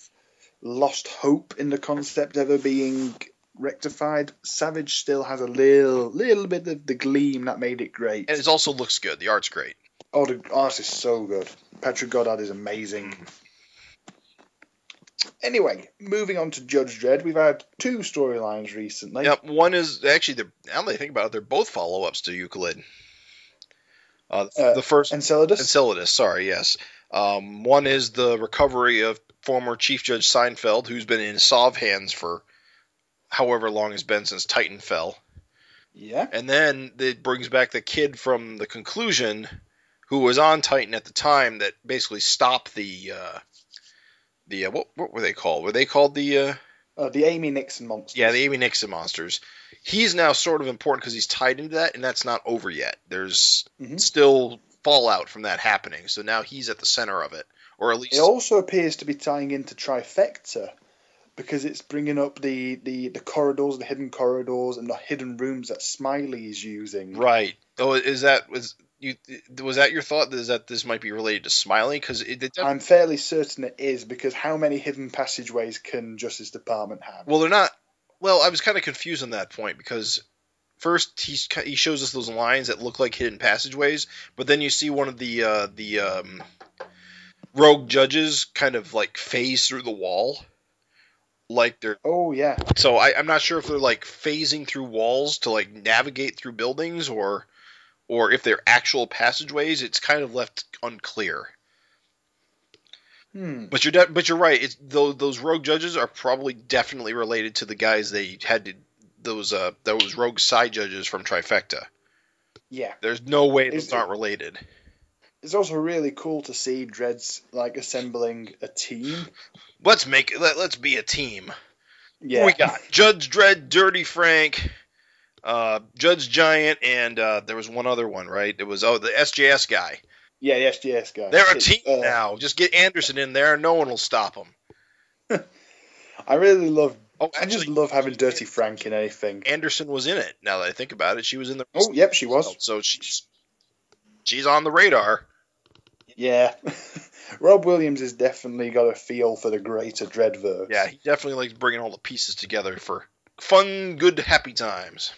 lost hope in the concept ever being rectified, Savage still has a little little bit of the gleam that made it great. And it also looks good. The art's great. Oh, the art is so good. Patrick Goddard is amazing. Mm-hmm. Anyway, moving on to Judge Dredd, we've had two storylines recently. Yep, one is actually they're now that I think about it, they're both follow-ups to Euclid. Uh, Uh, the first Enceladus. Enceladus, sorry, yes. Um, one is the recovery of former Chief Judge Sinfield, who's been in Sov hands for however long it's been since Titan fell. yeah. And then it brings back the kid from the conclusion who was on Titan at the time that basically stopped the uh, the uh, what what were they called? Were they called the uh, Uh, the Amy Nixon monsters. yeah the Amy Nixon monsters? He's now sort of important because he's tied into that, and that's not over yet. There's Mhm. still fallout from that happening, so now he's at the center of it, or at least It also appears to be tying into Trifecta because it's bringing up the, the, the corridors, the hidden corridors, and the hidden rooms that Smiley is using. right. Oh, is that was you? Was that your thought? Is that this might be related to Smiley? Because it, it I'm fairly certain it is because how many hidden passageways can Justice Department have? Well, they're not. Well, I was kind of confused on that point because first he's he shows us those lines that look like hidden passageways, but then you see one of the uh, the um, rogue judges kind of like phase through the wall, like they're. oh yeah, So I, I'm not sure if they're like phasing through walls to like navigate through buildings or or if they're actual passageways. It's kind of left unclear. hmm. But you're de- but you're right. It's those those rogue judges are probably definitely related to the guys they had to those uh those rogue side judges from Trifecta. yeah. There's no way those aren't related. It's also really cool to see Dredd's like assembling a team. Let's make. Let, let's be a team. Yeah, we got Judge Dredd, Dirty Frank, uh, Judge Giant, and uh, there was one other one, right? It was oh the SJS guy. yeah, the SJS guy. They're a team uh, now. Just get Anderson in there, and no one will stop them. I really love. Oh, I just love having Dirty Frank in anything. Anderson was in it. Now that I think about it, she was in the. Oh, yep, she was. So she's she's on the radar. Yeah. Rob Williams has definitely got a feel for the greater Dreddverse. Yeah, he definitely likes bringing all the pieces together for fun, good, happy times.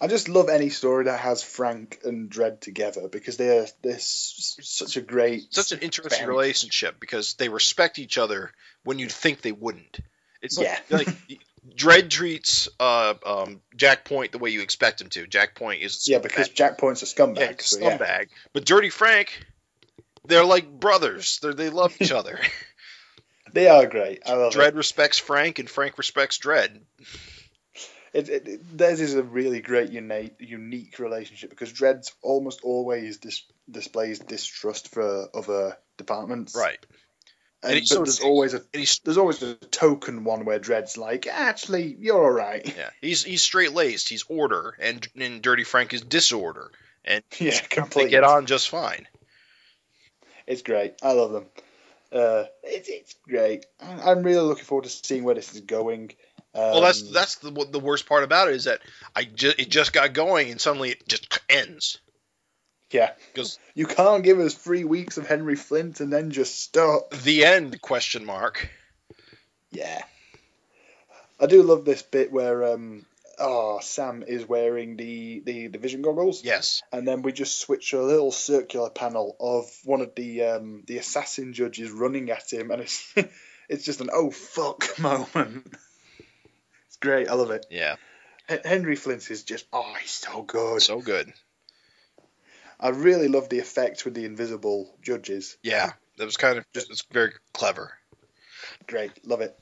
I just love any story that has Frank and Dredd together because they're they're such a great Such an interesting family. relationship because they respect each other when you'd think they wouldn't. It's like, Yeah. like Dredd treats uh, um, Jack Point the way you expect him to. Jack Point is Yeah, because Jack Point's a scumbag. yeah, so yeah. scumbag. But Dirty Frank, they're like brothers. They're, they love each other. They are great. I love Dredd it. respects Frank, and Frank respects Dredd. It, it. Theirs is a really great, unique, unique relationship because Dredd's almost always dis- displays distrust for other departments. Right. And, And but so- there's always a there's always a token one where Dredd's like, actually, you're all right. yeah, he's he's straight laced. He's order, and and Dirty Frank is disorder, and Yeah, they get on just fine. It's great. I love them. Uh, it's it's great. I'm really looking forward to seeing where this is going. Um, Well, that's that's the what the worst part about it is that I it just got going and suddenly it just ends. Yeah, because you can't give us three weeks of Henry Flint and then just stop. The end? Question mark. Yeah. I do love this bit where um oh Sam is wearing the the, the vision goggles. Yes. And then we just switch to a little circular panel of one of the um the assassin judges running at him and it's it's just an oh fuck moment. Great, I love it. Yeah. H- Henry Flint is just oh he's so good. So good. I really love the effect with the invisible judges. Yeah. That was kind of just it's very clever, Great, love it.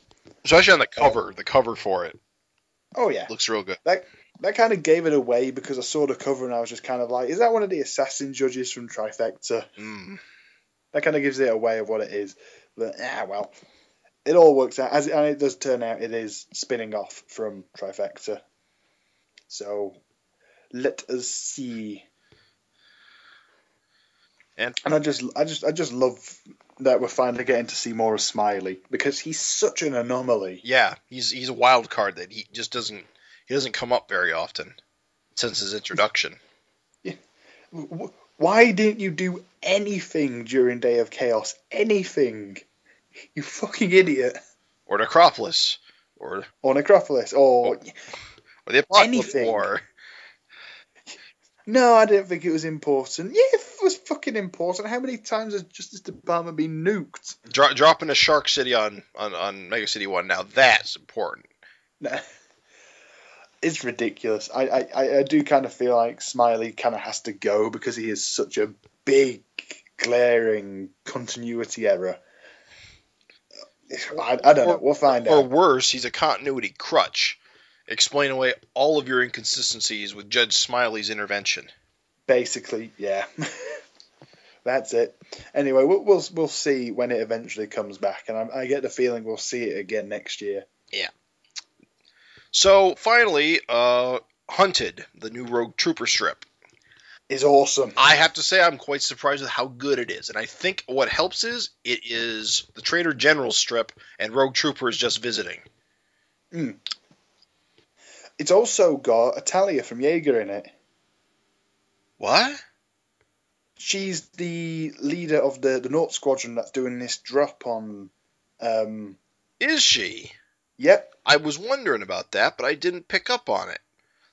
especially on the cover. The cover for it Oh yeah. looks real good. That kind of gave it away because I saw the cover and I was just kind of like, is that one of the assassin judges from Trifecta? Mm. That kind of gives it away of what it is. But ah, well, it all works out. As it, and it does turn out, it is spinning off from Trifecta. So let us see. And And I just, I just, I just love that we're finally getting to see more of Smiley because he's such an anomaly. yeah, he's he's a wild card that he just doesn't he doesn't come up very often since his introduction. W- Why didn't you do anything during Day of Chaos? Anything? You fucking idiot. Or Necropolis. Or Or Necropolis. Or. or the Apocalypse Anything. War. No, I didn't think it was important. Yeah, it was fucking important. How many times has Justice Department been nuked? Dro- dropping a Shark City on, on, on Mega City 1. Now that's important. It's ridiculous. I, I- I do kind of feel like Smiley kind of has to go because he is such a big, glaring continuity error. I, I don't know. We'll find Or out. worse, he's a continuity crutch. Explain away all of your inconsistencies with Judge Smiley's intervention. Basically, yeah. That's it. Anyway, we'll, we'll we'll see when it eventually comes back, and I, I get the feeling we'll see it again next year. Yeah. So finally, uh, Hunted, the new Rogue Trooper strip. Is awesome. I have to say I'm quite surprised with how good it is, and I think what helps is it is the Traitor General strip, and Rogue Trooper is just visiting. It's also got Atalia from Jaegir in it. What? She's the leader of the the Nort Squadron that's doing this drop on. Um, Is she? yep, I was wondering about that, but I didn't pick up on it.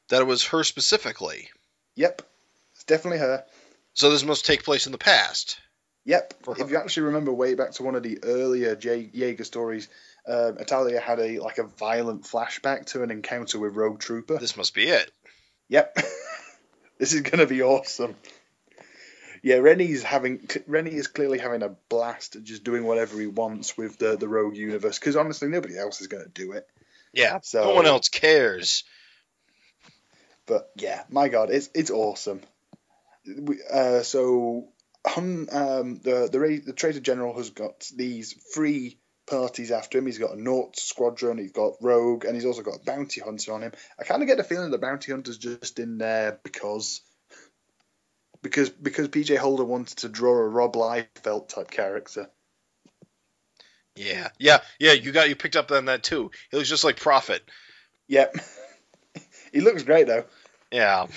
That it was her specifically. yep, definitely her. So this must take place in the past. Yep. If you actually remember way back to one of the earlier J- Jaegir stories, um, Atalia had a like a violent flashback to an encounter with Rogue Trooper. This must be it. Yep. this is gonna be awesome. Yeah, Rennie's having Rennie is clearly having a blast at just doing whatever he wants with the the Rogue universe because honestly nobody else is gonna do it. Yeah. So no one else cares. But yeah, my God, it's it's awesome. Uh, so um, the the Ra- the Traitor General has got these three parties after him. He's got a Nort Squadron, he's got Rogue, and he's also got a Bounty Hunter on him. I kind of get the feeling the Bounty Hunter's just in there because because because PJ Holden wanted to draw a Rob Liefeld type character. Yeah. Yeah. Yeah. You got you picked up on that too. He looks just like Prophet. Yep. he looks great though. Yeah.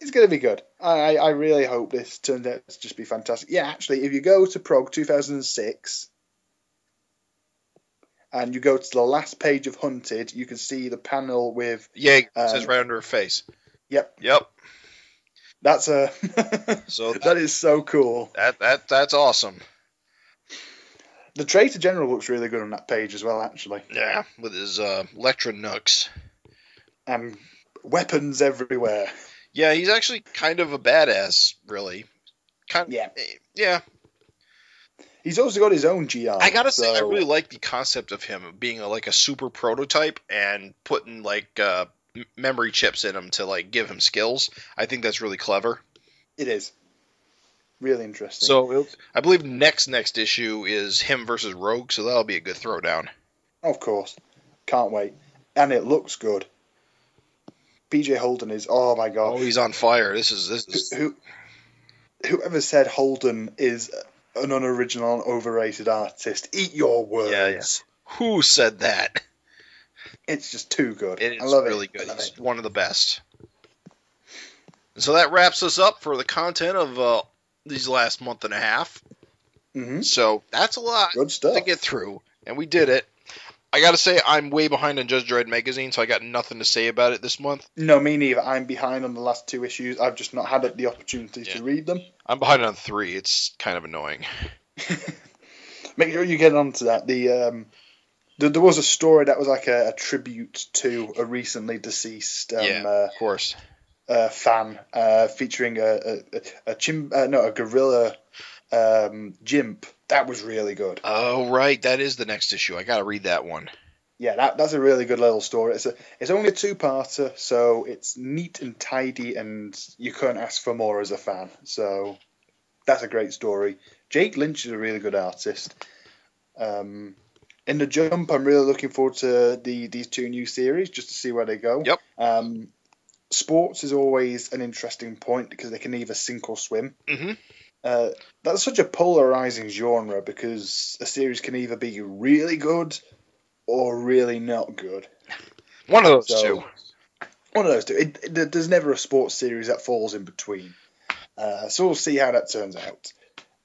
It's going to be good. I, I really hope this turns out to just be fantastic. Yeah, actually, if you go to Prog 2006 and you go to the last page of Hunted, you can see the panel with. Yeah. It Um, says right under her face. Yep, Yep. that's a. So that is so cool. that that that's awesome. The Traitor General looks really good on that page as well, actually. Yeah, with his uh, Electra Nooks. And weapons everywhere. Yeah, he's actually kind of a badass, really. Kind of, Yeah. yeah. He's also got his own GI. I gotta say, I really like the concept of him being a, like a super prototype and putting like uh, memory chips in him to like give him skills. I think that's really clever. It is. Really interesting. So I believe next next issue is him versus Rogue, so that'll be a good throwdown. Of course. Can't wait. And it looks good. PJ Holden is oh my god. Oh, he's on fire. This is this is Who whoever said Holden is an unoriginal and overrated artist, eat your words. Yeah, yeah. who said that? It's just too good. It is I love really it. good. Love He's it. one of the best. So that wraps us up for the content of uh, these last month and a half. Mhm. So that's a lot Good stuff. to get through, and we did it. I gotta say, I'm way behind on Judge Dredd magazine, so I got nothing to say about it this month. No, me neither. I'm behind on the last two issues. I've just not had the opportunity Yeah. to read them. I'm behind on three. It's kind of annoying. Make sure you get onto that. The um, there, there was a story that was like a, a tribute to a recently deceased um, Yeah. uh, Of course. uh, fan uh, featuring a a, a, a chim uh, no a gorilla um, jimp. That was really good. Oh right, that is the next issue. I gotta read that one. Yeah, that, that's a really good little story. It's a it's only a two parter, so it's neat and tidy, and you couldn't ask for more as a fan. So that's a great story. Jake Lynch is a really good artist. Um, in the jump, I'm really looking forward to the these two new series just to see where they go. Yep. Um, sports is always an interesting point because they can either sink or swim. Mhm. Uh, that's such a polarizing genre because a series can either be really good or really not good. One of those So- two. One of those two. It, it- there's never a sports series that falls in between. Uh, so we'll see how that turns out.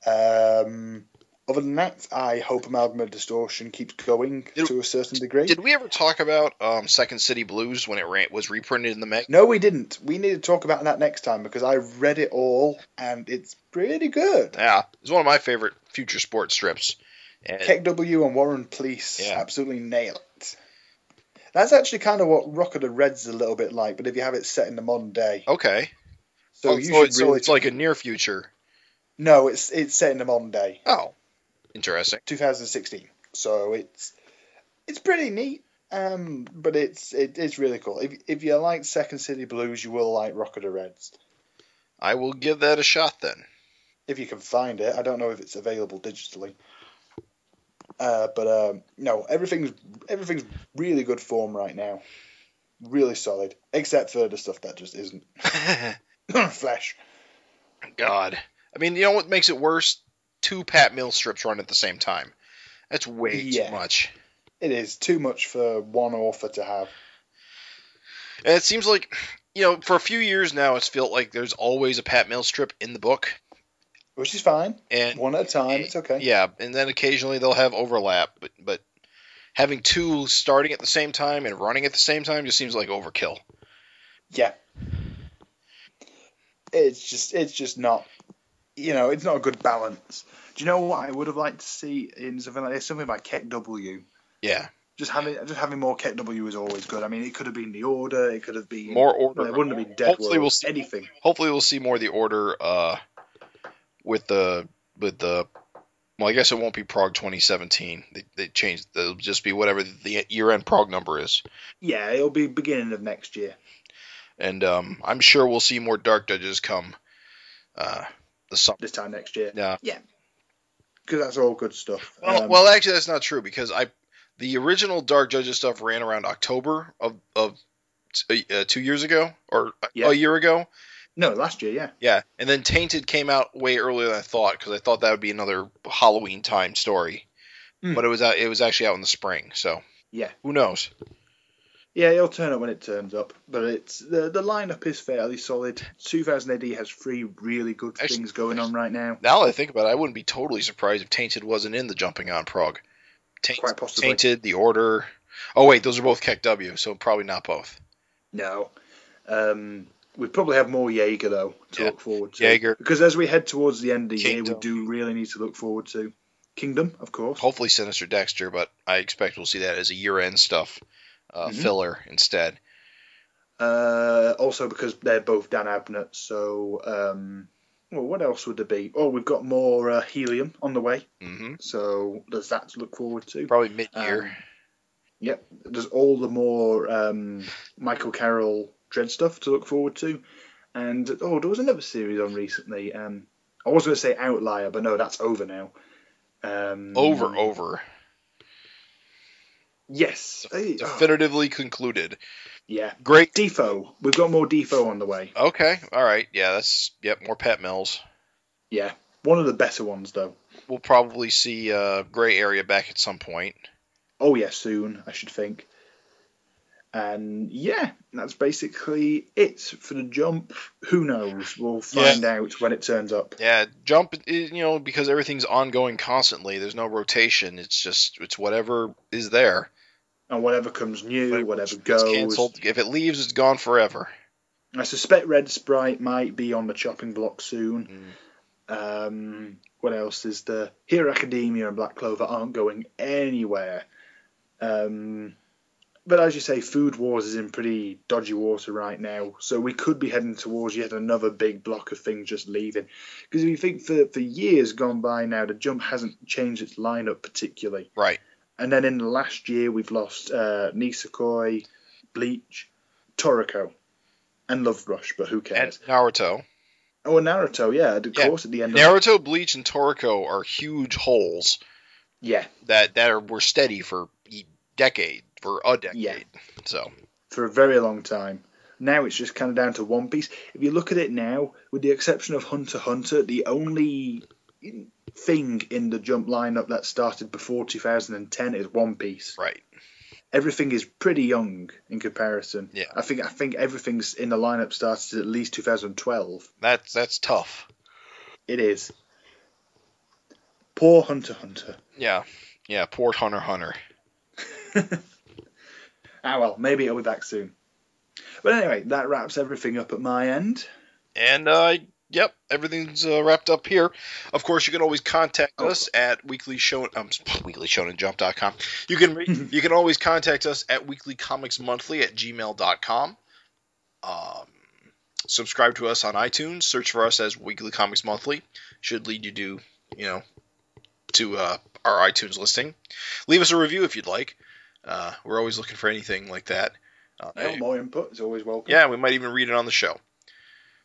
Um, other than that, I hope Amalgama Distortion keeps going Did- to a certain degree. Did we ever talk about um, Second City Blues when it ran, was reprinted in the mag? no, we didn't. We need to talk about that next time because I read it all and it's pretty good. Yeah, it's one of my favorite future sports strips. And Kek-W and Warren Pleece Yeah. absolutely nail it. That's actually kind of what Rok of the Reds is a little bit like, but if you have it set in the modern day. okay, So oh, you so, should it's, so it's like a near future. No, it's it's set in the modern day. Oh, interesting. 2016. So it's it's pretty neat. Um, but it's it, it's really cool. If if you like Second City Blues, you will like Rok of the Reds. I will give that a shot then. If you can find it, I don't know if it's available digitally. Uh, but um, no, everything's everything's really good form right now. Really solid, except for the stuff that just isn't. Flesh. God, I mean, you know what makes it worse? Two Pat Mill strips run at the same time. That's way Yeah. too much. It is too much for one author to have. And it seems like, you know, for a few years now, it's felt like there's always a Pat Mill strip in the book, Which is fine. and One at a time, it's okay. Yeah, and then occasionally they'll have overlap, but but having two starting at the same time and running at the same time just seems like overkill. Yeah. It's just it's just not you know, it's not a good balance. Do you know what I would have liked to see in something like this? Something like Kek-W. Yeah, Just having just having more Kek-W is always good. I mean, it could have been the order, it could have been more order. Well, it wouldn't have been Dead Hopefully World, we'll see. anything. Hopefully we'll see more of the order uh, with the with the. Well, I guess it won't be Prog 2017. They, they changed. It'll just be whatever the year-end Prog number is, Yeah, it'll be beginning of next year. and um, I'm sure we'll see more Dark Judges come uh, the summer. This time next year. Yeah. Yeah. Because that's all good stuff. Well, Um, well, actually, that's not true because I, the original Dark Judges stuff ran around October of of t- uh, two years ago or a- Yeah. a year ago. no, last year, yeah. Yeah, and then Tainted came out way earlier than I thought because I thought that would be another Halloween time story, Hmm. but it was out, it was actually out in the spring. So Yeah. who knows? Yeah, it'll turn up when it turns up, but it's the the lineup is fairly solid. 2000 AD has three really good Actually- things going on right now. Now that I think about it, I wouldn't be totally surprised if Tainted wasn't in the Jumping on Prog. Taint, Quite possibly. Tainted, The Order. Oh wait, those are both Kek-W, so probably not both. No. Um, we probably have more Jaegir though to Yeah. look forward to. Jaegir. Because as we head towards the end of the year, we do really need to look forward to Kingdom, of course. Hopefully Sinister Dexter, but I expect we'll see that as a year-end stuff uh, Mhm. filler instead. Uh, also because they're both Dan Abnett, so um, well, what else would there be? Oh, we've got more uh, Helium on the way, mm-hmm. so there's that to look forward to. Probably mid-year. Um, Yep, there's all the more um, Michael Carroll Dredd stuff to look forward to, and oh, there was another series on recently. Um, I was going to say Outlier, but no, that's over now. Um, over, over, Yes, Hey, oh, definitively concluded. yeah. Great. Defoe, we've got more Defoe on the way. Okay. All right. Yeah. That's yep. More Pat Mills. Yeah, one of the better ones though. We'll probably see uh, Gray Area back at some point. Oh yeah, soon I should think. And yeah, that's basically it for the jump. Who knows? We'll find out when it turns up. Yeah, jump. You know, because everything's ongoing constantly. There's no rotation. It's just it's whatever is there. And whatever comes new, Whatever whatever goes. canceled. If it leaves, it's gone forever. I suspect Red Sprite might be on the chopping block soon. Mm. Um, what else is there? Hero Academia and Black Clover aren't going anywhere. Um, but as you say, Food Wars is in pretty dodgy water right now, so we could be heading towards yet another big block of things just leaving. Because if you think for, for years gone by now, the Jump hasn't changed its lineup particularly. Right. And then in the last year, we've lost uh, Nisekoi, Bleach, Toriko, and Love Rush, but who And cares? Naruto. Oh, and Naruto, yeah, of Yeah. course, at the end of Naruto, Bleach, and Toriko are huge holes Yeah, that that are were steady for a decade, for a decade. Yeah. So for a very long time. Now it's just kind of down to One Piece. If you look at it now, with the exception of Hunter x Hunter, the only thing in the jump lineup that started before 2010 is One Piece. right. Everything is pretty young in comparison. Yeah. I think I think everything's in the lineup started at least 2012. That's that's tough. It is. Poor Hunter Hunter. Yeah. Yeah. Poor Hunter Hunter. Ah well, maybe it'll be back soon. But anyway, that wraps everything up at my end. And uh, yep, everything's uh, wrapped up here. Of course, you can always contact Oh. us at weekly show um, weeklyshonenjump.com. You can re- you can always contact us at weeklycomicsmonthly at gmail.com. Um, subscribe to us on iTunes. Search for us as Weekly Comics Monthly. Should lead you to you know to uh, our iTunes listing. Leave us a review if you'd like. Uh, we're always looking for anything like that. Uh, Yeah, more input is always welcome. yeah, we might even read it on the show.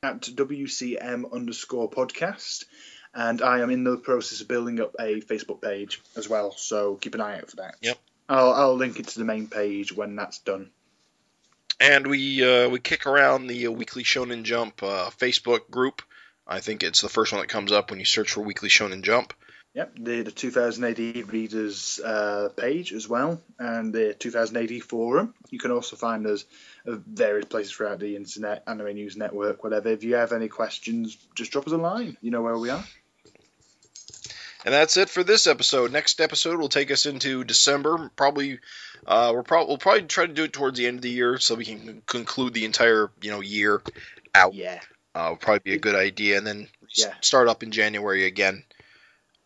At WCM underscore podcast. And I am in the process of building up a Facebook page as well, so keep an eye out for that. Yep. I'll, I'll link it to the main page when that's done. and we uh, we kick around the uh, Weekly Shonen Jump uh, Facebook group. I think it's the first one that comes up when you search for Weekly Shonen Jump. Yep, the, the 2000 AD readers uh, page as well, and the 2080 forum. You can also find us at various places throughout the internet, Anime News Network, whatever. If you have any questions, just drop us a line. You know where we are. And that's it for this episode. Next episode will take us into December. Probably, uh, we're probably we'll probably try to do it towards the end of the year so we can conclude the entire you know year out. Yeah. Uh, will probably be a good idea, and then Yeah. start up in January again.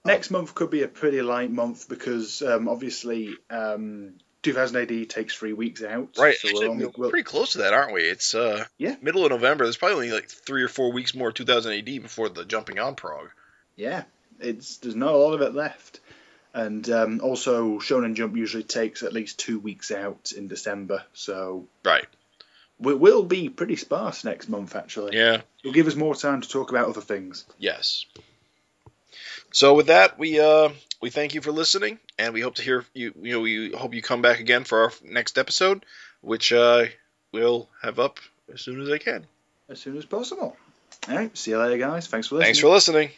Next month could be a pretty light month because um, obviously um, 2000 AD takes three weeks out. Right, So actually, we'll only, we're pretty close to that, aren't we? It's uh, Yeah. middle of November. There's probably only like three or four weeks more 2000 AD before the jumping on prog. yeah, it's there's not a lot of it left. And um, also, Shonen Jump usually takes at least two weeks out in December, so Right. we will be pretty sparse next month. Actually, Yeah. it'll give us more time to talk about other things. Yes. So with that, we uh we thank you for listening, and we hope to hear you. You know, we hope you come back again for our next episode, which uh we'll have up as soon as I can. As soon as possible. All right, see you later, guys. Thanks for listening. Thanks for listening.